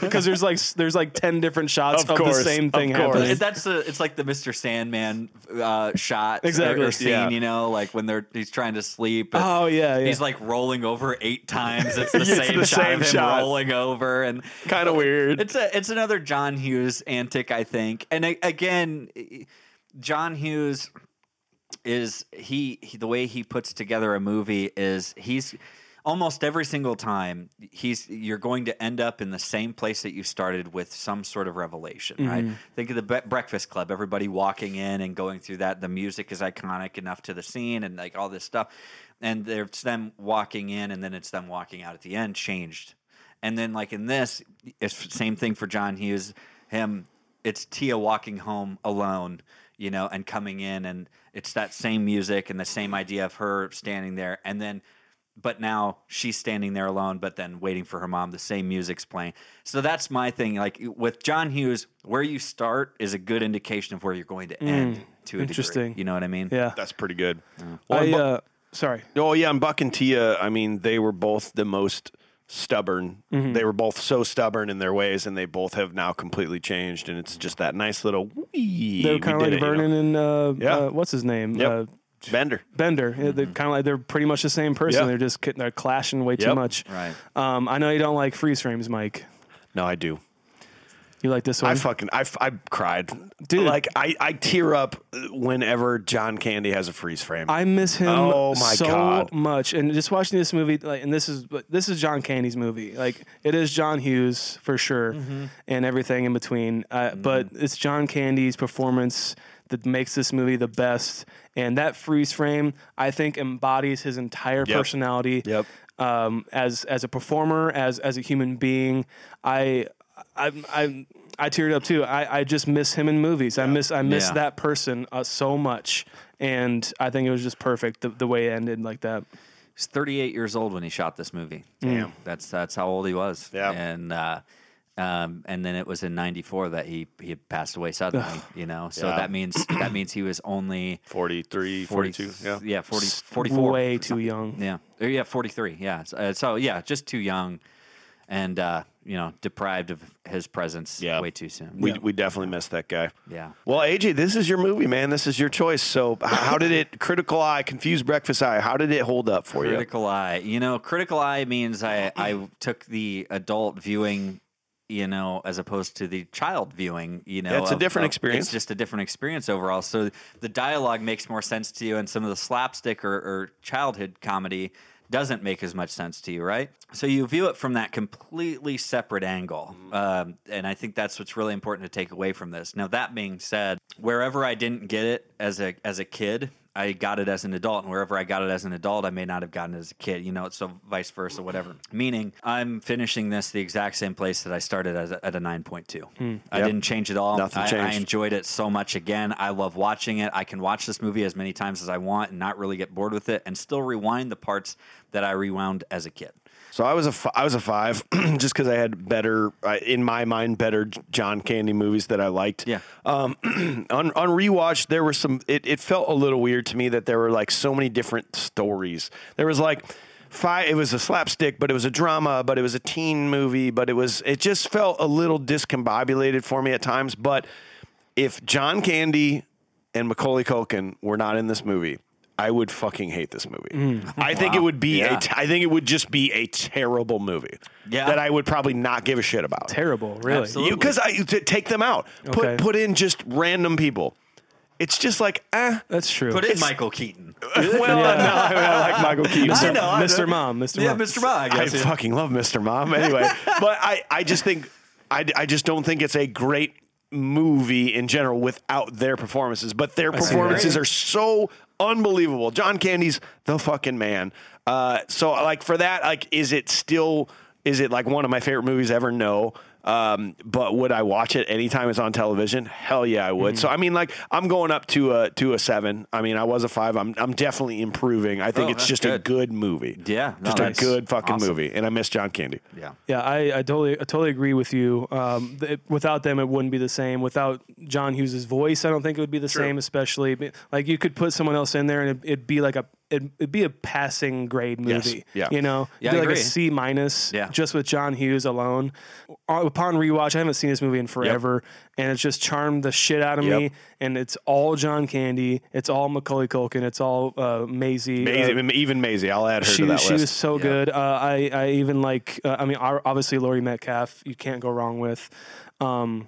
because there's like there's like ten different shots Of of, course, the same of thing course. happening. But that's a, it's like the Mr. Sandman uh, shot Exactly. or, scene, Yeah. you know, like when they're he's trying to sleep. and Oh yeah, yeah. He's like rolling over eight times. It's the It's same the shot same of him shot. rolling over, and kind of weird. it's a it's another John Hughes antic, I think. And a- again, John Hughes is he, he the way he puts together a movie is he's almost every single time he's you're going to end up in the same place that you started with some sort of revelation right? Mm-hmm. Think of the Bre- breakfast club everybody walking in and going through that the music is iconic enough to the scene and like all this stuff and it's them walking in and then it's them walking out at the end changed. And then like in this it's same thing for john hughes him it's tia walking home alone you know and coming in and it's that same music and the same idea of her standing there and then but now she's standing there alone but then waiting for her mom the same music's playing so that's my thing like with john hughes where you start is a good indication of where you're going to end to a interesting. degree you know what i mean yeah. That's pretty good. Well, I, and Bu- uh, sorry. Oh yeah, and Buck and Tia. I mean, they were both the most stubborn. Mm-hmm. They were both so stubborn in their ways, and they both have now completely changed. And it's just that nice little. Wee, They're kind of like it, you know? Vernon and uh, Yeah. uh, what's his name? Yep. Uh, Bender. Bender. Yeah, they're kind of like they're pretty much the same person. Yeah. They're just they're clashing way too much. Right. Um, I know you don't like freeze frames, Mike. No, I do. You like this one? I fucking I, I cried, Dude. Like I, I tear up whenever John Candy has a freeze frame. I miss him Oh, my so God. much, and just watching this movie, like, and this is this is John Candy's movie. Like, it is John Hughes for sure, Mm-hmm. and everything in between. Uh, But it's John Candy's performance that makes this movie the best, and that freeze frame, I think, embodies his entire Yep. personality. Yep. Um, as as a performer, as as a human being, I I I. I teared up too. I, I just miss him in movies. I miss I miss Yeah. that person uh, so much, and I think it was just perfect the, the way it ended like that. He's 38 years old when he shot this movie. Damn, that's that's how old he was. Yeah. and uh, um, and then it was in '94 that he he had passed away suddenly. you know, so Yeah. that means that means he was only 43, 40 42. Yeah. yeah 40, 44. Way too young. Yeah, Or, yeah, 43. Yeah, so, uh, so yeah, just too young, and uh, you know, deprived of his presence. Yeah. way too soon. We, we definitely missed that guy. Yeah. Well, AJ, this is your movie, man. This is your choice. So, how did it, Critical Eye, Confused Breakfast Eye, how did it hold up for you? Critical eye. You know, critical eye means I, I took the adult viewing, you know, as opposed to the child viewing, you know. Yeah, it's a of- different of- experience. It's just a different experience overall. So the dialogue makes more sense to you, and some of the slapstick or, or childhood comedy doesn't make as much sense to you, right? So you view it from that completely separate angle. Um, and I think that's what's really important to take away from this. Now, that being said, wherever I didn't get it as a as a kid, I got it as an adult, and wherever I got it as an adult, I may not have gotten it as a kid. You know, so vice versa, whatever. Meaning, I'm finishing this the exact same place that I started at a, at a 9.2. Hmm. I Yep. didn't change at all. Nothing I, I enjoyed it so much. Again, I love watching it. I can watch this movie as many times as I want and not really get bored with it, and still rewind the parts that I rewound as a kid. So I was a was a five, just because I had better uh, in my mind better John Candy movies that I liked. Yeah. Um, on on rewatch, there were some. It, it felt a little weird to me that there were like so many different stories. There was like five. It was a slapstick, but it was a drama, but it was a teen movie, but it was. It just felt a little discombobulated for me at times. But if John Candy and Macaulay Culkin were not in this movie. I would fucking hate this movie. I think it would be Yeah. a. T- I think it would just be a terrible movie. Yeah. that I would probably not give a shit about. Terrible, really. Absolutely. Because I take them out, put Okay. put in just random people. It's just like, eh. That's true. Put in Michael Keaton. Well, no, I, I like Michael Keaton. I know, I Mr. know. Mom, Mr. Yeah, Mom. Mr. Mom. I I yeah. fucking love Mr. Mom. Anyway, but I, I just think I, I just don't think it's a great movie in general without their performances. But their performances are so unbelievable. John Candy's the fucking man. Uh, so like for that, like, is it still is it like one of my favorite movies ever? No. Um, but would I watch it anytime it's on television? Hell yeah, I Mm-hmm. would. So I mean, like I'm going up to a to a seven. I mean, I was a five. I'm I'm definitely improving. I think Oh, it's that's just a good. good movie. Yeah, no, just a good fucking awesome. movie. And I miss John Candy. Yeah. Yeah, I, I totally I totally agree with you. Um, th- without them, it wouldn't be the same. Without John Hughes' voice, I don't think it would be the same. Especially like you could put someone else in there, and it'd, it'd be like a it'd, it'd be a passing grade Yes, movie. yeah. you know, Yeah, It'd I be like agree. a C minus. Yeah. just with John Hughes alone. Uh, Upon rewatch, I haven't seen this movie in forever, and it's just charmed the shit out of Yep. me. And it's all John Candy. It's all Macaulay Culkin. It's all uh, Maizy. Maizy, uh, even Maizy, I'll add her she, to that she list. was so good. Uh, I I even like. Uh, I mean, obviously Laurie Metcalf. You can't go wrong with. Um,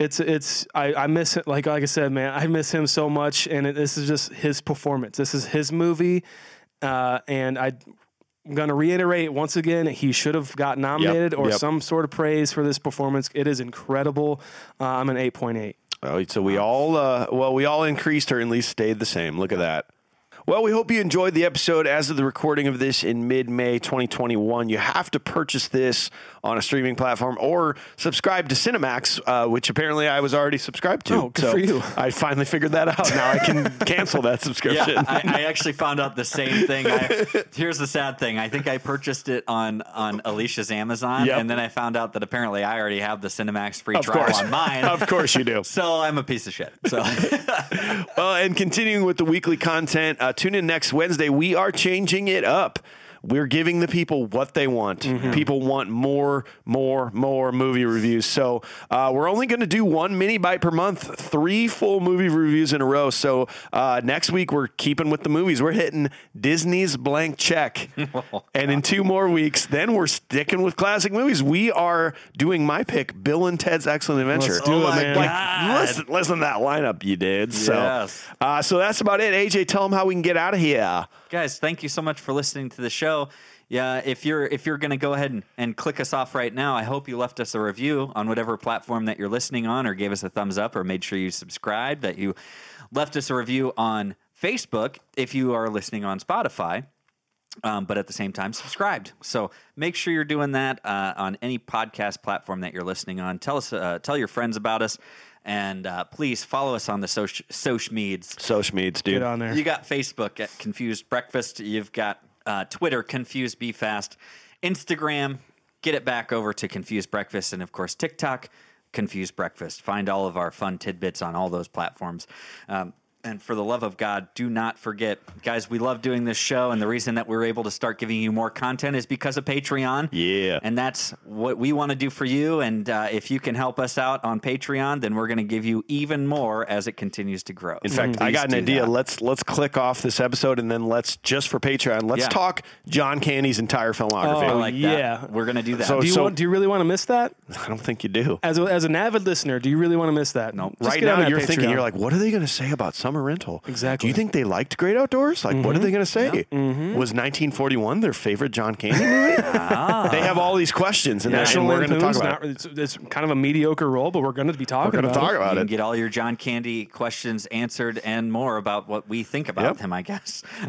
it's it's I, I miss it like like I said, man. I miss him so much, and it, this is just his performance. This is his movie, uh, and I. I'm going to reiterate once again, he should have got nominated or yep. some sort of praise for this performance. It is incredible. Uh, I'm an 8.8. Oh, so we all, uh, well, we all increased or at least stayed the same. Look at that. Well, we hope you enjoyed the episode. As of the recording of this in mid May 2021, you have to purchase this on a streaming platform or subscribe to Cinemax, uh, which apparently I was already subscribed to. Oh, good for you. I finally figured that out. Now I can cancel that subscription. Yeah, I, I actually found out the same thing. I, here's the sad thing: I think I purchased it on on Alicia's Amazon, Yep. and then I found out that apparently I already have the Cinemax free of trial course. on mine. of course you do. So I'm a piece of shit. So Well, and continuing with the weekly content, uh, tune in next Wednesday. We are changing it up. We're giving the people what they want. People want more, more, more movie reviews. So uh, we're only going to do one mini bite per month, three full movie reviews in a row. So uh, next week we're keeping with the movies. We're hitting Disney's blank check, and in two more weeks, then we're sticking with classic movies. We are doing my pick, Bill and Ted's Excellent Adventure. Let's do Oh it, man. Like, listen, listen to that lineup you did. So, Yes. uh, so that's about it. AJ, tell them how we can get out of here. guys thank you so much for listening to the show yeah if you're if you're going to go ahead and, and click us off right now i hope you left us a review on whatever platform that you're listening on or gave us a thumbs up or made sure you subscribed that you left us a review on facebook if you are listening on spotify um, but at the same time subscribed so make sure you're doing that uh, on any podcast platform that you're listening on tell us uh, tell your friends about us and uh, please follow us on the social social meds Social Meads, dude. Get on there. you got Facebook at Confused Breakfast. You've got uh, Twitter, Confused Be Fast. Instagram, get it back over to Confused Breakfast. And of course, TikTok, Confused Breakfast. Find all of our fun tidbits on all those platforms. Um, and for the love of God, do not forget, guys, we love doing this show. And the reason that we're able to start giving you more content is because of Patreon. Yeah. And that's what we want to do for you. And uh, if you can help us out on Patreon, then we're going to give you even more as it continues to grow. In fact, I got an idea. that. Let's let's click off this episode and then let's just for Patreon. Let's Yeah. talk John Candy's entire filmography. I Oh, like yeah. that. We're gonna do that. So- Do you want? Do you really want to miss that? I don't think you do. As a, as an avid listener, do you really want to miss that? Nope. Just right now, you're thinking, you're like, what are they going to say about summer rental? Exactly. Do you think they liked Great Outdoors? Like, what are they going to say? Was 1941 their favorite John Candy movie? ah. They have all these questions, and, National and we're going to talk Lampoon's about not, it. it's, it's kind of a mediocre role, but we're going to be talking We're going to about talk it. about you it. can get all your John Candy questions answered and more about what we think about Yep. him, I guess,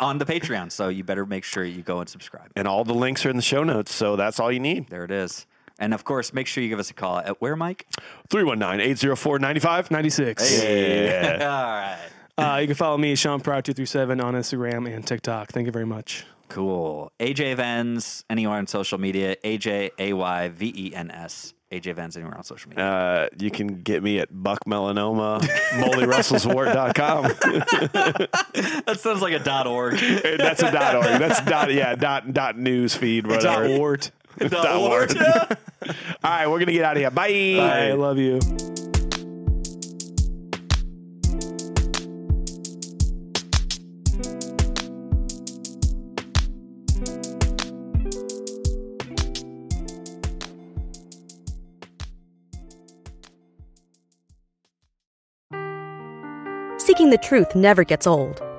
on the Patreon. So you better make sure you go and subscribe. and all the links are in the show notes, so that's all you need. There it is. And of course, make sure you give us a call at where, Mike? 319-804-95. 96. Yeah. All right. Uh, you can follow me, Sean Proud two three seven on Instagram and TikTok. Thank you very much. Cool. AJ Vens anywhere on social media. AJ A Y V E N S. AJ Vens anywhere on social media. Uh, you can get me at Buck Melanoma, MollyRussellsWart.com. that sounds like a dot org. That's a dot org. That's dot yeah dot dot news feed whatever. Dot wart. Dot wart. All right, we're gonna get out of here. Bye. I love you. Seeking the truth never gets old.